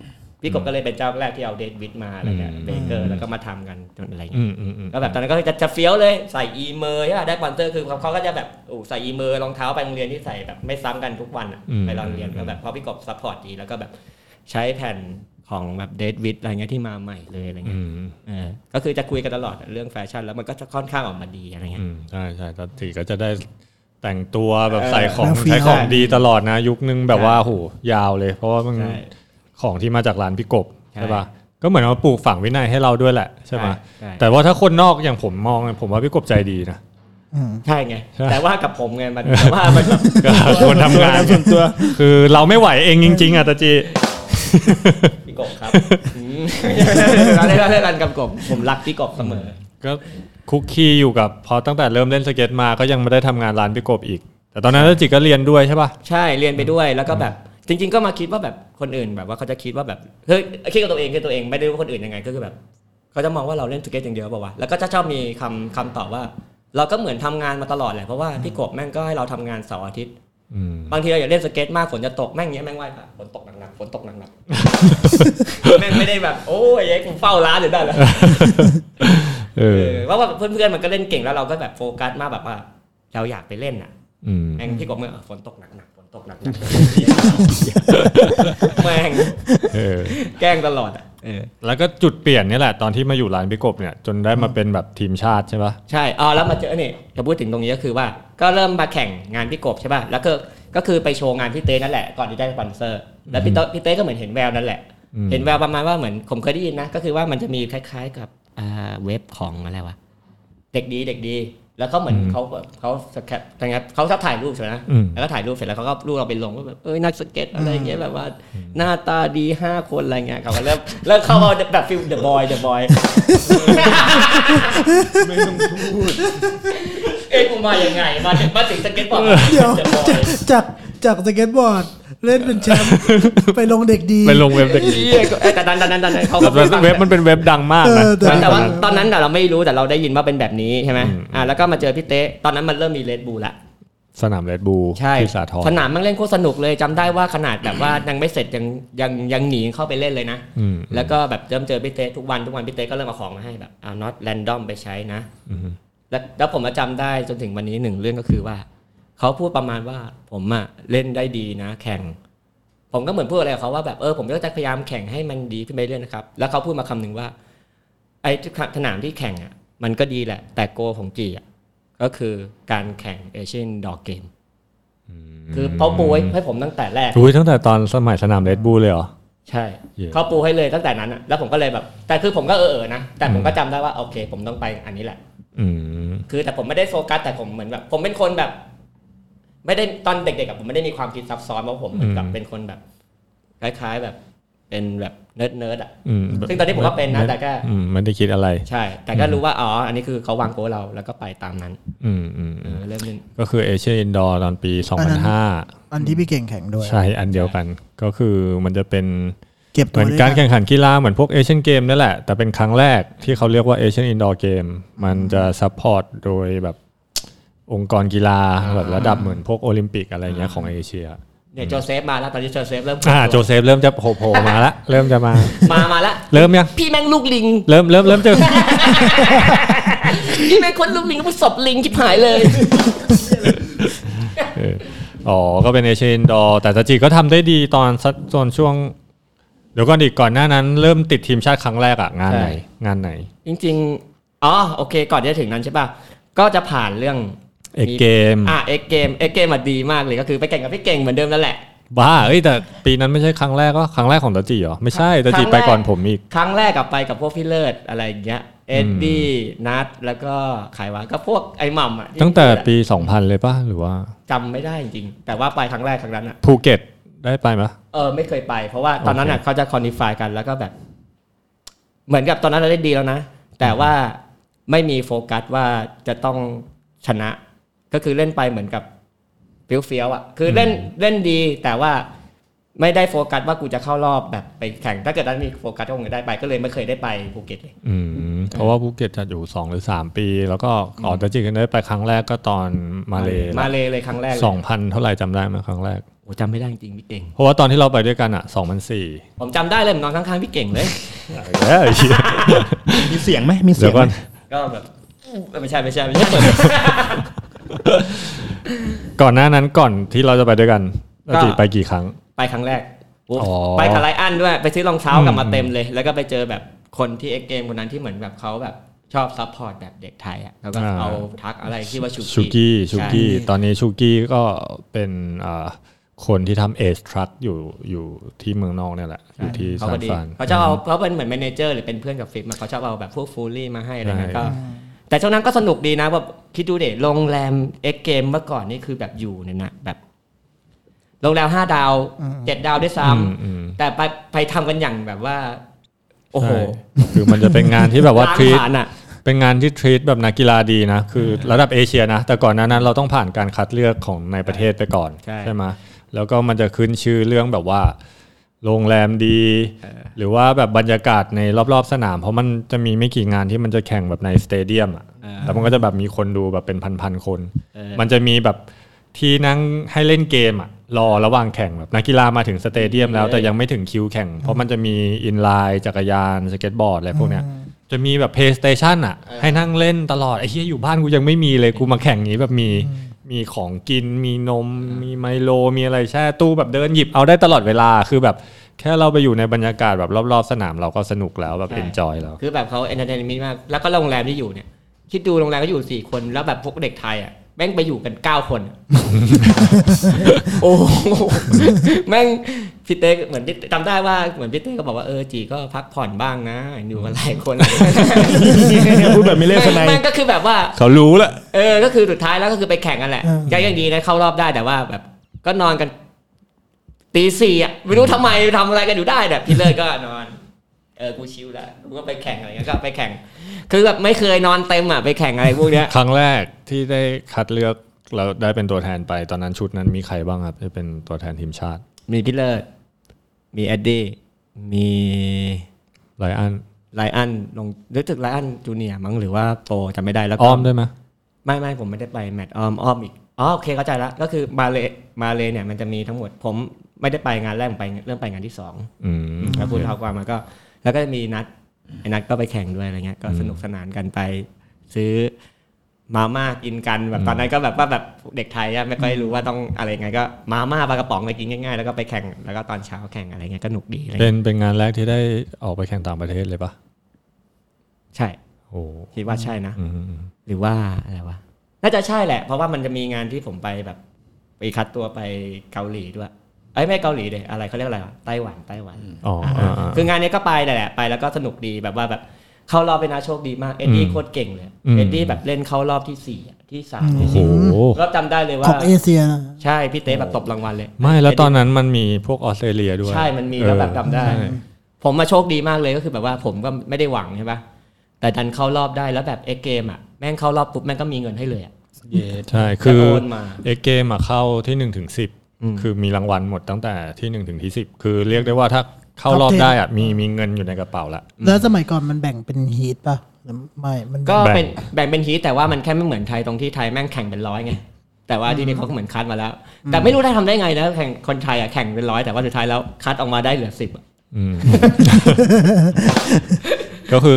พี่กบก็เลยเป็นเจ้าแรกที่เอา Deathwish มาอะไรเงี้ยอืม Baker แล้วก็มาทำกันจนอะไรเงี้ยอืมอืมอืมก็แบบตอนนั้นก็จะจะเฟี้ยวเลยใส่ Emerica ใช่ป่ะได้สปอนเซอร์คือเขาเขาก็จะแบบโอ้ใส่ Emerica รองเท้าไปโรงเรียนที่ใส่แบบไม่ซ้ำกันทุกวันอะไปโรงเรียนก็แบบพอพี่กบ support ดีแล้วก็แบบใช้แผ่นของแบบ Deathwish อะไรเงี้ยที่มาใหม่เลยอะไรเงี้ยอืมเออก็คือจะคุยกันตลอดเรื่องแฟชั่นแล้วมันก็จะค่อนข้างออกมาดีอะไรเงี้ยอืมใช่ใช่ตอนตีก็จะได้แต่งตัวแบบเออใส่ของแล้วเฟี้ยวใช้ของดีตลอดนะ ยุคนึงแบบใช่ว่าโหยาวเลย เพราะว่ามันใช่ ของที่มาจากร้านพี่กบใช่ใช่ป่ะก็เหมือนว่าปลูกฝังวินัยให้เราด้วยแหละใช่ไหมใช่แต่ว่าถ้าคนนอกอย่างผมมองผมว่าพี่กบใจดีนะอืมใช่ไงใช่แต่ว่ากับผมไงมันแต่ว่ามันแบบก็คนทำงานส่วนตัว คือเราไม่ไหวเองจริง ๆอะตาจีพี่กบครับอืมเราได้เราได้รันกับกบผมรักพี่กบเสมอ ก็คุกคีอยู่กับพอตั้งแต่เริ่มเล่นสเก็ตมาก็ยังไม่ได้ทำงานร้านพี่กบอีก แต่ตอนนั้นตาจิก็เรียนด้วยใช่ป่ะใช่เรียนไปด้วยแล้วก็แบบ จริง ๆ ก็มาคิดว่าแบบคนอื่นแบบว่าเขาจะคิดว่าแบบเฮ้ยคิดกับตัวเองคือตัวเองไม่ได้รู้ว่าคนอื่นยังไงก็คือแบบเขาจะมองว่าเราเล่นสเก็ตอย่างเดียวเปล่าวะแล้วก็จะชอบมีคำคำตอบว่า เราก็เหมือนทำงานมาตลอดแหละเพราะว่าพี่กบแม่งก็ให้เราทำงานเสาร์อาทิตย์อืมบางทีเราอยากเล่นสเก็ตมากฝนจะตกแม่งเงี้ยแม่งไหวปะฝนตกหนักๆฝนตกหนักๆแม่งไม่ได้แบบ โอ้ยไอ้กูเฝ้าร้านอยู่ได้เหรอเอเอออว่าว่าเพื่อนๆมันก็เล่นเก่งแล้วเราก็แบบโฟกัสมากแบบว่า เราอยากไปเล่นอะอืมแม่งพี่กบเมื่อฝนตกหนักๆฝ นตกหนักๆแม่งเออแกล้งตลอดอะเออแล้วก็จุดเปลี่ยนนี่แหละตอนที่มาอยู่ร้านพี่กบเนี่ยจนได้มาเป็นแบบทีมชาติใช่ป่ะใช่อ๋อแล้วมาเจอเนี่ยจะพูดถึงตรงนี้ก็คือว่า ก็เริ่มมาแข่งงานพี่กบใช่ป่ะแล้วก็ก็คือไปโชว์งานพี่เต้นั่นแหละก่อนที่ได้สปอนเซอร์ แล้วพี่เต้พี่เต้ก็เหมือนเห็นแววนั่นแหละอืมเห็นแววประมาณว่าเหมือนผมเคยได้ยินนะก็คือว่ามันจะมีคล้าย ๆ กับอ่าเว็บของอะไรวะเด็กดีเด็กดี แล้วเขาเหมือนเขาเขา snap อะไรเงี้ยเขาชอบถ่ายรูปใช่ไหมนะอืมแล้วก็ถ่ายรูปเสร็จแล้วเขาก็รูปเราไปลงว่าแบบเอ้ยนักสเก็ตอะไรเงี้ยแบบว่าหน้าตาดีห้าคนอะไรเงี้ยเขาก็เริ่มเริ่มเข้ามาแบบ feel the boy the boy ไม่ต้องพูดเอ้ยกูมายังไงมาถึงมาถึงสเก็ตบอร์ดเดี๋ยว the boy จากจากจากสเก็ตบอร์ด เล่นเป็นแชมป์ไปลงเด็กดีไปลงเว็บเด็กดีเหี้ยก็เอ้ยแต่ตอนนั้นตอนนั้นตอนนั้นเขาแต่ก็พูดฟังเว็บมันเป็นเว็บดังมากนะเออแต่แต่ว่าตอนนั้นน่ะเราไม่รู้แต่เราได้ยินว่าเป็นแบบนี้ใช่ไหมอืมอ่าแล้วก็มาเจอพี่เต้ตอนนั้นมันเริ่มมี Red Bull ละสนามเรดบูใช่ที่สาทรสนามมันเล่นโคตรสนุกเลยจำได้ว่าขนาดแบบว่ายังไม่เสร็จยังยังยังหนีเข้าไปเล่นเลยนะอืมแล้วก็แบบเริ่มเจอพี่เต้ทุกวันทุกวันพี่เต้ก็เริ่มเอาของมาให้แบบเอาน็อตแรนดอมไปใช้นะอืมแล้วแล้วผมมาจำได้จนถึงวันนี้หนึ่งเรื่องก็คือว่า เขาพูดประมาณว่าผมอะเล่นได้ดีนะ แข่ง ผมก็เหมือนพูดอะไรกับเขาว่าแบบเออผมก็จะพยายามแข่งให้มันดีขึ้นไปเรื่อยนะครับ แล้วเขาพูดมาคำหนึ่งว่า ไอ้สนามที่แข่งอะมันก็ดีแหละ แต่ goal ของจีอะก็คือการแข่ง Asian Indoor Games คือเขาปูไว้ให้ผมตั้งแต่แรกอุ้ยตั้งแต่ตอนสมัยสนาม Red Bull เลยเหรอใช่เหี้ยเขาปูให้เลยตั้งแต่นั้นอะแล้วผมก็เลยแบบ แต่คือผมก็เออเออนะแต่ผมก็จำได้ว่าโอเค ผมต้องไปอันนี้แหละ อืมคือแต่ผมไม่ได้โฟกัสแต่ผมเหมือนแบบ ผมเป็นคนแบบ ไม่ได้ตอนเด็กๆกับผมไม่ได้มีความคิดซับซ้อนเพราะผมเหมือนกับอืมเป็นคนแบบคล้ายๆแบบเป็นแบบ nerd nerd อะอืมซึ่งตอนนี้ผมก็เป็นนะแต่ก็อืมไม่ได้คิดอะไร ใช่ แต่ก็รู้ว่าอ๋ออันนี้คือเขาวาง goal เราแล้วก็ไปตามนั้น อืมอืมเออเริ่มเล่นก็คือ Asian Indoor ตอนปี 2005 อันที่พี่เก่งแข่งด้วย ใช่อันเดียวกันก็คือมันจะเป็นเก็บตัวมือนในการนะแข่งขันกีฬาเหมือนพวก Asian Games นั่นแหละ แต่เป็นครั้งแรกที่เขาเรียกว่า Asian Indoor Games มันจะ support โดยแบบ องค์กรกีฬาแบบระดับเหมือนพวกโอลิมปิกอะไรเงี้ยของเอเชียเนี่ยโจเซฟมาแล้วตอนนี้โจเซฟเริ่มอ่าโจเซฟเริ่มจะโผล่ๆมาละเริ่มจะมามามาแล้วเริ่มยังพี่แม่งลูกลิง เริ่มเริ่มเริ่มจะพี่แม่งคนลูกลิงก็ผสมลิงชิบหายเลยเอออ๋อก็เป็น Asian Indoor แต่ตาจีก็ทำได้ดีตอนสักตอนช่วงเดี๋ยวก่อนอีกก่อนหน้านั้น เริ่มติดทีมชาติครั้งแรกอะงานไหนใช่งานไหน จริง ๆอ๋อโอเค ก่อนที่จะถึงนั้นใช่ป่ะก็จะผ่านเรื่อง X Games อะ X Games X Games มาดีมากเลยก็คือไปแข่งกับพี่เก่งเหมือนเดิมนั่นแหละบ้าเอ้ยแต่ปีนั้นไม่ใช่ครั้งแรกก็ครั้งแรกของตาจีเหรอ ไม่ใช่ตาจีครั้งแรกไปก่อนผมอีก ครั้งแรกกับไปกับพวกพี่เลิศอะไรอย่างเงี้ยเอ็ดดี้นัทแล้วก็ใครวะก็พวกไอ้หม่ำอะที่ตั้งแต่ปี 2000 เลยป่ะ หรือว่าจำไม่ได้จริงๆแต่ว่าไปครั้งแรกครั้งนั้นอะภูเก็ตได้ไปไหมเออไม่เคยไป เพราะว่าตอนนั้นอะโอเคเขาจะ qualify กันแล้วก็แบบ เหมือนกับตอนนั้นเราได้ดีแล้วนะ แต่ว่าไม่มีโฟกัสว่าจะต้องชนะ ก็คือเล่นไปเหมือนกับเฟี้ยวเฟี้ยวๆอะคือเล่นเล่นดีแต่ว่าไม่ได้โฟกัสว่ากูจะเข้ารอบแบบไปแข่งถ้าเกิดนั้นมีโฟกัสก็คงจะได้ไปก็เลยไม่เคยได้ไปภูเก็ตเลยอืมเพราะว่าภูเก็ตจะอยู่ 2 หรือ 3 ปี แล้วก็ก่อนตาจีกันได้ไปครั้งแรกก็ตอนมาเลมาเลเลยครั้งแรกเลยสองพันเท่าไหร่จำได้ไหมครั้งแรกโอ้จำไม่ได้จริงๆพี่เก่ง เพราะว่าตอนที่เราไปด้วยกันอะ2004ผมจำได้เลยผมนอนข้างๆพี่เก่งเลยเอ้ยมีเสียงไหมมีเสีเดี๋ยยงวไหก่มอนก็แบบไม่ใช่ไม่ใช่ไม่ใช่เปิด ก่อนหน้านั้นก่อนที่เราจะไปด้วยกันก็ตาจีไปกี่ครั้ง ไปครั้งแรกโอ้อ๋อไปกับไลอันด้วยไปซื้อรองเท้าอืมกลับมาเต็มเลย แล้วก็ไปเจอแบบคนที่เอ็กเกมคนนั้นที่เหมือนแบบเขาแบบชอบซัพพอร์ตแบบเด็กไทยอะแล้วก็เอาทักอะไรที่ว่าชูชูกี้ชูใช่กี้ตอนนี้ชูกี้ก็เป็นอ่าคนที่ทำเอสทรัคอยู่อยู่ที่เมืองนอกเนี่ยแหละ อยู่ที่เขาซาก็นดีฟรานเขาชอบเอาเขาเป็นเหมือนแมเนเจอร์หรือเป็นเพื่อนกับฟิกมาเขาชอบเอาแบบพวกฟูลี่มาให้อะไรเงี้ยใช่ก็ แต่ช่วงนั้นก็สนุกดีนะแบบคิดดูเด็โรงแรมเอ็กเกมเมื่อก่อนนี่คือแบบอยู่เนี่ยนะแบบโรงแรมห้าดาวเจ็ดดาวด้วยซ้อืมอืมำแต่ไปไปทำกันอย่างแบบว่า โอ้โหใช่คือมันจะเป็นงานที่แบบว่าล้างทรีตผ่านอะเป็นงานที่ทรีตแบบนักกีฬาดีนะ คือระดับเอเชียนะ แต่ก่อนหน้านั้นเราต้องผ่านการคัดเลือกของในประเทศไปก่อนใช่ไหมแล้วก็มันจะขึ้นชื่อเรื่องแบบว่า โรงแรมดี หรือว่าแบบบรรยากาศในรอบๆสนาม เพราะมันจะมีไม่กี่งานที่มันจะแข่งแบบใน stadium อะแล้วมันก็จะแบบมีคนดูแบบเป็นพันๆคน มันจะมีแบบที่นั่งให้เล่นเกมอะรอระหว่างแข่งแบบนักกีฬามาถึง stadium แล้วแต่ยังไม่ถึงคิวแข่ง เพราะมันจะมี inline จักรยานสเก็ตบอร์ดอะไรพวกเนี้ยจะมีแบบ PlayStation อะ ให้นั่งเล่นตลอดไอ้เหี้ยอยู่บ้านกูยังไม่มีเลยกูมาแข่งนี้แบบมี มีของกินมีนม มีไมโล มีอะไรแช่ตู้แบบเดินหยิบเอาได้ตลอดเวลาคือแบบแค่เราไปอยู่ในบรรยากาศแบบรอบๆสนามเราก็สนุกแล้วแบบใช่ enjoy แล้ว คือแบบเขา entertainment มาก แล้วก็โรงแรมที่อยู่เนี่ย คิดดูโรงแรมก็อยู่สี่คนแล้วแบบพวกเด็กไทยอะ แม่งไปอยู่กันเก้าคน โอ้โหแม่งพี่เต้เหมือนพี่จำได้ว่าเหมือนพี่เต้ก็บอกว่าเออจีก็พักผ่อนบ้างนะ อยู่กันหลายคนพูดแบบมีเลขสไนแม่งก็คือแบบว่าเขารู้แหละเออก็คือสุดท้ายแล้วก็คือไปแข่งกันแหละอืมยังยังดีนะเข้ารอบได้แต่ว่าแบบ ก็นอนกันตีสี่อะไม่รู้ทำไมทำอะไรกันอยู่ได้แบบพี่เลิศก็นอนเออกูชิลแล้วกูก็ไปแข่งอะไรเงี้ยก็ไปแข่ง คือแบบไม่เคยนอนเต็มอะไปแข่งอะไรพวกเนี้ยครั้งแรกที่ได้คัดเลือกแล้วได้เป็นตัวแทนไปตอนนั้นชุดนั้นมีใครบ้างครับที่เป็นตัวแทนทีมชาติ มีพี่เลิศมีเอ็ดดี้มีไลอันไลอันลงรู้สึกไลอันจูเนียร์มั้งหรือว่าโปรจำไม่ได้แล้วก็อ้อมได้วยไหมไม่ไม่ผมไม่ได้ไปแมตช์อ้อมอ้อมอีกอ๋อโอเคเข้าใจแล้วก็คือมาเลมาเลเนี่ยมันจะมีทั้งหมดผมไม่ได้ไปงานแรกผมไปเริ่มไปงานที่สองอืมแล้วพูดเท่าความมันก็ แล้วก็จะมีนัด ไอ้นัดก็ไปแข่งด้วยอะไรเงี้ยก็สนุกสนานกันไป ซื้อมาม่ากินกันแบบตอนนั้นก็แบบว่าแบบเด็กไทยอะไม่ค่อยรู้ว่าต้องอะไรไงก็มาม่าปลากระป๋องไปกินง่ายๆ แล้วก็ไปแข่งแล้วก็ตอนเช้าแข่งอะไรเงี้ยก็หนุกดีอะไรเป็เงี้ยนเป็นงานแรกที่ได้ออกไปแข่งต่างประเทศเลยปะใช่โอ้คิดว่าใช่นะอืมอืมหรือว่าอะไรวะน่าจะใช่แหละ เพราะว่ามันจะมีงานที่ผมไปแบบไปคัดตัวไปเกาหลีด้วย ไอ้ยไม่เกาหลีเลยอะไรเขาเรียกอะไรวะไต้หวันไต้หวันอ๋ออ่าอ่าคืองานนี้ก็ไปแหละไปแล้วก็สนุกดีแบบว่าแบบเข้ารอบเป็นนะโชคดีมากเอ็ดดี้อืมโคตรเก่งเลยอืมเอ็ดดี้แบบเล่นเข้ารอบที่สี่อะที่สามอืมที่โอ้สี่โหรอบจำได้เลยขว่าองเอเชียนะใช่พี่เต้แบบตบรางวัลเลย ไม่แล้วตอนนั้นมันมีพวกออสเตรเลียด้วย ใช่มันมีแล้วแบบจำได้ใช่ผมมาโชคดีมากเลยก็คือแบบว่าผมก็ไม่ได้หวังใช่ปะแต่ดันเข้ารอบได้แล้วแบบเอ็กเกมอะแม่งเข้ารอบปุ๊บแม่งก็มีเงินให้เลยอะใช่คือจะโอนมาเอ็กเกมอะเข้าที่หนึ่งถึงสิบอืม คือมีรางวัลหมดตั้งแต่ที่หนึ่งถึงที่สิบคือเรียกได้ว่าถ้าเข้ารอบได้อะมีมีเงินอยู่ในกระเป๋าละแล้วสมัยก่อนมันแบ่งเป็นฮีทป่ะหรือไม่มันก็แบ่งเป็นแบ่งเป็น heat แต่ว่ามันแค่ไม่เหมือนไทยตรงที่ไทยแม่งแข่งเป็นร้อยไงแต่ว่าที่นี่เขาก็เหมือนคัดมาแล้ว แต่ไม่รู้ได้ทำได้ไงนะแข่งคนไทยอะแข่งเป็นร้อยแต่ว่าสุดท้ายแล้วคัดออกมาได้เหลือสิบอืมก็คือ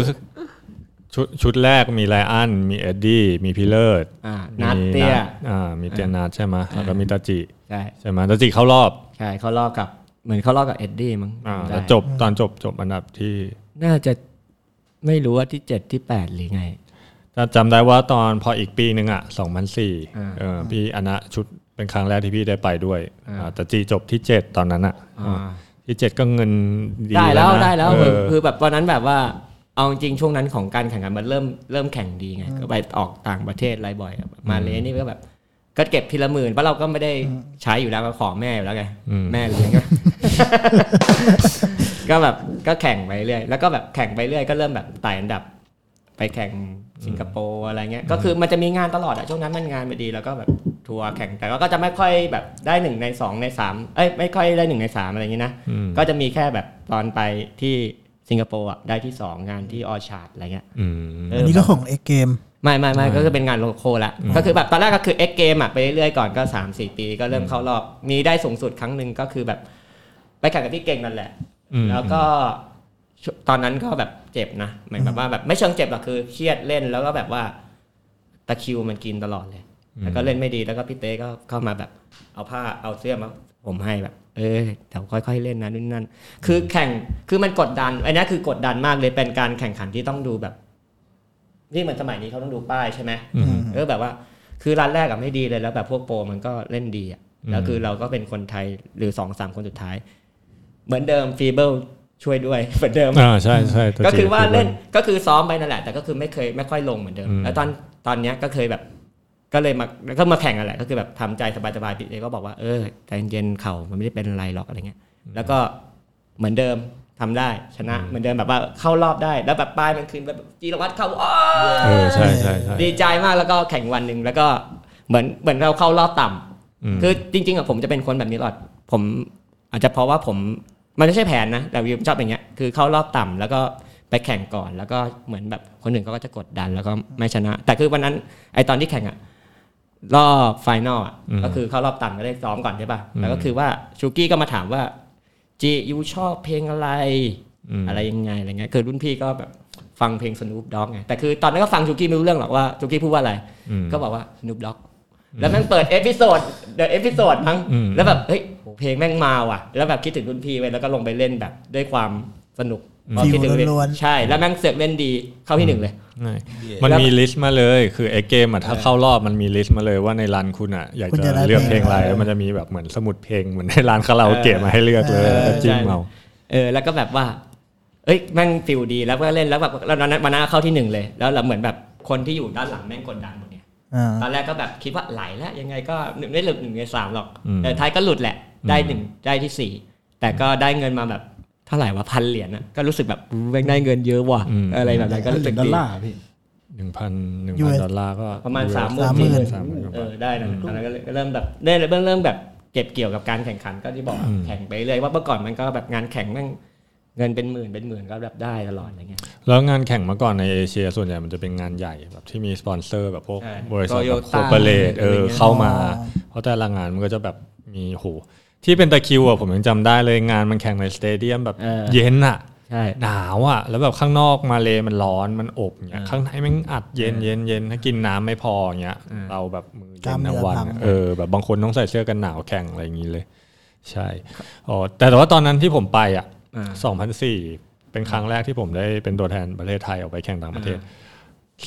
ชุดชุดแรกมีไลอันมีเอ็ดดี้มีพิเลอร์อ่านัดเตี้ยอ่ามีเตียนาดใช่ไหมแล้วก็มีตาจิใช่ใช่ไหมตาจิเข้ารอบใช่เข้ารอบกับเหมือนเข้ารอบกับเอ็ดดี้มั้งอ่าได้แล้วจบตอนจบจบอันดับที่ น่าจะไม่รู้ว่าที่เจ็ดที่แปดหรือไงถ้าจำได้ว่าตอนพออีกปีหนึ่งอะอ่า2004เออพี่อนะชุดเป็นครั้งแรกที่พี่ได้ไปด้วยอ่าแต่จีจบที่เจ็ดตอนนั้นอะอ่าที่เจ็ดก็เงินดีได้แล้วนะได้แล้วเอคืออคือแบบวันนั้นแบบว่า เอาจริงๆช่วงนั้นของการแข่งขันมันเริ่มเริ่มแข่งดีไงก็ไปออกต่างประเทศอะไรบ่อยอะมาเลนี่ก็แบบก็เก็บทีละหมื่นเพราะเราก็ไม่ได้ใช้อยู่แล้วก็ขอแม่อยู่แล้วไงอืมแม่เลี้ยงก็ก็แบบก็แข่งไปเรื่อยแล้วก็แบบแข่งไปเรื่อยก็เริ่มแบบไต่อันดับ ไปแข่งสิงคโปร์อะไรเงี้ยก็คือมันจะมีงานตลอดอะช่วงนั้นมันงานไม่ดีแล้วก็แบบทัวร์แข่งแต่ก็จะไม่ค่อยแบบได้หนึ่งในสองในสามเอ้ยไม่ค่อยได้หนึ่งในสามอะไรอย่างงี้นะอืมก็จะมีแค่แบบตอนไปที่ สิงคโปร์อะได้ที่สองงานที่ออชาร์ดอะไรเงี้ยอืมเอออันนี้ก็ของ X Games ไม่ไม่ไม่ก็คือเป็นงาน local ละก็คือแบบตอนแรกก็คือ X Games อะไปเรื่อยๆก่อนก็สามสี่ปีก็เริ่มเข้ารอบ มีได้สูงสุดครั้งหนึ่งก็คือแบบ ไปแข่งกับพี่เก่งนั่นแหละอืมแล้วก็ช่วตอนนั้นก็แบบเจ็บนะหมายแบบว่าแบบไม่เชิงเจ็บหรอกคือเครียดเล่นแล้วก็แบบว่าตะคริวมันกินตลอดเลย แล้วก็เล่นไม่ดีแล้วก็พี่เต้ก็เข้ามาแบบเอาผ้าเอาเสื้อมาผมให้แบบ เออเดี๋ยวค่อยๆเล่นนะนู่นนั่น คือแข่งคือมันกดดันอันนี้คือกดดันมากเลยเป็นการแข่งขันที่ต้องดูแบบนี่เหมือนสมัยนี้เขาต้องดูป้ายใช่ไหมอืมเออแบบว่า คือร้านแรกอะไม่ดีเลยแล้วแบบพวกโปรมันก็เล่นดีอะแล้วคือเราก็เป็นคนไทยหรือสองสามคนสุดท้าย เหมือนเดิมฟีเบิลช่วยด้วยเหมือนเดิมอ่าใช่ใช่ตัวก็คือจริงว่าเล่นก็คือซ้อมไปนั่นแหละ แต่ก็คือไม่เคยไม่ค่อยลงเหมือนเดิมอืมแล้วตอนตอนเนี้ยก็เคยแบบ ก็เลยมาก็มาแข่งกันแหละก็คือแบบทำใจสบายๆพี่เอก็บอกว่าเออใจเย็นๆเข่ามันไม่ได้เป็นอะไรหรอกอะไรเงี้ย แล้วก็เหมือนเดิมทำได้ชนะเหมือนเดิมแบบว่าเข้ารอบได้แล้วแบบป้ายมันขึ้นแบบจีรวัตรเข้าอ้อเออใช่ใช่ใช่ดีใจมากแล้วก็แข่งวันหนึ่งแล้วก็เหมือนเหมือนเราเข้ารอบต่ำอืมคือจริงๆอะผมจะเป็นคนแบบนี้ตลอดผมอาจจะเพราะว่าผมมันไม่ใช่แผนนะแต่วิวชอบอย่างเงี้ยคือเข้ารอบต่ำแล้วก็ไปแข่งก่อน แล้วก็เหมือนแบบคนอื่นเขาก็จะกดดันแล้วก็ไม่ชนะ แต่คือวันนั้นไอตอนที่แข่งอะ รอบ final อะอืมก็คือเข้ารอบต่ำก็ได้ซ้อมก่อนใช่ป่ะอืมแล้วก็คือว่าชูกี้ก็มาถามว่าจี you ชอบเพลงอะไรมอะไรยังไงอะไรเงี้ยคือรุ่นพี่ก็แบบฟังเพลง Snoop Dogg ไงแต่คือตอนนั้นก็ฟังชูกี้ไม่รู้เรื่องหรอกว่าชูกี้พูดว่าอะไรอืมก็บอกว่า Snoop Dogg แล้วแม่งเปิด Episode The Episode มั้งอืมแล้วแบบเฮ้ยโหเพลงแม่งมาว่ะ แล้วแบบคิดถึงรุ่นพี่ไว้แล้วก็ลงไปเล่นแบบด้วยความสนุกพอคิดถึง feel ล้วนๆใช่ แล้วแม่งเสือกเล่นดีเข้าที่หนึ่งเลยใช่ มันมี list มาเลยคือไอ้เกมอะถ้าเข้ารอบมันมี list มาเลยว่าในร้านคุณอะอยากคุณจะจะได้เลือกเพลงอะไรเพลงอะไรแล้วมันจะมีแบบเหมือนสมุดเพลงเหมือนในร้านคาราโอเกะมาให้เลือกเลยเออแล้วก็จิ้มใช่เอาเออแล้วก็แบบว่า เอ้ยแม่ง feel ดีแล้วก็เล่นแล้วแบบแล้ววันนั้นวันนั้นเข้าที่หนึ่งเลย แล้วเราเหมือนแบบคนที่อยู่ด้านหลังแม่งกดดันหมดเนี่ยอ่าตอนแรกก็แบบคิดว่าไหลแล้วยังไงก็หนึ่งไม่หลุดหนึ่งในสามหรอกอืมแต่ท้ายก็หลุดแหละ ได้อืมหนึ่งได้ที่สี่แต่ก็ได้เงินมาแบบ เท่าไหร่วะพันเหรียญอะก็รู้สึกแบบอู้แม่งได้เงินเยอะว่ะอะไรแบบนั้นก็รู้สึกดอลดีลาร์พี่หนึ่งพันหนึ่งพัน US ดอลลาร์ก็ประมาณ US สามหมื่นสามหมื่นสี่สามหมื่นกว่าาทเออได้นะตอนนั้นก็เลยก็เริ่มแบบได้เริ่มเริ่มแบบเก็บเกี่ยวกับการแข่งขันก็ที่บอกอะอืมแข่งไปเรื่อยว่าเมื่อก่อนมันก็แบบงานแข่งแม่งเงินเป็นหมื่นเป็นหมื่นก็แบบได้ตลอดอะไรเงี้ยแล้วงานแข่งเมื่อก่อนในเอเชีย ส่วนใหญ่มันจะเป็นงานใหญ่แบบที่มีสปอนเซอร์แบบพวกใช่บริษัทแบบ Toyota โคเปเรตเออะไรอเงี้ยเข้ามาอ๋อเพราะแต่ละงานมันก็จะแบบมีโห ที่เป็นตะคริวอะผมยังจำได้เลยงานมันแข่งในสเตเดียมแบบเออเย็นอะใช่หนาวอะ แล้วแบบข้างนอกมาเลมันร้อนมันอบเงี้ยอ่าข้างในแมันอัดเย็นเย็นเย็นถ้ากินน้ำไม่พอเงี้ยอ่าเราแบบมือเย็กล้ามนเนื้ทั้องวันพังอะเออแบบบางคนต้องใส่เสื้อกันหนาวแข่งอะไรอย่างงี้เลย ใช่อ๋อแต่แต่ว่าตอนนั้นที่ผมไปอะอ่า2004เป็นครั้งแรกที่ผมได้เป็นตัวแทนประเทศไทยออกไปแข่งต่างประเทศ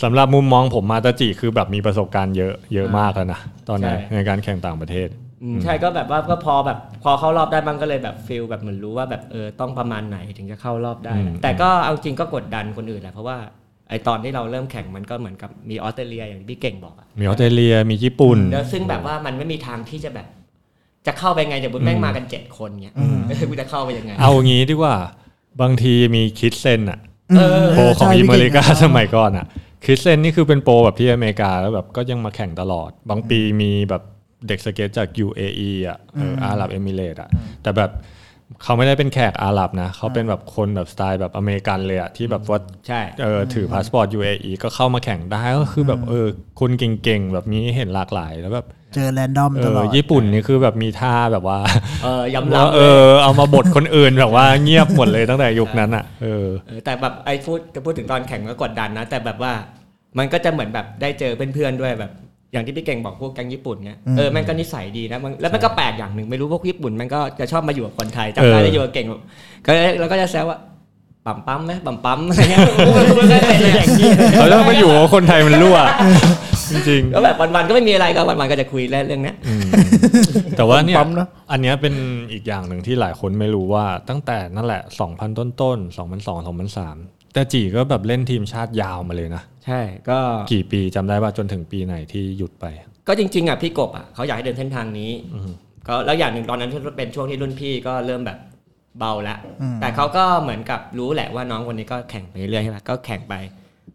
สำหรับมุมมองผมมาตาจิคือแบบมีประสบการณ์เยอะเยอะมากแล้วนะตอนนั้นใช่ในการแข่งต่างประเทศอืม ใช่ก็แบบว่าก็พอแบบพอเข้ารอบได้บ้างก็เลยแบบฟิลแบบเหมือนรู้ว่าแบบเออต้องประมาณไหนถึงจะเข้ารอบได้อืมแต่ก็เอาจริงก็กดดันคนอื่นแหละเพราะว่าไอตอนที่เราเริ่มแข่งมันก็เหมือนกับมีออสเตรเลียอย่างที่พี่เก่งบอกอะมีออสเตรเลียมีญี่ปุ่นแล้วซึ่งแบบว่ามันไม่มีทางที่จะแบบ จะเข้าไปไงเดี๋ยวบุญแม่งมากันเจ็ดคนเงี้ยเออกูจะเข้าไปยังไง เอางี้ดีกว่าบางทีมีคริสเซนอะเออโปรของใช่อเมริกาพี่เก่งสมัยก่อนอะคริสเซนนี่คือเป็นโปรแบบที่อเมริกาแล้วแบบก็ยังมาแข่งตลอด บางปีมีแบบ เด็กสเก็ตจาก UAE อะเอออาหรับเอมิเรตอะแต่แบบเขาไม่ได้เป็นแขกอาหรับนะ เขาเป็นแบบคนแบบสไตล์แบบอเมริกันเลยอะที่แบบว่าใช่เออถือพาสปอร์ต UAE ก็เข้ามาแข่งได้ก็คือแบบเออคนเก่งๆ แบบนี้เห็นหลากหลายแล้วแบบเจอแรนดอมเอตลออดญี่ปุ่นนี่คือแบบมีท่าแบบว่าเออยำว่าลำเออเอามาบทคนอื่นแบบว่าเงียบหมดเลยตั้งแต่ยุคนั้นอะเออเออแต่แบบไอ้พูดจะพูดถึงตอนแข่งก็กดดันนะ แต่แบบว่ามันก็จะเหมือนแบบได้เจอเพื่อนๆด้วยแบบ อย่างที่พี่เก่งบอกพวกแก๊งญี่ปุ่นเนี่ยเออแม่งก็นิสัยดีนะมันแล้วมันก็แปลกอย่างหนึ่งไม่รู้พวกญี่ปุ่นมันก็จะชอบมาอยู่กับคนไทยจำได้เออได้อยู่กับเก่งแบบก็เราก็จะแซวว่าปั๊มปั๊มไหมปั๊มปั๊มอะไรเงี้ยมันก็เป็นอย่างนี้เขาจะมาอยู่ว่าคนไทยมันรั่วจริงก็แบบวันๆก็ไม่มีอะไรก็วันๆก็จะคุยเรื่องเนี้ยๆแต่ว่าเนี่ยปั๊มเนอะอันเนี้ยเป็นอีกอย่างหนึ่งที่หลายคนไม่รู้ว่าตั้งแต่นั่นแหละ 2,000 ต้นต้นๆ2002 2003 แต่จีก็แบบเล่นทีมชาติยาวมาเลยนะ ใช่ก็กี่ปีจำได้ว่าจนถึงปีไหนที่หยุดไป ก็จริง ๆอะพี่กบอะเขาอยากให้เดินเส้นทางนี้ก็แล้วอย่างหนึ่งตอนนั้นเป็นช่วงที่รุ่นพี่ก็เริ่มแบบเบาแล้วแต่เขาก็เหมือนกับรู้แหละว่าน้องคนนี้ก็แข่งไปเรื่อยๆใช่ไหมก็แข่งไป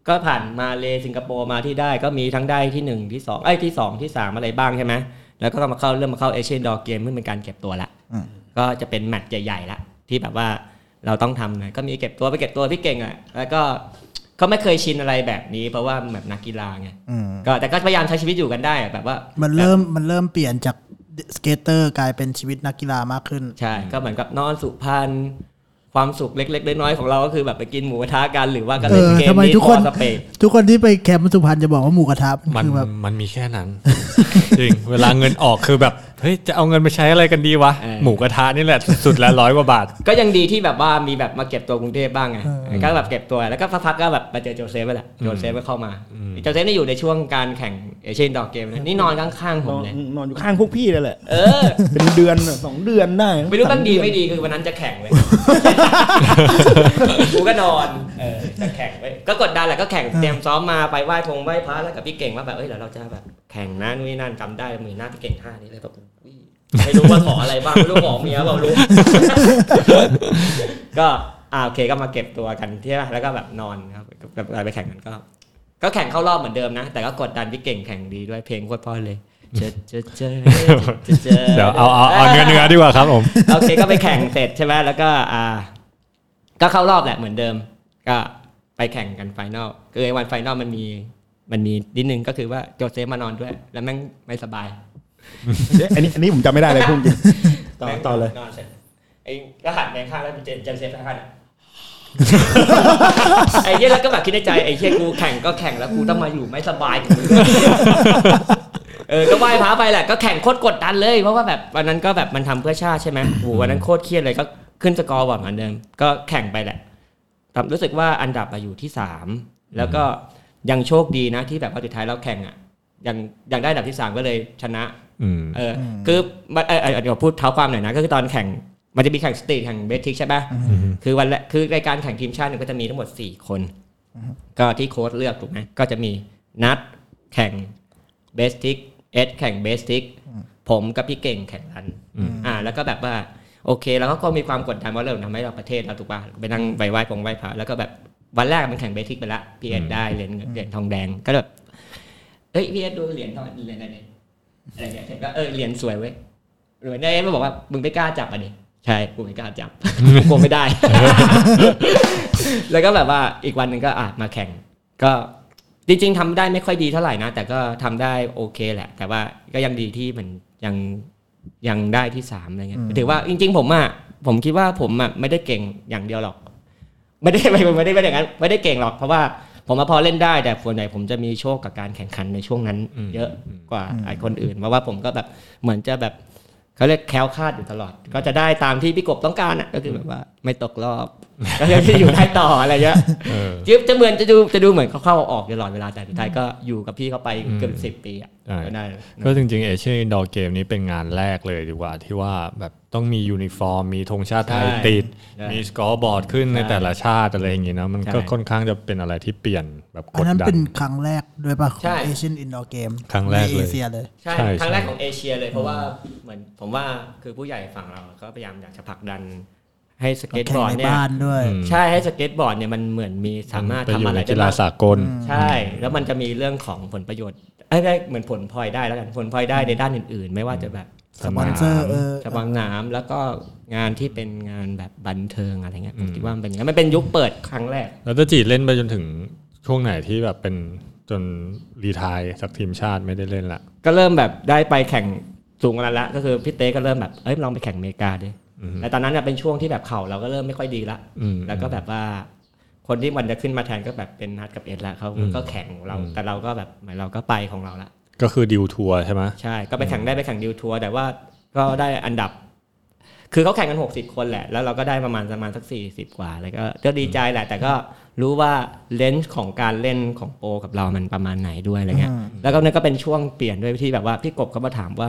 ก็ผ่านมาเลสิงคโปร์มาที่ได้ก็มีทั้งได้ที่หนึ่งที่สองไอ้ยที่สองที่สามอะไรบ้างใช่ไหมแล้วก็มาเข้าเริ่มมาเข้าเอเชียนดอเกมเพื่อเป็นการเก็บตัวละอืมก็จะเป็นแมตช์ใหญ่ๆละที่แบบว่า เราต้องทำหน่อยก็มีเก็บตัวไปเก็บตัวพี่เก่งอะแล้วก็เขาไม่เคยชินอะไรแบบนี้ เพราะว่าแบบนักกีฬาไงอืมก็แต่ก็พยายามใช้ชีวิตอยู่กันได้อะแบบว่า มันเริ่มมันเริ่มเปลี่ยนจาก skater กลายเป็นชีวิตนักกีฬามากขึ้นใช่ก็เหมือนกับนอนสุพรรณความสุขเล็ก ๆ น้อยๆของเราก็คือแบบไปกินหมูกระทะกันหรือว่าก็เอเล่นเกมทำไมนี้ทุกคนสเปกทุกคนที่ไปแคมป์สุพรรณจะบอกว่าหมูกระทะมันคือแบบมันมีแค่นั้น จริง เวลาเงินออกคือแบบเฮ้ยจะเอาเงินไปใช้อะไรกันดีวะ หมูกระทะนี่แหละสุดๆแล้วร้อยกว่าบาท ก็ยังดีที่แบบว่ามีแบบมาเก็บตัวกรุงเทพบ้างไงก็แบบเก็บตัวแล้วก็พักๆก็แบบมาเจอโจเซฟไปแหละโจเซฟก็เข้ามาโจเซฟนี่อยู่ในช่วงการแข่งเอเชียนดอกเกมนะนี่นอนข้างๆผนมอนเลยนอนอยู่ข้างพวกพี่เลยแหละเออเป็นเดือนอะสองเดือนได้ไม่รู้สบ้างดีเอนไม่ดีคือวันนั้นจะแข่งเลยกูก็นอน เออจะแข่งไปก็กดดันแหละก็แข่งเตรียมซ้อมมาไปไหว้พงไหว้พระแล้วกับพี่เก่งว่าแบบเอ้ยเดี๋ยวเราจะแบบแข่งนะนู่นนนั่นจำได้มือหน้าพี่เก่งท่านี้เลยแบบอุ้ยไม่รู้ว่าขออะไรบ้างไม่รู้ขอเมียเปล่าไม่รู้ก็อ่าโอเคก็มาเก็บตัวกันที่ไหนแล้วก็แบบนอนครับแบบไปแข่งกันก็ ก็แข่งเข้ารอบเหมือนเดิมนะ แต่ก็กดดันพี่เก่งแข่งดีด้วยเพลงโคตรเพราะเลยเจอเจอเจอเจอเจอเดี๋ยวเอาเอาเอาเนื้อเนื้อดีกว่าครับผมโอเคก็ไปแข่งเสร็จใช่ไหมแล้วก็อ่า ก็เข้ารอบแหละเหมือนเดิม ก็ ไปแข่งกัน final คือไอ้วัน final มันมีมันมีนิดนึงก็คือว่าโจเซฟมานอนด้วย แล้วแม่งไม่สบายเอ๊ะอันนี้อันนี้ผมจำไม่ได้เลยพูดจริงต่อแม่งต่อเลยนอนเสร็จไอ้ก็หันไปข้างแล้วเจอโจเซฟข้างๆอะไอ้เหี้ยแล้วก็แบบคิดในใจไอ้เหี้ยกูแข่งก็แข่งแล้วกูต้องมาอยู่ไม่สบายกับมึงด้วยเออก็ไหว้พระไปแหละก็แข่งโคตรกดดันเลย เพราะว่าแบบวันนั้นก็แบบมันทำเพื่อชาติใช่ไหมโหวันนั้นโคตรเครียดเลยก็ขึ้น scoreboard เหมือนเดิมก็แข่งไปแหละ แต่รู้สึกว่าอันดับอะอยู่ที่สามแล้วก็ยังโชคดีนะที่แบบว่าสุดท้ายเราแข่งอะยังยังได้อันดับที่สามก็เลยชนะอืมเอออคือมันเออเออเดี๋ยวพูดเท้าความหน่อยนะก็คือตอนแข่งมันจะมีแข่ง street แข่ง best trick ใช่ปะคือวันแรกคือรายการแข่งทีมชาติเนี่ยก็จะมีทั้งหมด 4 คน ก็ที่โค้ชเลือกถูกไหมก็จะมีนัดแข่ง best trick เอสแข่ง best trick ผมกับพี่เก่งแข่ง run อ่าแล้วก็แบบว่า โอเค แล้วก็มีความกดดันว่าเราทำให้เราประเทศเราถูกป่ะไปนั่งไหว้ไหว้พงไหว้พระแล้วก็แบบวันแรกมันแข่งเบสทิกไปละพี่เอสได้เหรียญเงินเหรียญทองแดงก็แบบเอ้ยพี่เอสดูเหรียญทองเหรียญอะไรเนี่ยอะไรเงี้ยเห็นก็เออเรียนสวยเว้ยหรือได้มาบอกว่ามึงไม่กล้าจับอะดิใช่กูไม่กล้าจับกูกลัวไม่ได้ แล้วก็แบบว่าอีกวันหนึ่งก็อะมาแข่ง ก็จริง ๆทำได้ไม่ค่อยดีเท่าไหร่นะ แต่ก็ทำได้โอเคแหละ แต่ว่าก็ยังดีที่มันยัง ยังได้ที่สามอะไรเงี้ยถือว่าจริง ๆ ผมอะผมคิดว่าผมอะไม่ได้เก่งอย่างเดียวหรอก ไม่ได้ไม่ไม่ได้ไม่ได้อย่างนั้นไม่ได้เก่งหรอก เพราะว่าผมมาพอเล่นได้แต่ส่วนใหญ่ผมจะมีโชคกับการแข่งขันในช่วงนั้นอืมเยอะกว่าไอ้คนอื่นเพราะว่าผมก็แบบเหมือนจะแบบ เขาเรียกแคล้วคลาดอยู่ตลอด ก็จะได้ตามที่พี่กบต้องการอะก็คือแบบว่าไม่ตกรอบก็ยังจะอยู่ได้ต่ออะไรเงี้ยเออจิ๊บจะเหมือนจะดูจะดูเหมือนเขาเข้าออกตลอดเวลาแต่สุดท้ายก็อยู่กับพี่เขาไปเกือบสิบปีอะใช่ก็ได้ก็จริงๆเอเชียนดอร์เกมนี้เป็นงานแรกเลยดีกว่าที่ว่าแบบ ต้องมียูนิฟอร์ม มีธงชาติไทยใช่ติดใช่มีสกอร์บอร์ดขึ้นในใช่แต่ละชาติอะไรอย่างงี้นะมันก็ใช่ค่อนข้างจะเป็นอะไรที่เปลี่ยนแบบกอันดนั้นดัเป็นนครั้งแรกด้วยป่ะขอใช่งเอเชียนอินดอร์เกมครั้งแรกเลยเอเชียเลยใช่ใช่ครั้งแรกใช่ของเอเชียเลยเพราะว่าเหมือนผมว่าคือผู้ใหญ่ฝั่งเราก็พยายามอยากจะผลักดันให้สเก็ตแข่บงอร์ดในเนี่ยบ้านด้วยอืมใช่ให้สเก็ตบอร์ดเนี่ยมันเหมือนมีสามารถไปอทำยู่อะไรในได้กีฬาบ้างสากล ใช่ แล้วมันจะมีเรื่องของผลประโยชน์เอ้ยได้เหมือนผลพลอยได้แล้วกันผลพลอยได้ในด้านอื่น ๆ ไม่ว่าจะแบบ สปอนเซอร์เออสปอนหนามแล้วก็งานที่เป็นงานแบบบันเทิงอะไรเงี้ยผมคิดว่ามันเป็นอย่างนั้นมันเป็นยุคเปิดครั้งแรก แล้วตาจีเล่นไปจนถึงช่วงไหนที่แบบเป็นจน retire สักทีมชาติไม่ได้เล่นละก็เริ่มแบบได้ไปแข่งสูงกว่านั้นละก็คือพี่เต้ก็เริ่มแบบเอ้ยลองไปแข่งอเมริกาดิอืมแต่ตอนนั้นเนี่ยเป็นช่วงที่แบบเข่าเราก็เริ่มไม่ค่อยดีละอืมแล้วก็แบบว่าคนที่มันจะขึ้นมาแทนก็แบบเป็นนัดกับเอ็ดละเขาอืมก็แข่งเราอืมแต่เราก็แบบเหมือนเราก็ไปของเราละ ก็คือดิวทัวร์ใช่ไหมใช่ ก็ไปแข่งได้ไปแข่งดิวทัวร์แต่ว่าก็ได้อันดับ คือเขาแข่งกัน 60 คนแหละ แล้วเราก็ได้ประมาณประมาณสัก 40 กว่า แล้วก็ก็ดีใจแหละ แต่ก็รู้ว่าเลนส์ของการเล่นของโปรกับเรามันประมาณไหนด้วยอะไรเงี้ย แล้วก็นั่นก็เป็นช่วงเปลี่ยนด้วยที่แบบว่าพี่กบเขามาถามว่า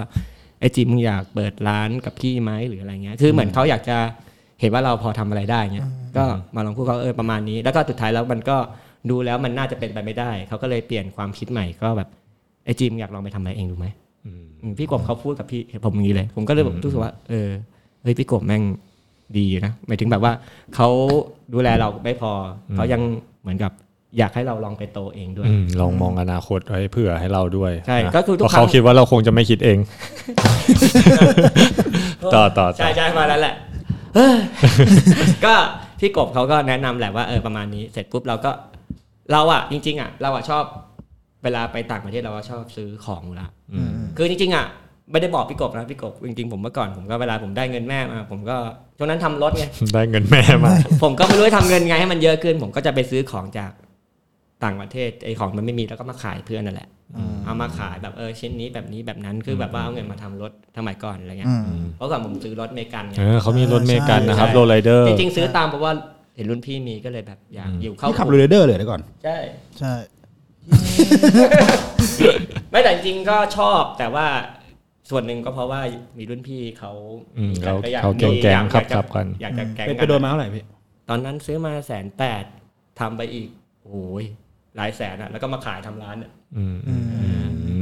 ไอจิมมึงอยากเปิดร้านกับพี่ไหมหรืออะไรเงี้ย คือเหมือนเขาอยากจะเห็นว่าเราพอทำอะไรได้เงี้ย ก็มาลองพูดเขาเออประมาณนี้ แล้วก็สุดท้ายแล้วมันก็ดูแล้วมันน่าจะเป็นไปไม่ได้ เขาก็เลยเปลี่ยนความคิดใหม่ก็แบบ ไอจิมอยากลองไปทำอะไรเองดูไหมอืมอืมพี่กบเขาพูดกับพี่ผมอย่างนี้เลย ผมก็เลยแบบรู้สึกว่า เออเฮ้ยพี่กบแม่งดีนะหมายถึงแบบว่าเขาดูแลเราไม่พออเขายังเหมือนกับอยากให้เราลองไปโตเองด้วยอืมลองมองอนาคตไว้เผื่อให้เราด้วยใช่นะก็คือทุกเพราะครั้เขางคิดว่าเราคงจะไม่คิดเอง ต่อต่อต่อใช่ใช่มาแล้วแหละเฮ้ยก็พี่กบเขาก็แนะนำแหละว่าเออประมาณนี้เสร็จปุ๊บเราก็เราอะจริง ๆอะเราอะชอบ เวลาไปต่างประเทศเราก็ชอบซื้อของอยู่ละอืมคือจริงๆอะไม่ได้บอกพี่กบนะพี่กบจริงๆผมเมื่อก่อนผมก็เวลาผมได้เงินแม่มา ผมก็ช่วงนั้นทำรถไงได้เงินแม่มา ผมก็ไม่รู้จะทำเงินไงให้มันเยอะขึ้น ผมก็จะไปซื้อของจากต่างประเทศไอ้ของมันไม่มีแล้วก็มาขายเพื่อนนั่นแหละเอามาขายแบบเออชิ้นนี้แบบนี้แบบนั้นคือแบบว่าเอาเงินมาทำรถสมัยก่อนอะไรเงี้ยอืมเพราะก่อนผมซื้อรถเมกันไงเออเขามีรถเมกันนะครับใช่โรลไรเดอร์จริงๆซื้อตามเพราะว่าเห็นรุ่นพี่มีก็เลยแบบอยากอืมอยู่เข้าพี่ขับเรือเดอร์เลยเดี๋ยวก่อน ใช่ใช่ ไม่แต่จริงๆก็ชอบแต่ว่าส่วนหนึ่งก็เพราะว่ามีรุ่นพี่เขาอืมมีเขาก็อยากเขาแก๊งมีแก๊งอยากครับจะครับกันอยากจะแก๊งไปกัไปโดนมาเท่าไหร่พี่ตอนนั้นซื้อมาแสนแปดทำไปอีกโอ้ยหลายแสนอะแล้วก็มาขายทำร้านอะอืมอืมอื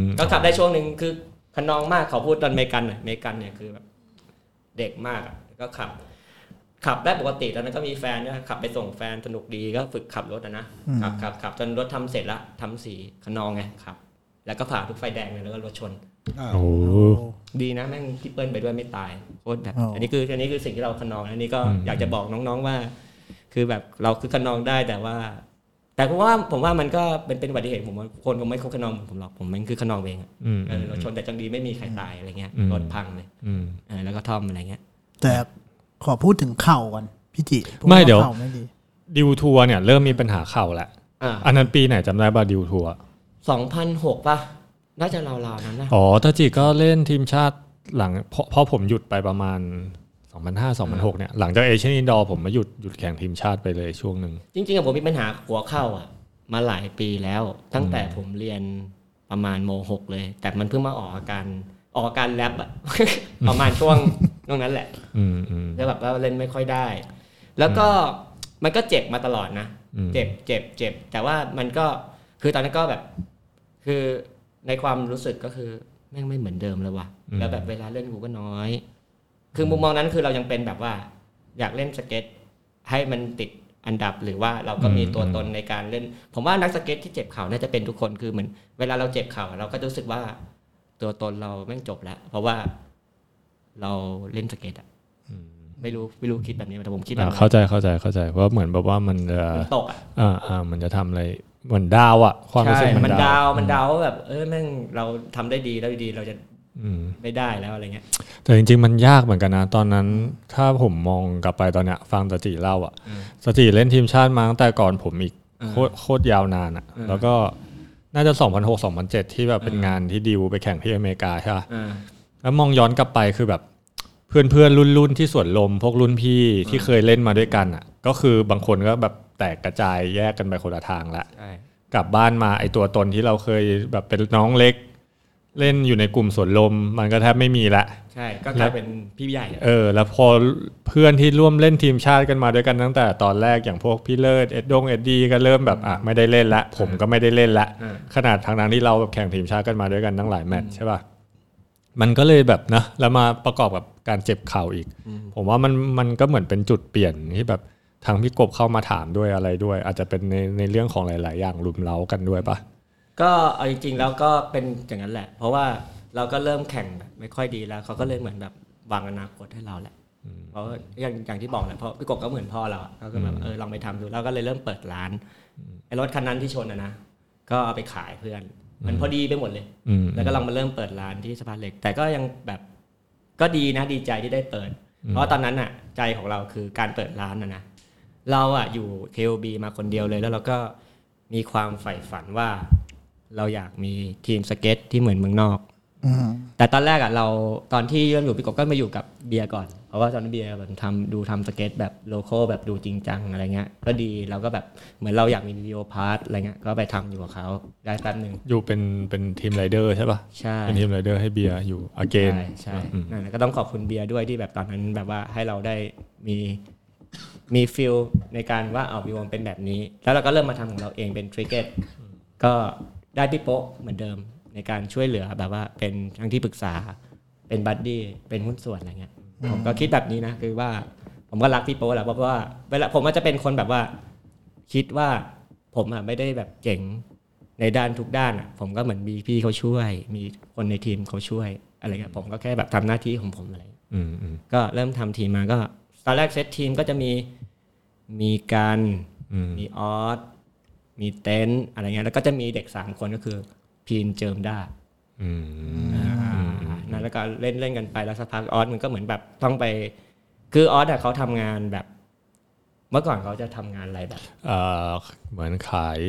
มก็ขับได้ช่วงหนึ่งคือขนองมากเขาพูดตอนเมกันน่ะเมกันเนี่ยคือแบบเด็กมากอะก็ขับ ขับได้ปกติตอนนั้นก็มีแฟนด้วยขับไปส่งแฟนสนุกดีก็ฝึกขับรถอะนะขับขับขับจนรถทำเสร็จละทำสีขนองไงขับ แล้วก็ผ่าทุกไฟแดงเลยแล้วก็รถชนโอ้โหดีนะแม่งพี่เปิ้ลไปด้วยไม่ตายโคตรแบบอ๋ออัอันนี้คืออันนี้คือสิ่งที่เราขนองอันนี้ก็อืมอยากจะบอกน้องๆว่า คือแบบเราคือขนองได้แต่ว่า แต่ผมว่าผมว่ามันก็เป็นเป็นอุบัติเหตุผมว่าคนคงไม่เขาขนองผมหรอกผมมันคือขนองเองอะอืมเออรถชนแต่จังดีไม่มีใครตายอะไรเงี้ยอืมรถพังเลยอืมเออแล้วก็ท่อมอะไรเงี้ยแต่ ขอพูดถึงเข่าก่อนพี่จิพราะไม่เดี๋ยวข่าไม่ดีดิวทัวร์เนี่ยเริ่มมีปัญหาเข่าแล้วอ่าอันนั้นปีไหนจำได้ป่ะดิวทัวร์สองพันหกป่ะ น่าจะราวๆนั้นนะอ๋อตาจิก็เล่นทีมชาติหลังเพราะเพราะผมหยุดไปประมาณ 2005 2006 เนี่ย หลังจากเอเชียนอินดอร์ผมมาหยุดหยุดแข่งทีมชาติไปเลยช่วงหนึ่งจริงๆอะผมมีปัญหาหัวเข้าอะ มาหลายปีแล้ว ตั้งแต่ผมเรียนประมาณโมหกเลย แต่มันเพิ่งมาออกอาการ ออกอาการแรปอะประมาณช่วงช่วงนั้นแหละอืมอืมแล้วแบบว่าเล่นไม่ค่อยได้ แล้วก็มันก็เจ็บมาตลอดนะอืมเจ็บเจ็บเจ็บแต่ว่ามันก็คือตอนนั้นก็แบบ คือในความรู้สึกก็คือแม่งไม่เหมือนเดิมเลยว่ะแล้วแบบเวลาเล่นกูก็น้อย คือมุมมองนั้นคือเรายังเป็นแบบว่า อยากเล่นสเก็ต ให้มันติดอันดับหรือว่าเราก็มีตัวตนในการเล่น ผมว่านักสเก็ตที่เจ็บเข่าน่าจะเป็นทุกคนคือเหมือนเวลาเราเจ็บเข่าเราก็รู้สึกว่า ตัวตนเราแม่งจบแล้วเพราะว่าเราเล่นสเก็ตอะไม่รู้ไม่รู้คิดแบบนี้ไหมแต่ผมคิดแบบอ่านั้นเข้าใจเข้าใจเข้าใจเพราะเหมือนแบบว่ามันจะมันตกอะอ่าอ่ามันจะทำอะไรเหมือนดาวอะความรู้สึกใช่มันมันดาดาววมันดาวว่าแบบเออแม่งเราทำได้ดีแล้วดีเราจะอืมไม่ได้แล้วอะไรเงี้ย แต่จริง ๆ มันยากเหมือนกันนะ ตอนนั้นถ้าผมมองกลับไปตอนเนี้ย ฟังสติเล่าอะอืมสติเล่นทีมชาติมาตั้งแต่ก่อนผมอีกอืมโคตรโคตรยาวนานอะอืมแล้วก็ น่าจะ 2006 2007 ที่แบบเป็นงานที่ดิวไปแข่งที่อเมริกาใช่ปะอ่าแล้วมองย้อนกลับไปคือแบบเพื่อนเพื่อนรุ่นรุ่นๆที่สวนลม พวกรุ่นพี่ที่เคยเล่นมาด้วยกันอะ ก็คือบางคนก็แบบแตกกระจายแยกกันไปคนละทางละใช่กลับบ้านมาไอตัวตนที่เราเคยแบบเป็นน้องเล็ก เล่นอยู่ในกลุ่มสวนลม มันก็แทบไม่มีละ ใช่ ก็กลายเป็นพี่ใหญ่อะเออ แล้วพอเพื่อนที่ร่วมเล่นทีมชาติกันมาด้วยกันตั้งแต่ตอนแรกอย่างพวกพี่เลิศเอ็ดดงเอ็ดดี้ก็เริ่มแบบอะไม่ได้เล่นละ ผมก็ไม่ได้เล่นละอ่าขนาดทางนั้นที่เราแบบแข่งทีมชาติกันมาด้วยกันตั้งหลายแมตช์ใช่ป่ะมันก็เลยแบบนะแล้วมาประกอบกับการเจ็บเข่าอีก ผมว่ามันมันก็เหมือนเป็นจุดเปลี่ยนที่แบบทางพี่กบเข้ามาถามด้วยอะไรด้วย อาจจะเป็นในในเรื่องของหลาย ๆ อย่างรุมเร้ากันด้วยป่ะ ก็เอาจริงๆแล้วก็เป็นอย่างนั้นแหละ เพราะว่าเราก็เริ่มแข่งแบบไม่ค่อยดีแล้วเขาก็เลยเหมือนแบบวางอนาคตให้เราแหละเพราะอย่างอย่างที่บอกแหละเพราะพี่กบก็เหมือนพ่อเราอะเขาก็แบบเออลองไปทำดูเราก็เลยเริ่มเปิดร้านไอ้รถคันนั้นที่ชนอะนะก็เอาไปขายเพื่อน มันพอดีไปหมดเลยอืมแล้วก็ลองมาเริ่มเปิดร้านที่สะพานเหล็ก แต่ก็ยังแบบก็ดีนะดีใจที่ได้เปิด เพราะตอนนั้นอะใจของเราคือการเปิดร้านนะนะเราอะอยู่ KOB มาคนเดียวเลยแล้วเราก็มีความใฝ่ฝันว่า เราอยากมีทีมสเก็ตที่เหมือนเมืองนอกอืมแต่ตอนแรกอะเราตอนที่เริ่มอยู่พี่กบก็มาอยู่กับเบียร์ก่อน เพราะว่าตอนนั้นเบียร์แบบทำดูทำสเก็ตแบบโลโก้แบบดูจริงจังอะไรเงี้ยก็ดีเราก็แบบเหมือนเราอยากมี video part อะไรเงี้ยก็ไปทำอยู่กับเขาได้แป๊บหนึ่งอยู่เป็นเป็น team riderใช่ป่ะใช่เป็น team rider ให้เบียร์อยู่ Again ใช่ใช่นั่นแหละก็ต้องขอบคุณเบียร์ด้วยที่แบบตอนนั้นแบบว่าให้เราได้มีมี feel ในการว่าเอาวิวมันเป็นแบบนี้ แล้วเราก็เริ่มมาทำของเราเองเป็น Ticket ก็ ได้พี่โป๊ะเหมือนเดิมในการช่วยเหลือแบบว่าเป็นทั้งที่ปรึกษาเป็นบัดดี้เป็นหุ้นส่วนอะไรเงี้ยผมก็คิดแบบนี้นะคือว่าผมก็รักพี่โป๊ะแหละเพราะว่าเวลาผมก็จะเป็นคนแบบว่า คิดว่าผมอะไม่ได้แบบเจ๋งในด้านทุกด้านอะ ผมก็เหมือนมีพี่เขาช่วย มีคนในทีมเขาช่วยอะไรเงี้ยผมก็แค่แบบทำหน้าที่ของผมอะไรอืมอืมก็เริ่มทำทีมมาก็ตอนแรกเซตทีมก็จะมีมีการอืมมีออส มีเต็นท์อะไรเงี้ยแล้วก็จะมีเด็กสามคนก็คือพีนเจิมด้าอืมนั่นแล้วก็เล่นเล่นกันไปแล้วสักพักออสมันก็เหมือนแบบต้องไป คือออสอะเขาทำงานแบบ เมื่อก่อนเขาจะทำงานอะไรแบบเอ่อเหมือนขาย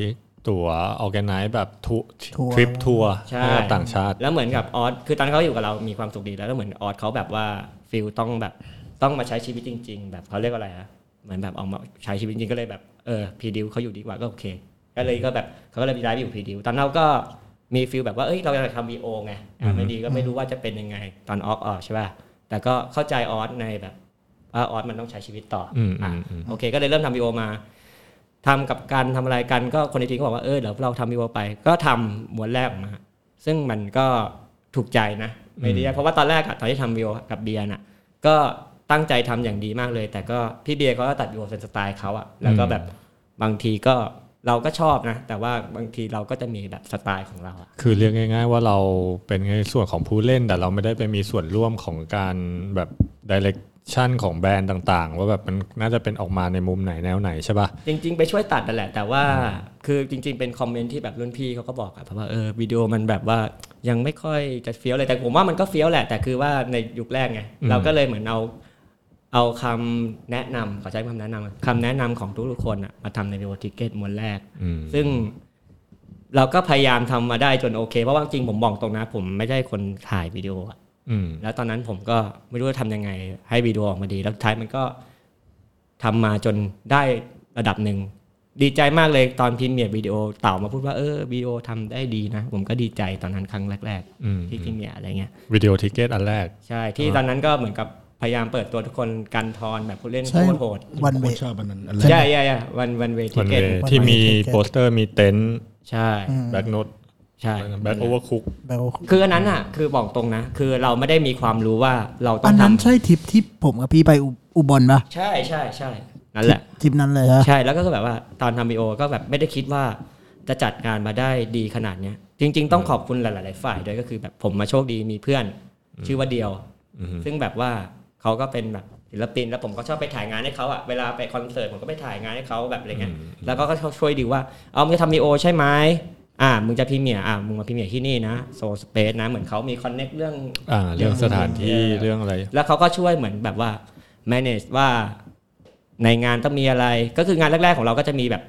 ตั๋ว organize แบบทัวร์ทัวร์ทริปทัวร์ใช่ให้กับต่างชาติ แล้วเหมือนกับออสคือตอนนนเขาอยู่กับเรามีความสุขดีแล้วแล้วเหมือนออสเขาแบบว่า feel ต้องแบบต้องมาใช้ชีวิตจริง ๆ แบบเขาเรียกว่าอะไรอะเหมือนแบบออกมาใช้ชีวิตจริงก็เลยแบบเออ Preduce เขาอยู่ดีกว่าก็โอเค ก็เลยก็แบบเขาก็เลยย้ายไปอยู่ Preduce ตอนนั้นเราก็มี feel แบบว่าเอ้ยเราอยากทำวีโอไงอะไม่ดีก็ไม่รู้ว่าจะเป็นยังไงตอนออกออกใช่ป่ะแต่ก็เข้าใจออสในแบบว่าออสมันต้องใช้ชีวิตต่ออมอะอืมอืมโอเค ก็เลยเริ่มทำวีโอมาทำกับการทำอะไรกันก็คนในทีมก็บอกว่าเออเดี๋ยวเราทำวีโอไป ก็ทำม้วนแรกออกมา ซึ่งมันก็ถูกใจนะไม่ได้ยากเพราะว่าตอนแรกอะตอนที่ทำวีโอกับเบียร์น่ะก็ตั้งใจทำอย่างดีมากเลย แต่ก็พี่เบียร์เขาก็ตัดวีโอเป็นสไตล์เขาอะแล้วก็แบบบางทีก็ เราก็ชอบนะ แต่ว่าบางทีเราก็จะมีแบบสไตล์ของเราอะคือเรียกง่าย ๆ ว่าเราเป็นในส่วนของผู้เล่น แต่เราไม่ได้ไปมีส่วนร่วมของการแบบดิเรกชันของแบรนด์ต่างๆ ว่าแบบมันน่าจะเป็นออกมาในมุมไหนแนวไหนใช่ป่ะจริง ๆ ไปช่วยตัดนั่นแหละ แต่ว่าคือจริง ๆ เป็นคอมเมนต์ที่แบบรุ่นพี่เขาก็บอกอะเพราะว่าเออวิดีโอมันแบบว่ายังไม่ค่อยจะเฟี้ยวเลยแต่ผมว่ามันก็เฟี้ยวแหละแต่คือว่าในยุคแรกไงอืมเราก็เลยเหมือนเอา เอาคำแนะนำขอใช้คำแนะนำคำแนะนำของทุกๆคนอะมาทำในวิดีโอ Ticket ม้วนแรกอืมซึ่งเราก็พยายามทำมาได้จนโอเค เพราะว่าจริงผมบอกตรงนะ ผมไม่ใช่คนถ่ายวิดีโออะอืมแล้วตอนนั้นผมก็ไม่รู้จะทำยังไง ให้วิดีโอออกมาดี แล้วสุดท้ายมันก็ทำมาจนได้ระดับหนึ่ง ดีใจมากเลยตอน premiere วิดีโอเต่ามาพูดว่าเออวิดีโอทำได้ดีนะ ผมก็ดีใจตอนนั้นครั้งแรกอืมๆที่ premiere อะไรเงี้ยวิดีโอทิเกตอันแรก ใช่ที่ตอนนั้นก็เหมือนกับ พยายามเปิดตัวทุกคนกันทอนแบบผู้เล่นใช่โคตรโหดวันโคเวตรชอบอันนั้นอันแรใช่กใช่ใช่วันวันเวทีวันเกเวตที่มี Ticket โปสเตอร์มีเต็นท์ใช่แบ็กโนตใช่แบ็กโอเวอร์คุกแบบคืออันนั้นอะ คือบอกตรงนะ คือเราไม่ได้มีความรู้ว่าเราต้ออังนนั้นทำใช่ทริปที่ผมกับพี่ไปอุอุบลปะใช่ใช่ใช่นั่นแหละทริปนั้นเลยฮะใช่แล้วก็คือแบบว่าตอนทำวีโอก็แบบไม่ได้คิดว่าจะจัดงานมาได้ดีขนาดเนี้ยจริง ๆ ต้องขอบคุณหลาย ๆ ฝ่ายด้วยก็คือแบบผมมาโชคดีมีเพื่อนชื่อว่าเดียวอืมซึ่งแบบว่า เขาก็เป็นแบบศิลปินแล้วผมก็ชอบไปถ่ายงานให้เขาอะเวลาไปคอนเสิร์ตผมก็ไปถ่ายงานให้เขาแบบอะไรเงี้ยแล้วก็เขาช่วยดีว่าเอามึงจะทำวีโอใช่ไหมอ่ามึงจะ premiere อ่ามึงมา premiere ที่นี่นะโซสเปซนะเหมือนเขามี connect เรื่องอ่าเรื่องสถานที่เออเรื่องอะไร แล้วเขาก็ช่วยเหมือนแบบว่า manage ว่าในงานต้องมีอะไร ก็คืองานแรกๆของเราก็จะมีแบบ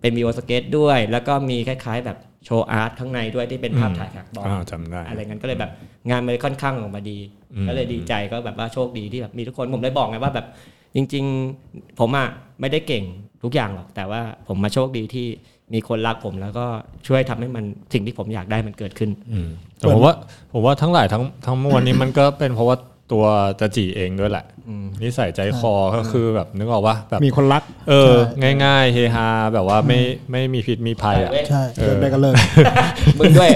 เป็นวีโอสเกตด้วย แล้วก็มีคล้าย ๆ แบบ โชว์อาร์ตข้างในด้วยที่เป็นภาพอืมถ่ายคาร์บอนอ่าจำได้อะไรเงี้ยก็เลยแบบงานมันค่อนข้างออกมาดีอืมก็เลยดีใจก็แบบว่าโชคดีที่แบบมีทุกคนผมเลยบอกไงว่าแบบจริง ๆ ผมอะไม่ได้เก่งทุกอย่างหรอก แต่ว่าผมมาโชคดีที่มีคนรักผมแล้วก็ช่วยทำให้มันสิ่งที่ผมอยากได้มันเกิดขึ้นอืมแต่ผมว่าผมว่าทั้งหลายทั้งทั้งมวลนี้มันก็เป็นเพราะว่า ตัวจะจีเองด้วยแหละอืมนิสัยใจคอก็คือแบบนึกออกว่าแบบมีคนรัก เออ ง่ายๆ เฮฮาแบบว่าไม่ไม่มีพิษมีภัยอะใช่เออได้ก็เลิกมึงด้วย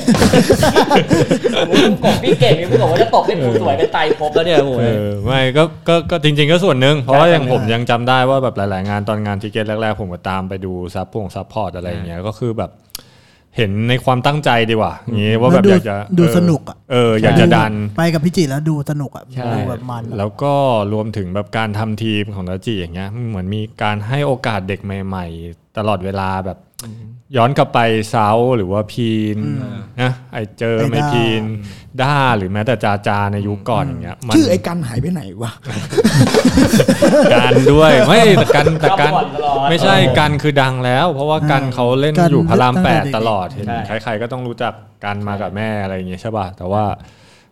มึงกบพี่เก่งนี่มึงบอกว่าจะตบให้กูสวยเป็นไตรภพแล้วเนี่ยโอ้โหเออไม่ก็ก็ก็จริง ๆ ก็ส่วนหนึ่งเพราะว่าใช่อย่างผมใช่ยังจำได้ว่าแบบหลาย ๆ งานตอนงาน Ticket แรก ๆ ผมก็ตามไปดูซับพง support อะไรอย่างเงี้ยก็คือแบบ เห็นในความตั้งใจดีกว่าอย่างงี้ว่าแบบแล้วดูอยากจะดูเออสนุกอะเอออยากจะดันไปกับพี่จิแล้วดูสนุกอะใช่ดูแบบมันอะแล้วก็รวมถึงแบบการทำทีมของดัจจิอย่างเงี้ยเหมือนมีการให้โอกาสเด็กใหม่ ๆ ตลอดเวลาแบบ ย้อนกลับไปเซาหรือว่าพีนนะไอเจอไม่พีนด้าหรือแม้แต่จาจาในยุคก่อนอย่างเงี้ยมันชื่อไอ้กันหายไปไหนวะกันด้วยไม่แต่กันแต่กันก็บ่นตลอดไม่ใช่กันคือดังแล้ว เพราะว่ากันเขาเล่นกันอยู่พระรามตั้งแปแต่ดเด็กๆตลอดเห็นใช่ใครๆก็ต้องรู้จักกันมากับแม่อะไรอย่างเงี้ยใช่ป่ะแต่ว่า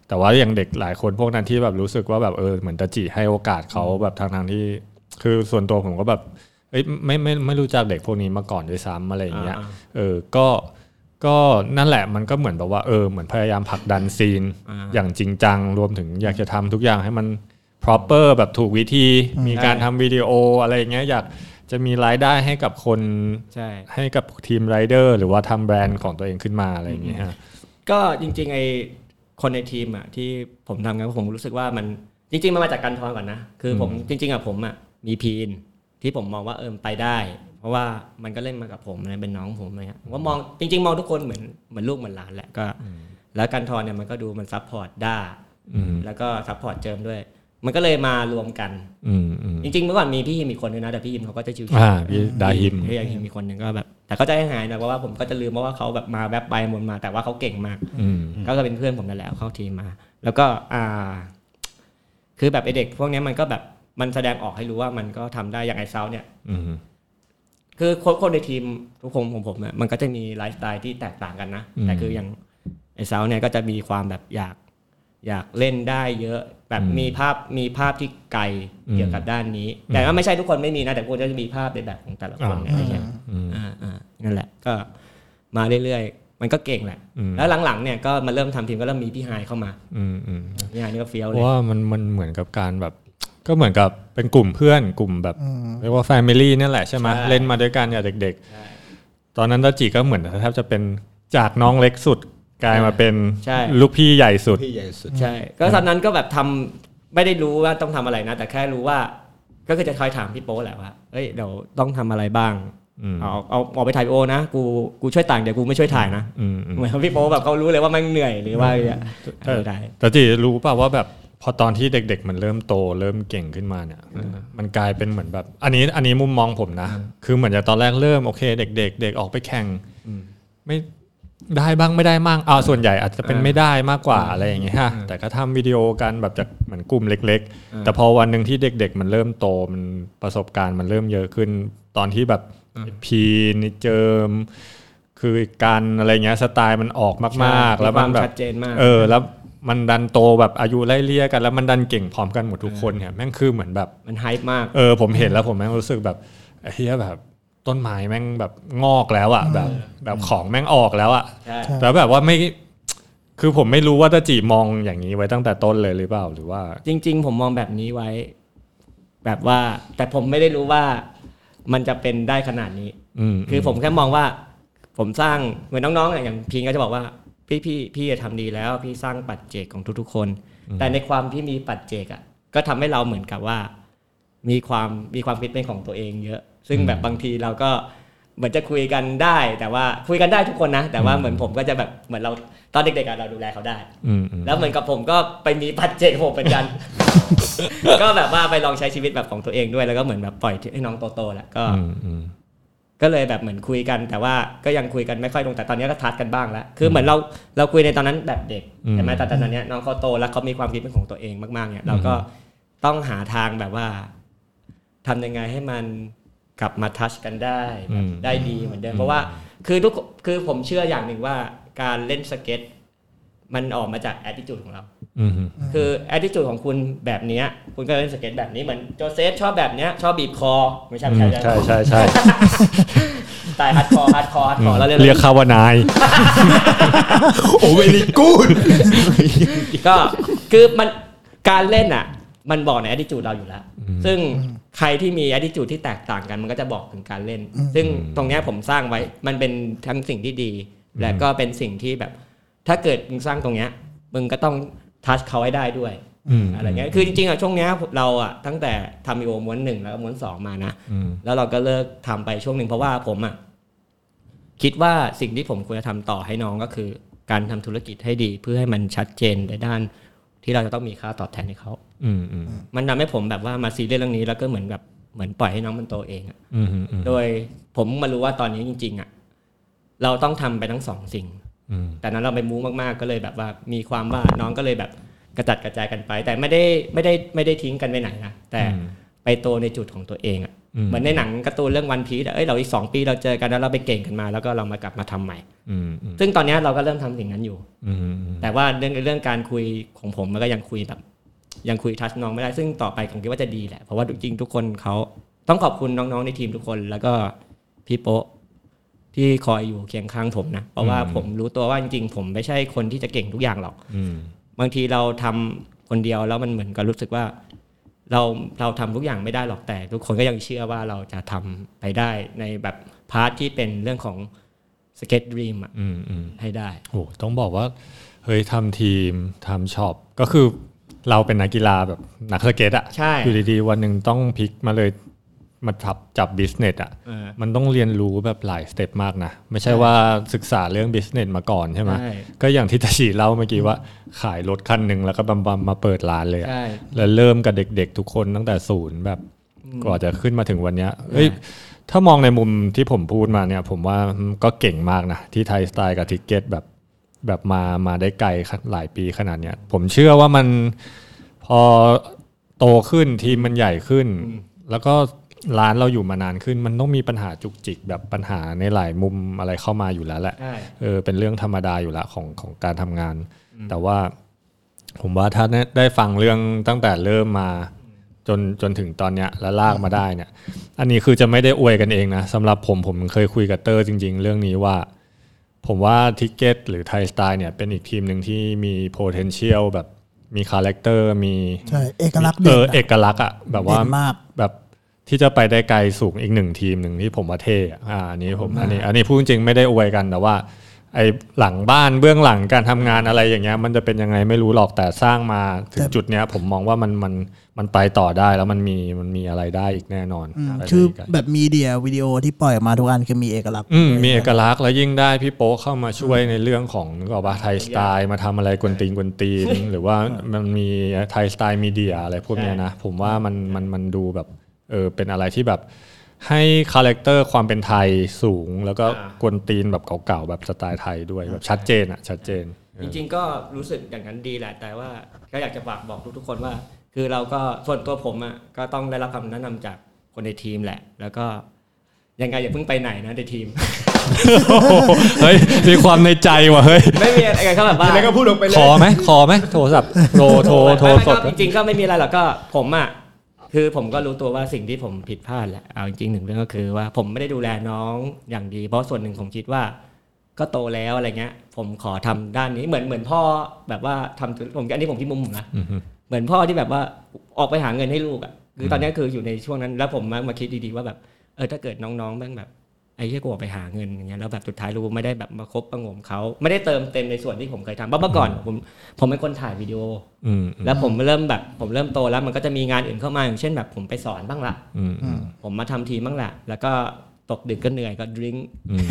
แต่ว่าอย่างเด็กหลายคนพวกนั้นที่แบบรู้สึกว่าแบบเออเหมือนตาจิให้โอกาสเขาแบบทางทางๆที่ คือส่วนตัวผมก็แบบ เอ้ยไม่ไม่ไม่รู้จักเด็กพวกนี้มาก่อนด้วยซ้ำอะไรอย่างเงี้ยอ่าเออก็ก็นั่นแหละมันก็เหมือนแบบว่าเออเหมือนพยายามผลักดันซีนอ่าอย่างจริงจังรวมถึงอยากจะทำทุกอย่างให้มัน proper แบบถูกวิธี มีการทำวิดีโออะไรอย่างเงี้ยอยากจะมีรายได้ให้กับคนใช่ให้กับทีมไรเดอร์หรือว่าทำแบรนด์ของตัวเองขึ้นมาอะไรอย่างเงี้ยฮะก็จริงๆไอคนในทีมอะที่ผมทำงานผมรู้สึกว่ามันจริง ๆมันมาจากการทอนก่อนนะ คือผมจริง ๆอะผมอะมีพีน ที่ผมมองว่าเออไปได้ เพราะว่ามันก็เล่นมากับผมเลยเป็นน้องผมอะไรเงี้ยผมว่ามองจริง ๆ มองทุกคนเหมือนเหมือนลูกเหมือนหลานแหละก็ แล้วการทอนเนี่ยมันก็ดูมัน support ด้าอืมแล้วก็ support เจิมด้วย มันก็เลยมารวมกันอืมอืมจริงๆเมื่อก่อนมีพี่ฮิมอีกคนนึงนะแต่พี่ฮิมเขาก็จะชิวๆอ่าพี่ดาฮิมพี่ดาฮิมมีคนหนึ่งก็แบบ แต่ก็จะให้หายนะเพราะว่าผมก็จะลืมเพราะว่าเขาแบบมาแวบไปหมดมา แต่ว่าเขาเก่งมากอืมก็เป็นเพื่อนผมนั่นแหละเข้าทีมมา แล้วก็อ่า คือแบบไอเด็กพวกเนี้ยมันก็แบบ มันแสดงออกให้รู้ว่ามันก็ทำได้อย่างไอเซาเนี่ยอืมคือคนคนในทีมทุกคนของผมเนี่ยมันก็จะมีไลฟ์สไตล์ที่แตกต่างกันนะอืมแต่คืออย่างไอเซาเนี่ยก็จะมีความแบบอยากอยากเล่นได้เยอะแบบอืมมีภาพมีภาพที่ไกลอืมเกี่ยวกับด้านนี้ แต่ว่าไม่ใช่ทุกคนไม่มีนะ แต่ควรจะมีภาพในแบบของแต่ละคนเนี่ยอ่าอะไรเงี้ยอืมอ่าอ่านั่นแหละก็มาเรื่อยๆ มันก็เก่งแหละอืมแล้วหลังๆเนี่ยก็มาเริ่มทำทีมก็เริ่มมีพี่ไฮายเข้ามาอืมอืมพี่ไฮายนี่ก็เฟี้ยวเพเลยราะว่ามันมันเหมือนกับการแบบ ก็เหมือนกับเป็นกลุ่มเพื่อนกลุ่มแบบเรียกว่าแฟมิลี่นี่ยแหละใช่ไหมใช่เล่นมาด้วยกันเนี่ยเด็กใช่ๆตอนนั้นตาจิก็เหมือนแทบจะเป็นจากน้องเล็กสุดกลายมาเป็นใช่ลูกพี่ใหญ่สุดพี่ใหญ่สุดใช่ก็ตอนนั้นก็แบบทำไม่ได้รู้ว่าต้องทำอะไรนะ แต่แค่รู้ว่า ก็คือจะคอยถามพี่โป๊แหละว่าเอ้ยเดี๋ยวต้องทำอะไรบ้างอืมเอาเอาออกไปถ่ายโอนะกูกูช่วยต่างเดี๋ยวกูไม่ช่วยถ่ายนะอืมอืมเหมือนพี่โป๊แบบเขารู้เลยว่ามันเหนื่อยหรือว่าอะไรอะเออได้แต่จีรู้ป่ะว่าแบบ พอตอนที่เด็ก ๆ มันเริ่มโตเริ่มเก่งขึ้นมาเนี่ย มันกลายเป็นเหมือนแบบ อันนี้อันนี้มุมมองผมนะ คือเหมือนจากตอนแรกเริ่มโอเค เด็ก ๆ เด็กออกไปแข่งไม่ได้บ้างไม่ได้บ้างอ่าส่วนใหญ่อาจจะเป็นไม่ได้มากกว่าอะไรอย่างเงี้ยฮะแต่ก็ทำวิดีโอกันแบบจากเหมือนกลุ่มเล็ก ๆ แต่พอวันหนึ่งที่เด็ก ๆ มันเริ่มโตมันประสบการณ์มันเริ่มเยอะขึ้น ตอนที่แบบพีนเจิมคือการอะไรเงี้ยสไตล์มันออกมากๆ แล้วมันแบชับดเจนมากเออแล้ว มันดันโตแบบอายุไล่เลี่ยกันแล้วมันดันเก่งพร้อมกันหมดทุกคนเนี่ยแม่งคือเหมือนแบบมันไฮป์มากเออผมเห็นแล้วผมแม่งรู้สึกแบบไอ้เฮียแบบต้นไม้แม่งแบบงอกแล้วอะแบบแบบของแม่งออกแล้วอะใช่แต่แบบว่าไม่คือผมไม่รู้ว่าตาจีมองอย่างนี้ไว้ตั้งแต่ต้นเลยหรือเปล่าหรือว่า จริง ๆ ผมมองแบบนี้ไว้ แบบว่า แต่ผมไม่ได้รู้ว่ามันจะเป็นได้ขนาดนี้อืมคือผมแค่มองว่า ผมสร้างเหมือนน้องๆอะอย่างพีนก็จะบอกว่า พี่พี่พี่จะทำดีแล้ว พี่สร้างปัจเจกของทุกๆคน แต่ในความที่มีปัจเจกอะก็ทำให้เราเหมือนกับว่า มีความมีความคิดเป็นของตัวเองเยอะ ซึ่งแบบบางทีเราก็เหมือนจะคุยกันได้ แต่ว่าคุยกันได้ทุกคนนะ แต่ว่าเหมือนผมก็จะแบบเหมือนเราตอนเด็กๆอะเราดูแลเขาได้อืมอืมแล้วเหมือนกับผมก็ไปมีปัจเจกผมเป็นกัน ก็แบบว่าไปลองใช้ชีวิตแบบของตัวเองด้วยแล้วก็เหมือนแบบปล่อยให้น้องโตๆแหละก็อืมอืม ก็เลยแบบเหมือนคุยกัน แต่ว่าก็ยังคุยกันไม่ค่อยลงแต่ตอนนี้ก็ทัดกันบ้างแล้วคือเหมือนเราเราคุยในตอนนั้นแบบเด็กอืมใช่ไหมแต่ตอนนี้น้องเขาโตแล้วเขามีความคิดเป็นของตัวเองมากๆเนี่ยเราก็ต้องหาทางแบบว่าทำยังไงให้มันกลับมา touch กันได้แบบได้ดีเหมือนเดิมเพราะว่าคือทุกคือผมเชื่ออย่างหนึ่งว่าการเล่นสเก็ต มันออกมาจาก attitude ของเรา อืมคือ attitude ของคุณแบบเนี้ยคุณก็เล่นสเก็ตแบบนี้เหมือนโจเซฟชอบแบบเนี้ยชอบบีบคอ ไม่ใช่อืมไม่ใช่ใช่ใช่ใช่สไตล์ฮัดคอร์ฮัดคอร์ฮัดคอร์แล้วเล่นเรียกเขาว่านายโอ้เวลีกูดก็คือมันการเล่นอะ มันบอกใน attitude เราอยู่แล้ว ซึ่งใครที่มี attitude ที่แตกต่างกันมันก็จะบอกถึงการเล่น ซึ่งตรงเนี้ยผมสร้างไว้มันเป็นทั้งสิ่งที่ดี และก็เป็นสิ่งที่แบบ ถ้าเกิดมึงสร้างตรงเนี้ยมึงก็ต้อง ทัชเขาให้ได้ด้วยอืมอะไรเงี้ยคือจริงๆอะช่วงเนี้ยเราอะตั้งแต่ทำอีโอม้วนหนึ่งแล้วก็ม้วนสองมานะอืมแล้วเราก็เลิกทำไปช่วงหนึ่งเพราะว่าผมอะคิดว่าสิ่งที่ผมควรจะทำต่อให้น้องก็คือ การทำธุรกิจให้ดี เพื่อให้มันชัดเจนในด้าน ที่เราจะต้องมีค่าตอบแทนให้เขาอืมอืมมันทำให้ผมแบบว่ามาซีเรียสเรื่องนี้แล้วก็เหมือนแบบเหมือนปล่อยให้น้องมันโตเองอะอืมอืมอืมโดยผมมารู้ว่าตอนนี้จริง ๆอะเราต้องทำไปทั้งสองสิ่งอืม แต่นั้นเราไปมูมากๆก็เลยแบบว่ามีความว่าน้องก็เลยแบบกระจัดกระจายกันไป แต่ไม่ได้ไม่ได้ไม่ได้ทิ้งกันไปไหนนะแต่ไปโตในจุดของตัวเองอะอืมเหมือนในหนังการ์ตูนเรื่องวันพีซเอ้ยเราอีกสองปีเราเจอกันแล้วเราไปเก่งกันมา แล้วก็เรามากลับมาทำใหม่อืมอืมซึ่งตอนเนี้ยเราก็เริ่มทำสิ่งนั้นอยู่อืมอืมแต่ว่าเรื่องเรื่องการคุยของผมมันก็ยังคุยแบบ ยังคุยทัชน้องไม่ได้ซึ่งต่อไปผมคิดว่าจะดีแหละเพราะว่าจริงๆทุกคนเขาต้องขอบคุณน้องๆในทีมทุกคน แล้วก็พี่โป๊ะ ที่คอยอยู่เคียงข้างผมนะ เพราะว่าผมรู้ตัวว่าจริงๆ ผมไม่ใช่คนที่จะเก่งทุกอย่างหรอกอืมบางทีเราทำคนเดียวแล้วมันเหมือนกับรู้สึกว่า เราเราทำทุกอย่างไม่ได้หรอกแต่ ทุกคนก็ยังเชื่อว่าเราจะทำไปได้ในแบบ part ที่เป็นเรื่องของสเก็ตทีมอืมอืมให้ได้โอ้ต้องบอกว่าเฮ้ยทำทีมทำ shop ก็คือเราเป็นนักกีฬาแบบนักสเก็ตอะใช่อยู่ดีๆ วันหนึ่งต้องพลิกมาเลย มาทับจับ business อะเออมันต้องเรียนรู้แบบหลาย step มากนะ ไม่ใช่ว่าศึกษาเรื่อง business มาก่อนใช่ไหมใช่ก็อย่างที่ตาชีเล่าเมื่อกี้ว่าขายรถคันหนึ่งแล้วก็บัมบัมมาเปิดร้านเลยอะใช่แล้วเริ่มกับเด็กๆ ทุกคนตั้งแต่ศูนย์แบบกว่าจะขึ้นมาถึงวันเนี้ยเฮ้ยถ้ามองในมุมที่ผมพูดมาเนี่ย ผมว่าก็เก่งมากนะ ที่ไทยสไตล์กับทิกเก็ตแบบแบบมามาได้ไกลหลายปีขนาดเนี้ยผมเชื่อว่ามันพอโตขึ้นทีมมันใหญ่ขึ้น แล้วก็ ร้านเราอยู่มานานขึ้น มันต้องมีปัญหาจุกจิกแบบปัญหาในหลายมุมอะไรเข้ามาอยู่แล้วแหละใช่เออเป็นเรื่องธรรมดาอยู่ละของของการทำงาน แต่ว่า ผมว่าถ้าได้ได้ฟังเรื่องตั้งแต่เริ่มมาจนจนถึงตอนเนี้ยแล้วลากมาได้เนี่ย อันนี้คือจะไม่ได้อวยกันเองนะสำหรับผมผมเคยคุยกับเตอร์จริง ๆ เรื่องนี้ว่า ผมว่าทิกเก็ตหรือไทยสไตล์เนี่ยเป็นอีกทีมหนึ่งที่มี potential แบบมี character มีใช่เอกลักษณ์เอเด่นออะเอกลักษณ์อะแบบว่าเด่นมากแบบ ที่จะไปได้ไกลสูงอีกหนึ่งทีมหนึ่งที่ผมว่าเท่อะอ่าอันนี้ผมอันนี้ อันนี้พูดจริงๆไม่ได้อวยกันแต่ว่า ไอ้หลังบ้านเบื้องหลังการทำงานอะไรอย่างเงี้ย มันจะเป็นยังไงไม่รู้หรอกแต่สร้างมาถึงจุดเนี้ย ผมมองว่ามันมันมันไปต่อได้แล้วมันมีมันมีอะไรได้อีกแน่นอนอืมไปได้คือไกลแบบมีเดียวิดีโอที่ปล่อยออกมาทุกอันคือมีเอกลักษณ์อืมมีเอกลักษณ์แล้วยิ่งได้พี่โป๊เข้ามาช่วยในเรื่องของนึกออกปะไทยสไตล์มาทำอะไรกวนตีนกวนตีน หรือว่ามันมีไทยสไตล์ media อะไรพวกเนี้ยนะผมว่ามันมันมันดูแบบ เออเป็นอะไรที่แบบให้ character ความเป็นไทยสูง แล้วก็อ่ากวนตีนแบบเก่าๆแบบสไตล์ไทยด้วยแบบชัดเจนอะชัดเจนเออจริงๆก็รู้สึกอย่างนั้นดีแหละแต่ว่าก็อยากจะฝากบอกทุกๆคนว่า คือเราก็ส่วนตัวผมอะก็ต้องได้รับคำแนะนำจากคนในทีมแหละ แล้วก็ยังไงอย่าเพิ่งไปไหนนะในทีมเฮ้ยมีความในใจว่ะเฮ้ยไม่มีอะไรเขาแบบว่าแล้วก็พูดออกไปเลขยอไหมขอไหมโทรศัพท์โทรโทรโทรไม่ไม่สก็ดจริงๆก็ไม่มีอะไรหรอกก็ผมอะ คือผมก็รู้ตัวว่าสิ่งที่ผมผิดพลาดแหละเอาจริงๆหนึ่งเรื่องก็คือว่าผมไม่ได้ดูแลน้องอย่างดี เพราะส่วนหนึ่งผมคิดว่า ก็โตแล้วอะไรเงี้ย ผมขอทำด้านนี้เหมือนเหมือนพ่อแบบว่าทำธุรผมอันนี้ผมคิดมุมผมนะเหมือนพ่อที่แบบว่าออกไปหาเงินให้ลูกอะคือตอนนี้คืออยู่ในช่วงนั้น แล้วผมมามาคิดดีๆว่าแบบเออถ้าเกิดน้องๆแม่งแบบ ไอ้ที่กูออกไปหาเงินอย่างเงี้ยแล้วแบบสุดท้ายลูกไม่ได้แบบมาคบประหงมเขาไม่ได้เติมเต็มในส่วนที่ผมเคยทำเพราะเมื่อก่อนผมผมเป็นคนถ่ายวิดีโออืมแล้วผมเริ่มแบบผมเริ่มโตแล้วมันก็จะมีงานอื่นเข้ามาอย่างเช่นแบบผมไปสอนบ้างละอืมอืมผมมาทำทีมบ้างละแล้วก็ตกดึกก็เหนื่อยก็ดื่มอืม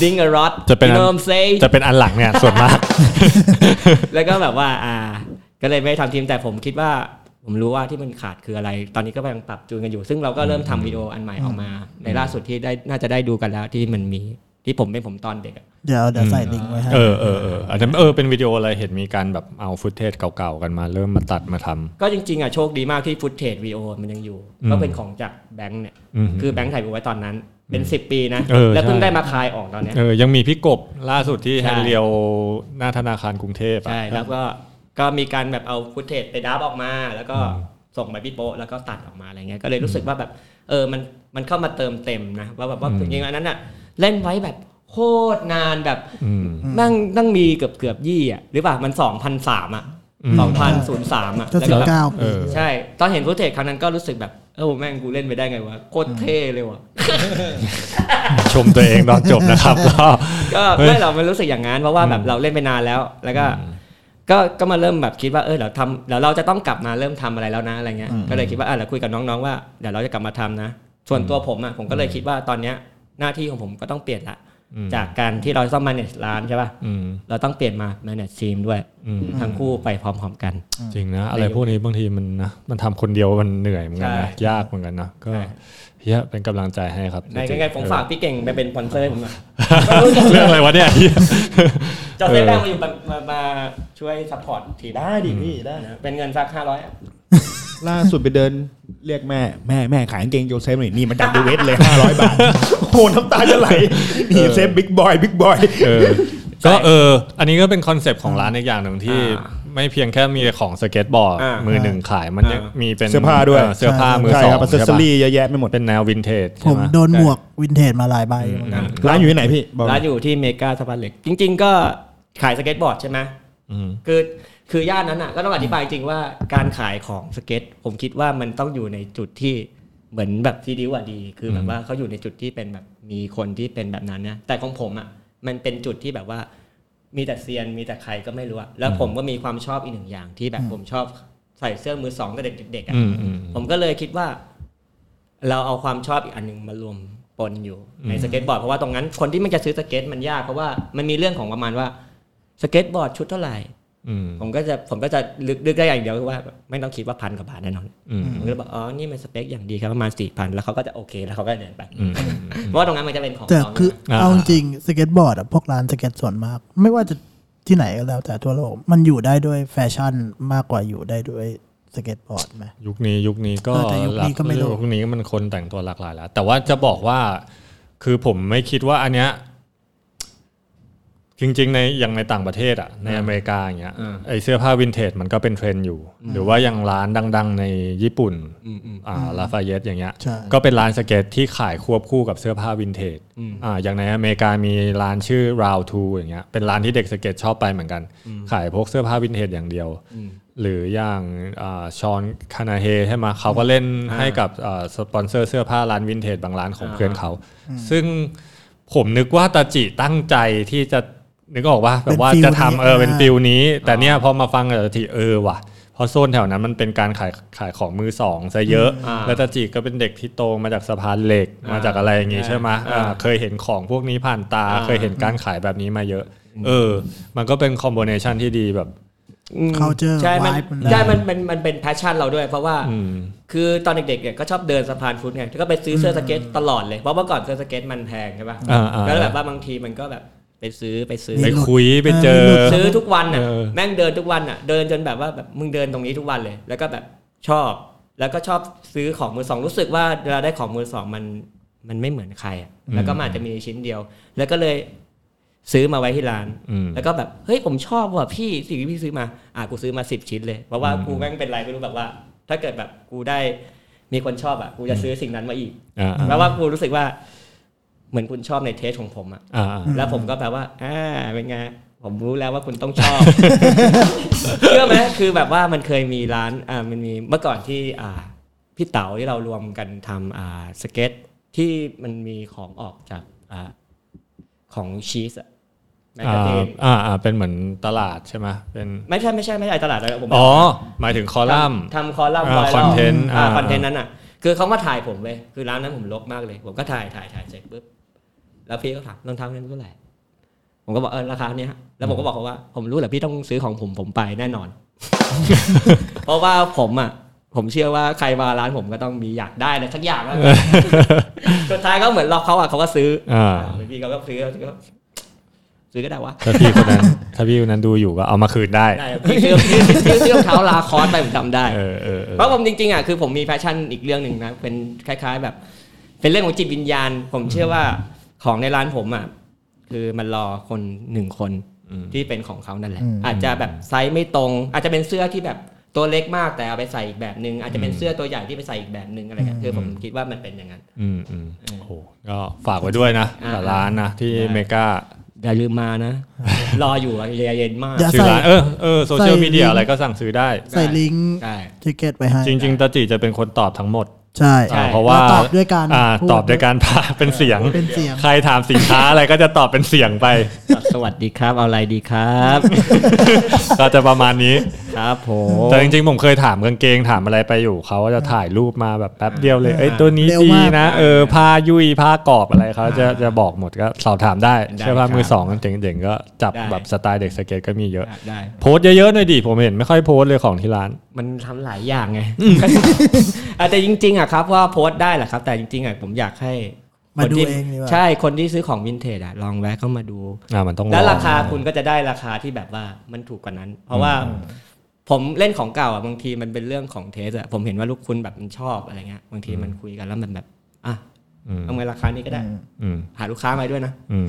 ดื่มอรอตจะเป็นอันโนมเซจะเป็นอันหลังเนี่ยส่วนมาก แล้วก็แบบว่าอ่าก็เลยไม่ได้ทำทีมแต่ผมคิดว่า ผมรู้ว่าที่มันขาดคืออะไร ตอนนี้ก็กำลังปรับจูนกันอยู่ ซึ่งเราก็เริ่มทำวิดีโออันใหม่ออกมา ในล่าสุดที่ได้น่าจะได้ดูกันแล้วที่มันมีที่ผมเป็นผมตอนเด็กอะเดี๋ยวเดี๋ยวใส่ลิงก์ไว้ให้เออเออเอออันนั้นเออเป็นวิดีโออะไรเห็นมีการแบบเอา footage เก่าๆกันมาเริ่มมาตัดมาทำก็จริงๆอะโชคดีมากที่ footage วิดีโอมันยังอยู่อืมก็เป็นของจากแบงค์เนี่ยอืมคือแบงค์ถ่ายไว้ตอนนั้นเป็น 10 ปีนะเออแล้วเพิ่งใช่ได้มาคายออกตอนเนี้ยเออยังมีพี่กบล่าสุดที่ใช่ handrailหน้าธนาคารกรุงเทพอะใช่แล้วก็ ก็มีการแบบเอา footage ไป dub ออกมา แล้วก็อืมส่งไปพี่โป๊ะแล้วก็ตัดออกมาอะไรเงี้ยก็เลยรู้สึกว่าแบบเออมันมันเข้ามาเติมเต็มนะว่าแบบว่าจริงๆอันนั้นอะเล่นไว้แบบโคตรนานแบบอืมนั่งนั่งมีเกือบเกือบยี่อะหรือเปล่ามันสองพันสามอะอืมสองพันศูนย์สามอะจะแล้วสิก็บแบบเก้าเอปีอใช่ ตอนเห็น footage ครั้งนั้นก็รู้สึกแบบเออแม่งกูเล่นไปได้ไงวะโคตรเท่เลยว่ะชมตัวเองตอนจบนะครับ ก็ก็เฮ้ยไม่เราไม่รู้สึกอย่างนั้นเพราะว่าแบบเราเล่นไปนานแล้ว แล้วก็ ก็ก็มาเริ่มแบบคิดว่าเออเดี๋ยวทำเดี๋ยวเราจะต้องกลับมาเริ่มทำอะไรแล้วนะอะไรเงี้ยก็เลยคิดว่าอะเดี๋ยวคุยกับน้องๆว่าเดี๋ยวเราจะกลับมาทำนะ ส่วนตัวผมอะผมก็เลยคิดว่าตอนเนี้ยหน้าที่ของผมก็ต้องเปลี่ยนละอืมจากการที่เราต้อง manage ร้านใช่ป่ะอืมเราต้องเปลี่ยนมา manage ทีมด้วยอืมทั้งคู่ไปพร้อมๆกัน จริงนะ อะไรพวกนี้บางทีมันนะมันทำคนเดียวมันเหนื่อยเหมือนกันนะใช่ยากเหมือนกันนะก็ใช่ เฮียเป็นกำลังใจให้ครับในยังไงผมฝากพี่เก่งไปเป็นสปอนเซอร์ให้ผมหน่อยเรื่องอะไรวะเนี่ยเหี้ยจะเซ็นได้มาอยู่มามามาช่วย support ทีมได้ดิพี่ได้เป็นเงินสักห้าร้อยล่าสุดไปเดินเรียกแม่แม่แม่ขายกางเกงโยเซฟหน่อยนี่มาจากดูเวสเลยห้าร้อยบาทโอ้โหน้ำตาจะไหลนี่เซฟบิ๊กบอยบิ๊กบอยเออก็เออ อันนี้ก็เป็น concept ของร้านอีกอย่างหนึ่งที่อ่า ไม่เพียงแค่มีของสเก็ตบอร์ดอ่ามืมือหนึ่งขายมันยังอ่ามีมีเป็นเสื้อผ้าด้วยเสื้อผ้ามือใช่สองครับอัซเซใช่สซอปะรี่เยอะแยะไม่หมดเป็นแนววินเทจผมโดนหมวกวินเทจมาหลายใบเหมือนกันร้านอยู่ที่ไหนพี่บอกร้านอยู่ที่เมกาสะพานเหล็ก จริง ๆ ก็ขายสเก็ตบอร์ดใช่ไหมอืมคือคือย่านนั้นอะก็ต้องอธิบายจริงว่าการขายของสเก็ต ผมคิดว่ามันต้องอยู่ในจุดที่เหมือนแบบที่ดิวอะดี คือแบบว่าเขาอยู่ในจุดที่เป็นแบบมีคนที่เป็นแบบนั้นนะแต่ของผมอะมันเป็นจุดที่แบบว่า มีแต่เซียนมีแต่ใครก็ไม่รู้อะแล้วผมก็มีความชอบอีกหนึ่งอย่างที่แบบผมชอบใส่เสื้อมือสองตั้งแต่เด็กๆอะอืมอืมผมก็เลยคิดว่า เราเอาความชอบอีกอันหนึ่งมารวมปนอยู่ในสเก็ตบอร์ดเพราะว่าตรงนั้นคนที่มันจะซื้อสเก็ตมันยากเพราะว่ามันมีเรื่องของประมาณว่าสเก็ตบอร์ดชุดเท่าไหร่อืม ผมก็จะผมก็จะลึกลึกได้อย่างเดียวคือว่าไม่ต้องคิดว่าพันกว่าบาทแน่นอนอืมผมก็เลยบอกอ๋อนี่มันสเปคอย่างดีครับประมาณสี่พันแล้วเขาก็จะโอเคแล้วเขาก็เดินไปอืมเพราะว่าตรงนั้นมันจะเป็นของแต่เขาคืออ่าเอาจริงๆสเก็ตบอร์ดอะพวกร้านสเก็ตส่วนมาก ไม่ว่าจะที่ไหนก็แล้วแต่ทั่วโลกมันอยู่ได้ด้วยแฟชั่นมากกว่าอยู่ได้ด้วยสเก็ตบอร์ดไหมยุคนี้ยุคนี้ก็เออแต่ยุคนี้ก็ไม่รู้ยุคนี้มันคนแต่งตัวหลากหลายแล้ว แต่ว่าจะบอกว่าคือผมไม่คิดว่าอันเนี้ย จริงๆในอย่างในต่างประเทศอะในอเมริกาอย่างเงี้ยอ่าไอเสื้อผ้าวินเทจมันก็เป็นเทรนด์อยู่ หรือว่าอย่างร้านดัง ๆ ในญี่ปุ่นอืมอืมอ่าลาฟายเยตอย่างเงี้ยใช่ก็เป็นร้านสเก็ตที่ขายควบคู่กับเสื้อผ้าวินเทจอืมอ่าอย่างในอเมริกามีร้านชื่อ Round Two อย่างเงี้ยเป็นร้านที่เด็กสเก็ตชอบไปเหมือนกัน ขายพวกเสื้อผ้าวินเทจอย่างเดียวอืมหรืออย่างชอนคานาเฮใช่ไหมเขาก็เล่นอ่าให้กับอ่าสปอนเซอร์เสื้อผ้าร้านวินเทจบางร้านของอ่าเพื่อนเขา ซึ่งผมนึกว่าตาจิตั้งใจที่จะ นึกออกว่าแบบว่าเป็นฟิลจะทำเออนี้เป็นอ่า feel นี้ แต่เนี่ยพอมาฟังกับตาจิเออว่ะเพราะโซนแถวนั้นมันเป็นการขายขายของมือสองซะเยอะอ่าแล้วตาจิก็เป็นเด็กที่โตมาจากสะพานเหล็กอ่ามมาจากอะไรอย่างงี้ใช่ไหมอ่าอ่าเคยเห็นของพวกนี้ผ่านตาอ่าเคยเห็นการขายแบบนี้มาเยอะ เออ มันก็เป็น combination ที่ดีแบบอืม culture ใช่ มัน vibe มันได้ใช่มันมันมันเป็น passion เราด้วย เพราะว่าอืมคือตอนเด็กๆเนี่ยก็ชอบเดินสะพานพุทธไงก็ไปซื้อเสื้อสเก็ตตลอดเลยเพราะเมื่อก่อนเสื้อสเก็ตมันแพงใช่ป่ะอ่าอ่าแล้วแบบว่าบางทีมันก็แบบ ไปซื้อไปซื้อไปคุยไปเจอซื้อทุกวันอะเออแม่งเดินทุกวันอะ เดินจนแบบว่าแบบมึงเดินตรงนี้ทุกวันเลย แล้วก็แบบชอบ แล้วก็ชอบซื้อของมือสองรู้สึกว่าเวลาได้ของมือสองมันมันไม่เหมือนใครอะแล้วก็มันอาจจะมีชิ้นเดียว แล้วก็เลยซื้อมาไว้ที่ร้านอืมแล้วก็แบบเฮ้ยผมชอบว่ะพี่สิ่งที่พี่ซื้อมาอะกูซื้อมาสิบชิ้นเลยเพราะว่ากูแม่งเป็นไรไม่รู้แบบว่า ถ้าเกิดแบบกูได้มีคนชอบอะกูจะซื้อสิ่งนั้นมาอีกอ่าเพราะว่ากูรู้สึกว่า เหมือนคุณชอบในเทสของผมอะอ่าแล้วผมก็แบบว่าอ่าเป็นไงผมรู้แล้วว่าคุณต้องชอบเชื่อไหมคือแบบว่ามันเคยมีร้านอ่ามันมีเมื่อก่อนที่อ่าพี่เต๋าที่เรารวมกันทำอ่าสเก็ตที่มันมีของออกจากอ่าของชีสอะแมกอ่ากาซีนอ่าอ่าเป็นเหมือนตลาดใช่ไหมเป็นไม่ใช่ไม่ใช่ไม่ใช่ตลาดอะไรผมอ๋อหมายถึงคอลัมน์ทำคอลัมน์อ่าไว้แล้ว content อ่าอ่าคอนเทนต์นั้นอะคือเขามาถ่ายผมเลยคือร้านนั้นผมลกมากเลย ผมก็ถ่ายถ่ายถ่ายเสร็จปุ๊บ แล้วพี่ก็ถามรองเท้าเนี่ยเท่าไหร่ผมก็บอกเออราคาเนี้ยฮะแล้วผมก็บอกเขาว่า ผมรู้แหละพี่ต้องซื้อของผมผมไปแน่นอน เพราะว่าผมอะผมเชื่อว่าใครมาร้านผมก็ต้องมีอยากได้อะไรสักอย่างแล้วสุดท้ายก็เหมือนเราเขาอะเขาก็ซื้ออ่าเหมือนพี่เขาก็ซื้อก็ซื้อก็ได้วะถ้าพี่คนนั้นถ้าพี่คนนั้นดูอยู่ก็เอามาคืนได้ได้ครับพี่ซื้อพี่ซื้อซื้อรองเท้า Lacoste ไปผมจำได้เออเออเออเพราะผมจริงๆอะคือผมมี passion อีกเรื่องหนึ่งนะเป็นคล้าย ๆ แบบ เป็นเรื่องของจิตวิญญาณ ผมเชื่อว่า ของในร้านผมอะคือมันรอคนหนึ่งคนอืมที่เป็นของเขานั่นแหละอืมอาจจะแบบไซส์ไม่ตรง อาจจะเป็นเสื้อที่แบบตัวเล็กมากแต่เอาไปใส่อีกแบบหนึ่งอาจจะเป็นเสื้อตัวใหญ่ที่ไปใส่อีกแบบหนึ่งอะไรเงี้ยคือผมคิดว่ามันเป็นอย่างนั้น อืมอืมโอ้โหก็ฝากไว้ด้วยนะอ่ากับร้านนะที่ได้เมกาอย่าลืมมานะ รออยู่อะเย็นมากอย่าชื่อร้านเออเออโซเชียลใส่มีเดียลิงก์อะไรก็สั่งซื้อได้ ใส่ลิงก์ใช่ทิเก็ตไว้ให้จริง ๆตาจิจะเป็นคนตอบทั้งหมด ใช่ใช่อ่าเพราะว่าเราตอบด้วยการอ่าพูดตอบด้วยการพาเป็นเสียงเป็นเสียง ใครถามสินค้าอะไรก็จะตอบเป็นเสียงไป สวัสดีครับเอาอะไรดีครับ ก็จะประมาณนี้ครับผมแต่จริงๆ ผมเคยถามกางเกงถามอะไรไปอยู่เขาก็จะถ่ายรูปมาแบบแป๊บเดียวเลยเอ้ยตัวนี้เร็วดีมากนะเออผ้ายุยผ้ากรอบอะไรเขาจะจะบอกหมดก็สอบถามได้เชื่อว่ามือสองเจ๋งๆก็จับแบบสไตล์เด็กสเก็ตก็มีเยอะได้โพสต์เยอะๆหน่อยดิผมเห็นไม่ค่อยโพสต์เลยของที่ร้าน มันทำหลายอย่างไงอะแต่จริงๆอะครับว่าโพสต์ได้แหละครับ แต่จริงๆอะผมอยากให้มาคนดูที่เองดีกว่าใช่คนที่ซื้อของวินเทจอะลองแวะเข้ามาดูอ่ามันต้องแล้วลองราคาคุณก็จะได้ราคาที่แบบว่ามันถูกกว่านั้น เพราะว่าผมเล่นของเก่าอะบางทีมันเป็นเรื่องของเทสอะผมเห็นว่าลูกคุณแบบมันชอบอะไรเงี้ยบางทีมันคุยกันแล้วมันแบบอะอืมเอาเงินราคานี้ก็ได้อืมหาลูกค้ามาด้วยนะอืม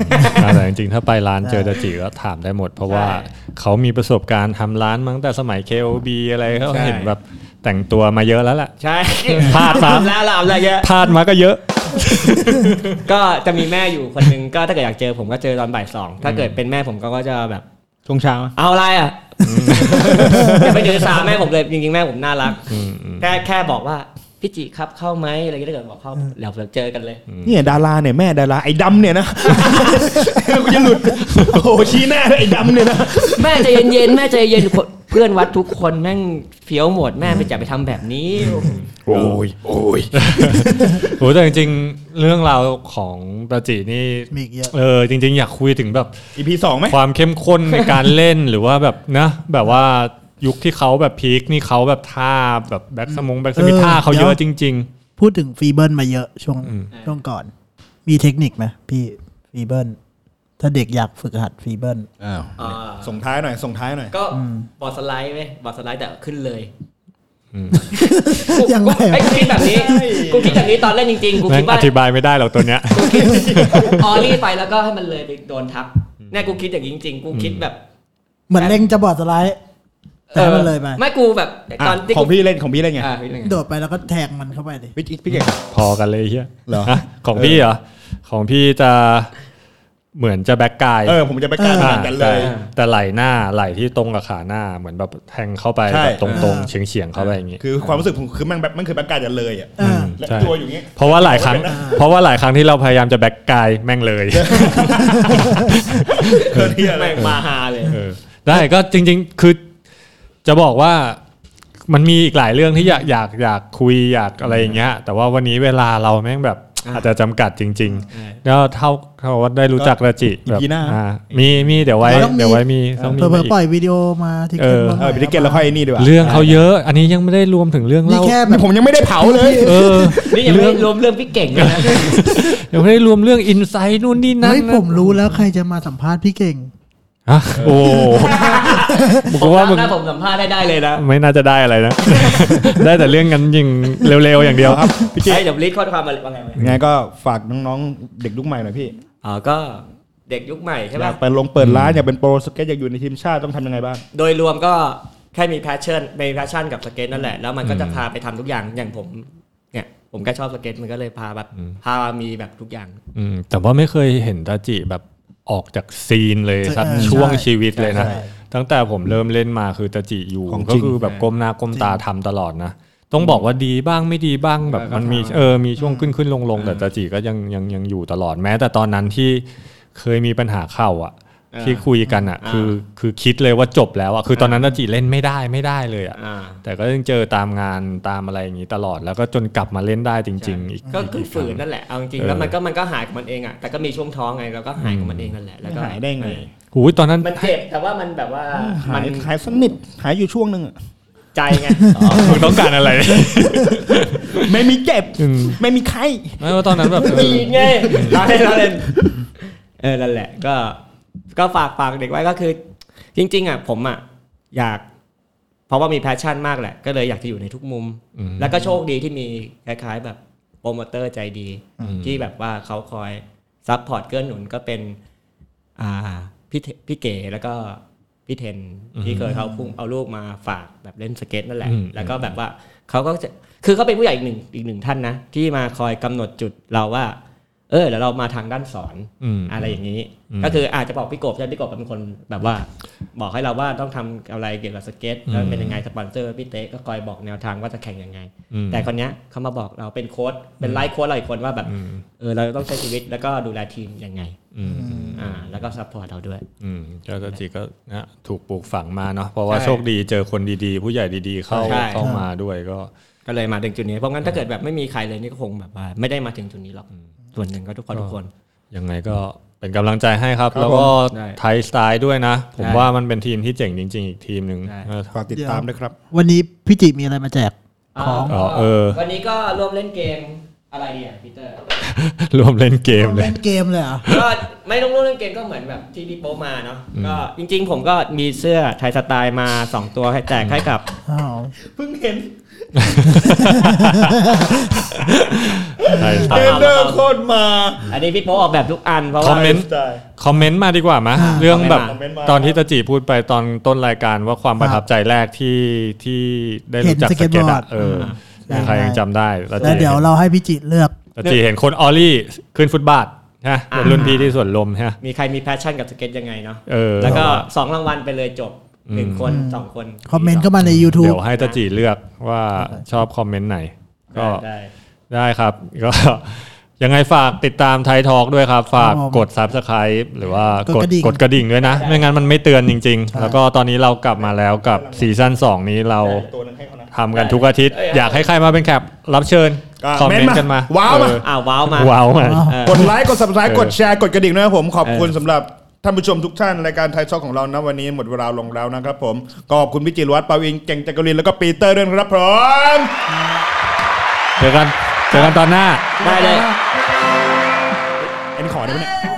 แต่จริงๆ ถ้าไปร้านเจอตาจิก็ถามได้หมด เพราะว่าใช่เขามีประสบการณ์ทำร้านมาตั้งแต่สมัย KOB อะไรเขาใช่เห็นแบบ แต่งตัวมาเยอะแล้วแหละใช่พลาดมาแล้วเราอะไรเงี้ยพลาดมาก็เยอะ ก็จะมีแม่อยู่คนหนึงก็ถ้าเกิดอยากเจอผมก็เจอตอนบ่ายสองถ้าเกิดเป็นแม่ผมก็ก็จะแบบช่วงเช้า เอาอะไรอะอย่าไปถือสาแม่ผมเลยจริงๆแม่ผมน่ารักอืมอืมแค่แค่บอกว่า พี่จิครับเข้าไหมอะไรก็ได้าเกิดบอกเข้าเดี๋ยวเราเจอกันเลยเนี่ยดาราเนี่ยแม่ดาราไอ้ดำเนี่ยนะกูจะหลุดโอ้โหชี้หน้าเลยไอ้ดำเนี่ยนะแม่ใจเย็นๆแม่ใจเย็นเพื่อนวัดทุกคนแม่งเฟี้ยวหมดแม่ไปจับไปทำแบบนี้โอ้ยโอ้ยโหแต่จริงๆ เรื่องราวของตาจินี่มีอีกเยอะเออจริง ๆ อยากคุยถึงแบบอีพีสองไหมความเข้มข้นในการเล่นหรือว่าแบบนะ แบบว่า ยุคที่เขาแบบพีคนี่เขาแบบท่าแบบแบ็กสมงแบ็กสมิธเออท่าเขาเยอะเดี๋จยวริงพูดถึงฟีเบิลมาเยอะช่วงอืมช่วงก่อน มีเทคนิคไหมพี่ฟีเบิลถ้าเด็กอยากฝึกหัดฟีเบิลอ้าวอ่าส่งท้ายหน่อย ส่งท้ายหน่อย ก็บอร์ดสไลด์ไหมบอร์ดสไลด์แต่ขึ้นเลยอืมกูยังไงไอ้ยกูคิดแบบนี้กูคิดแบบนี้ตอนเล่นจริงๆกูแม่คิงดอว่าธิบายไม่ได้หรอกตัวเนี้ยออลี่ไปแล้วก็ให้มันเลยไปโดนทับเนี่ยกูคิดอย่างนี้จริงๆกูคิดแบบเหมือนเล็งจะบอร์ดสไลด์ แต่ให้มันเลยไปไม่กูแบบตอนที่ของกูพี่เล่นของพี่เล่นไงอ่าพี่เล่นไงโดดไปแล้วก็แทงมันเข้าไปดิพี่พี่เก่งพอกันเลยเฮียเหรอฮะของพี่เหรอของพี่จะเหมือนจะแบ็กกายเออผมจะไปการอ่าแข่งกันเลแต่ยแต่ไหลหน้าไหลที่ตรงกับขาหน้าเหมือนแบบแทงเข้าไปใช่แบบตรงๆเฉียงๆเข้าไปอย่างงี้คือความรู้สึกผมคือแมันแบบมันคือประกาศจะเลยอะอ่าและใช่ตัวอยู่อย่างงี้เพราะว่าหลายครั้ง เพราะว่าหลายครั้งที่เราพยายามจะแบ็กกายแม่งเลยเกินที่อะไรแม่งมาฮาเลยเออได้ก็จริง ๆ คือ จะบอกว่ามันมีอีกหลายเรื่องที่อยากอยากอยากคุยอยากอะไรอย่างเงี้ย แต่ว่าวันนี้เวลาเราแม่งแบบอ่าอาจจะจำกัดจริงใช่ๆแล้วเท่าเท่าว่าได้รู้จักระจิแบบอีพีหน้าอ่ามีมีเดี๋ยวไว้เราต้องมีเดี๋ยวไว้มีต้องมีเผื่อมาอีกๆปล่อยวิดีโอมาที่เออขึ้นมาเออพี่เกตแล้วค่อยนี่ดีกว่าเรื่องเขาเยอะอันนี้ยังไม่ได้รวมถึงเรื่องนี่เล่าแค่แบนี่บผมยังไม่ได้เผาเลยเออนี่ยังไม่รวมเรื่องพี่เก่งเลยนะยังไม่ได้รวมเรื่องอินไซต์นู่นนี่นั่นเฮ้ยนะผมรู้แล้วใครจะมาสัมภาษณ์พี่เก่งฮะ โอ้ผมผมว่าว่ามึงถ้าผมสัมภาษณ์ได้ได้เลยนะ ไม่น่าจะได้อะไรนะ ได้แต่เรื่องกันยิงเร็วๆอย่างเดียวครับพี่เกไอ้ตเดี๋ยวลิสต์ข้อความมาว่าไงวะยังไงก็ฝากน้องๆเด็กยุคใหม่หน่อยพี่อ๋อก็เด็กยุคใหม่ใช่อยาป่ะกไปลงเปิดร้านอยากเป็นโปรสเก็ตอยากอยู่ในทีมชาติต้องทำยังไงบ้าง โดยรวมก็แค่มีแพชชั่นมีแพชชั่นกับสเก็ตนั่นแหละ แล้วมันก็จะพาไปทำทุกอย่างอย่างผมเนี่ยผมก็ชอบสเก็ตมันก็เลยพาแบบพามีแบบทุกอย่างอืมแต่ว่าไม่เคยเห็นตาจิแบบ ออกจากซีนเลยสักเออช่วงใช่ชีวิตเลยนะใช่ตั้งแต่ผมเริ่มเล่นมาคือตาจิอยู่ของจก็ริงคือแบบก้มหน้าก้มตาทำตลอดนะต้องบอกว่าดีบ้างไม่ดีบ้างแบบเออมันมีก็ทำเออมีช่วงขึ้นขึ้นลงลงแต่ตาจิก็ยังยังยังอยู่ตลอดแม้ แต่ตอนนั้นที่เคยมีปัญหาเข่าอะ ที่คุยกันอะ คือคือคิดเลยว่าจบแล้วอะคือตอนนั้นตาจิเล่นไม่ได้ไม่ได้เลยอะอ่าแต่ก็ยังเจอตามงานตามอะไรอย่างนี้ตลอดแล้วก็จนกลับมาเล่นได้จริงๆอีกก็คือฝืนนั่นแหละเอาจริงเออๆแล้วมันก็มันก็หายของมันเองอะแต่ก็มีช่วงท้องไงเราก็หายของมันเองนั่นแหละแล้วก็หายได้ไงหูยตอนนั้นมันเจ็บแต่ว่ามันแบบว่าหามัยนหายสนิทหายอยู่ช่วงหนึ่งอะใจไงมึงต้องการอะไร ไม่มีเจ็บอืมไม่มีไข้ไม่ว่าตอนนั้นแบบเอมีอไงเราเล่นเราเล่นเออนั่นแหละก็ ก็ฝากฝากเด็กไว้ก็คือ จริง ๆอะผมอะอยาก เพราะว่ามีแพชชั่นมากแหละ ก็เลยอยากจะอยู่ในทุกมุมอืมแล้วก็โชคดีที่มีคล้าย ๆ แบบโปรโมเตอร์ใจดีอืมที่แบบว่าเขาคอย support เกื้อหนุนก็เป็นอ่าพี่เทพี่เก๋แล้วก็พี่เทนที่เคยเขาพุ่งเอาลูกมาฝากแบบเล่นสเก็ตนั่นแหละอืมแล้วก็แบบว่าเขาก็จะคือเขาเป็นผู้ใหญ่อีกหนึ่งอีกหนึ่งท่านนะ ที่มาคอยกำหนดจุดเราว่า เออเดี๋ยวเรามาทางด้านสอนอืมอะไรอย่างนี้อืมก็คืออาจจะบอกพี่กบใช่ไหมพี่กบเป็นคนแบบว่า บอกให้เราว่าต้องทำอะไรเกี่ยวกับสเก็ตแล้วเป็นยังไงสปอนเซอร์พี่เต๊ก็คอยบอกแนวทางว่าจะแข่งยังไงอืมแต่คนเนี้ยเขามาบอกเราเป็นโค้ชเป็น life coach เราอีกคนว่าแบบอืมเออเราต้องใช้ชีวิตแล้วก็ดูแลทีมยังไงอืมอืมอ่าแล้วก็ support เราด้วยอืมก็ตาจิก็นะถูกปลูกฝังมาเนาะเพราะว่าใช่โชคดีเจอคนดีๆ ผู้ใหญ่ดีๆเข้าใช่เข้ามาด้วยก็ก็เลยมาถึงจุดนี้เพราะงั้นถ้าเกิดแบบไม่มีใครเลยนี่ก็คงแบบว่าไม่ได้มาถึงจุดนี้หรอก ส่วนหนึ่งก็ทุกคนทุกคนยังไงก็เป็นกำลังใจให้ครับครับแล้วก็ผมได้ไทยสไตล์ด้วยนะ ผมใช่ว่ามันเป็นทีมที่เจ๋งจริง ๆ อีกทีมหนึ่งใช่เออฝากติดตามด้วยครับ วันนี้พี่จิมีอะไรมาแจกของอ๋อเออ วันนี้ก็ร่วมเล่นเกมอะไรดีอะพีเตอร์รวมเล่นเกมเลยเล่นเกมเลยเหรอก็ไม่ต้องรู้เรื่องเกมก็เหมือนแบบที่พี่โป๊มาเนาะก็จริง ๆ ผมก็มีเสื้อไทยสไตล์มา 2 ตัวให้แจกให้กับอ้าวเพิ่งเห็น ใช่เทรนเนอร์โคตรมา อันนี้พี่โป๊ออกแบบทุกอันเพราะคอว่ามเมนต์ ได้ คอมเมนต์มาดีกว่าไหมเรื่องแบบคอมเมนต์มา ตอนที่ตาจีพูดไปตอนต้นรายการว่าความประทับใจแรกที่ที่ได้รู้จักเห็นสสเก็เก็ตตบอร์ดอะเออใช่ใครยังจำได้ตาแล้วจีเดี๋ยวเราให้พี่จิเลือก ตาจีเห็นคนออลลี่ขึ้นฟุตบาทฮะเป็นรุ่นพี่ที่สวนลมฮะมีใครมีแพชชั่นกับสเก็ตยังไงเนาะเออแล้วก็2รางวัลไปเลยจบ หนึ่งคนอืมสองคนคอมเมนต์เข้ามาใน YouTube เดี๋ยวให้ตาจิเลือกว่าชอบคอมเมนต์ไหน ก็ได้ได้ครับก็ยังไงฝากติดตามไทยทอ l k ด้วยครับ ฝากครับผมกด Subscribe หรือว่ากดกดกระดิ่งกดกระดิ่งด้วยนะ ไม่งั้นมันไม่เตือนจริง ๆ แล้วก็ตอนนี้เรากลับมาแล้วกับซีซั่น2 นี้เราตัวนึงให้เขานะทำกันทุกอาทิตย์ อยากให้ใครมาเป็นแขกรับเชิญก็คอมเมนเม้นต์ต์กันมามา ว้าวมาเอออ้าวว้าวมา ว้าวมาว้าวเออกดไลค์กด subscribe เออกดแชร์กดกระดิ่งด้วยนะครับผมขอบคุณเออสำหรับ ท่านผู้ชมทุกท่านรายการไถ Talk ของเรานะวันนี้หมดเวลาลงแล้วนะครับผมก็ขอบคุณพี่จิรวัตรปาวินเก่งจักรินแล้วก็ปีเตอร์ด้วยนะครับผมเจอกันเจอกันตอนหน้าได้เลยอันนี้ขอได้ไหมเนี่ย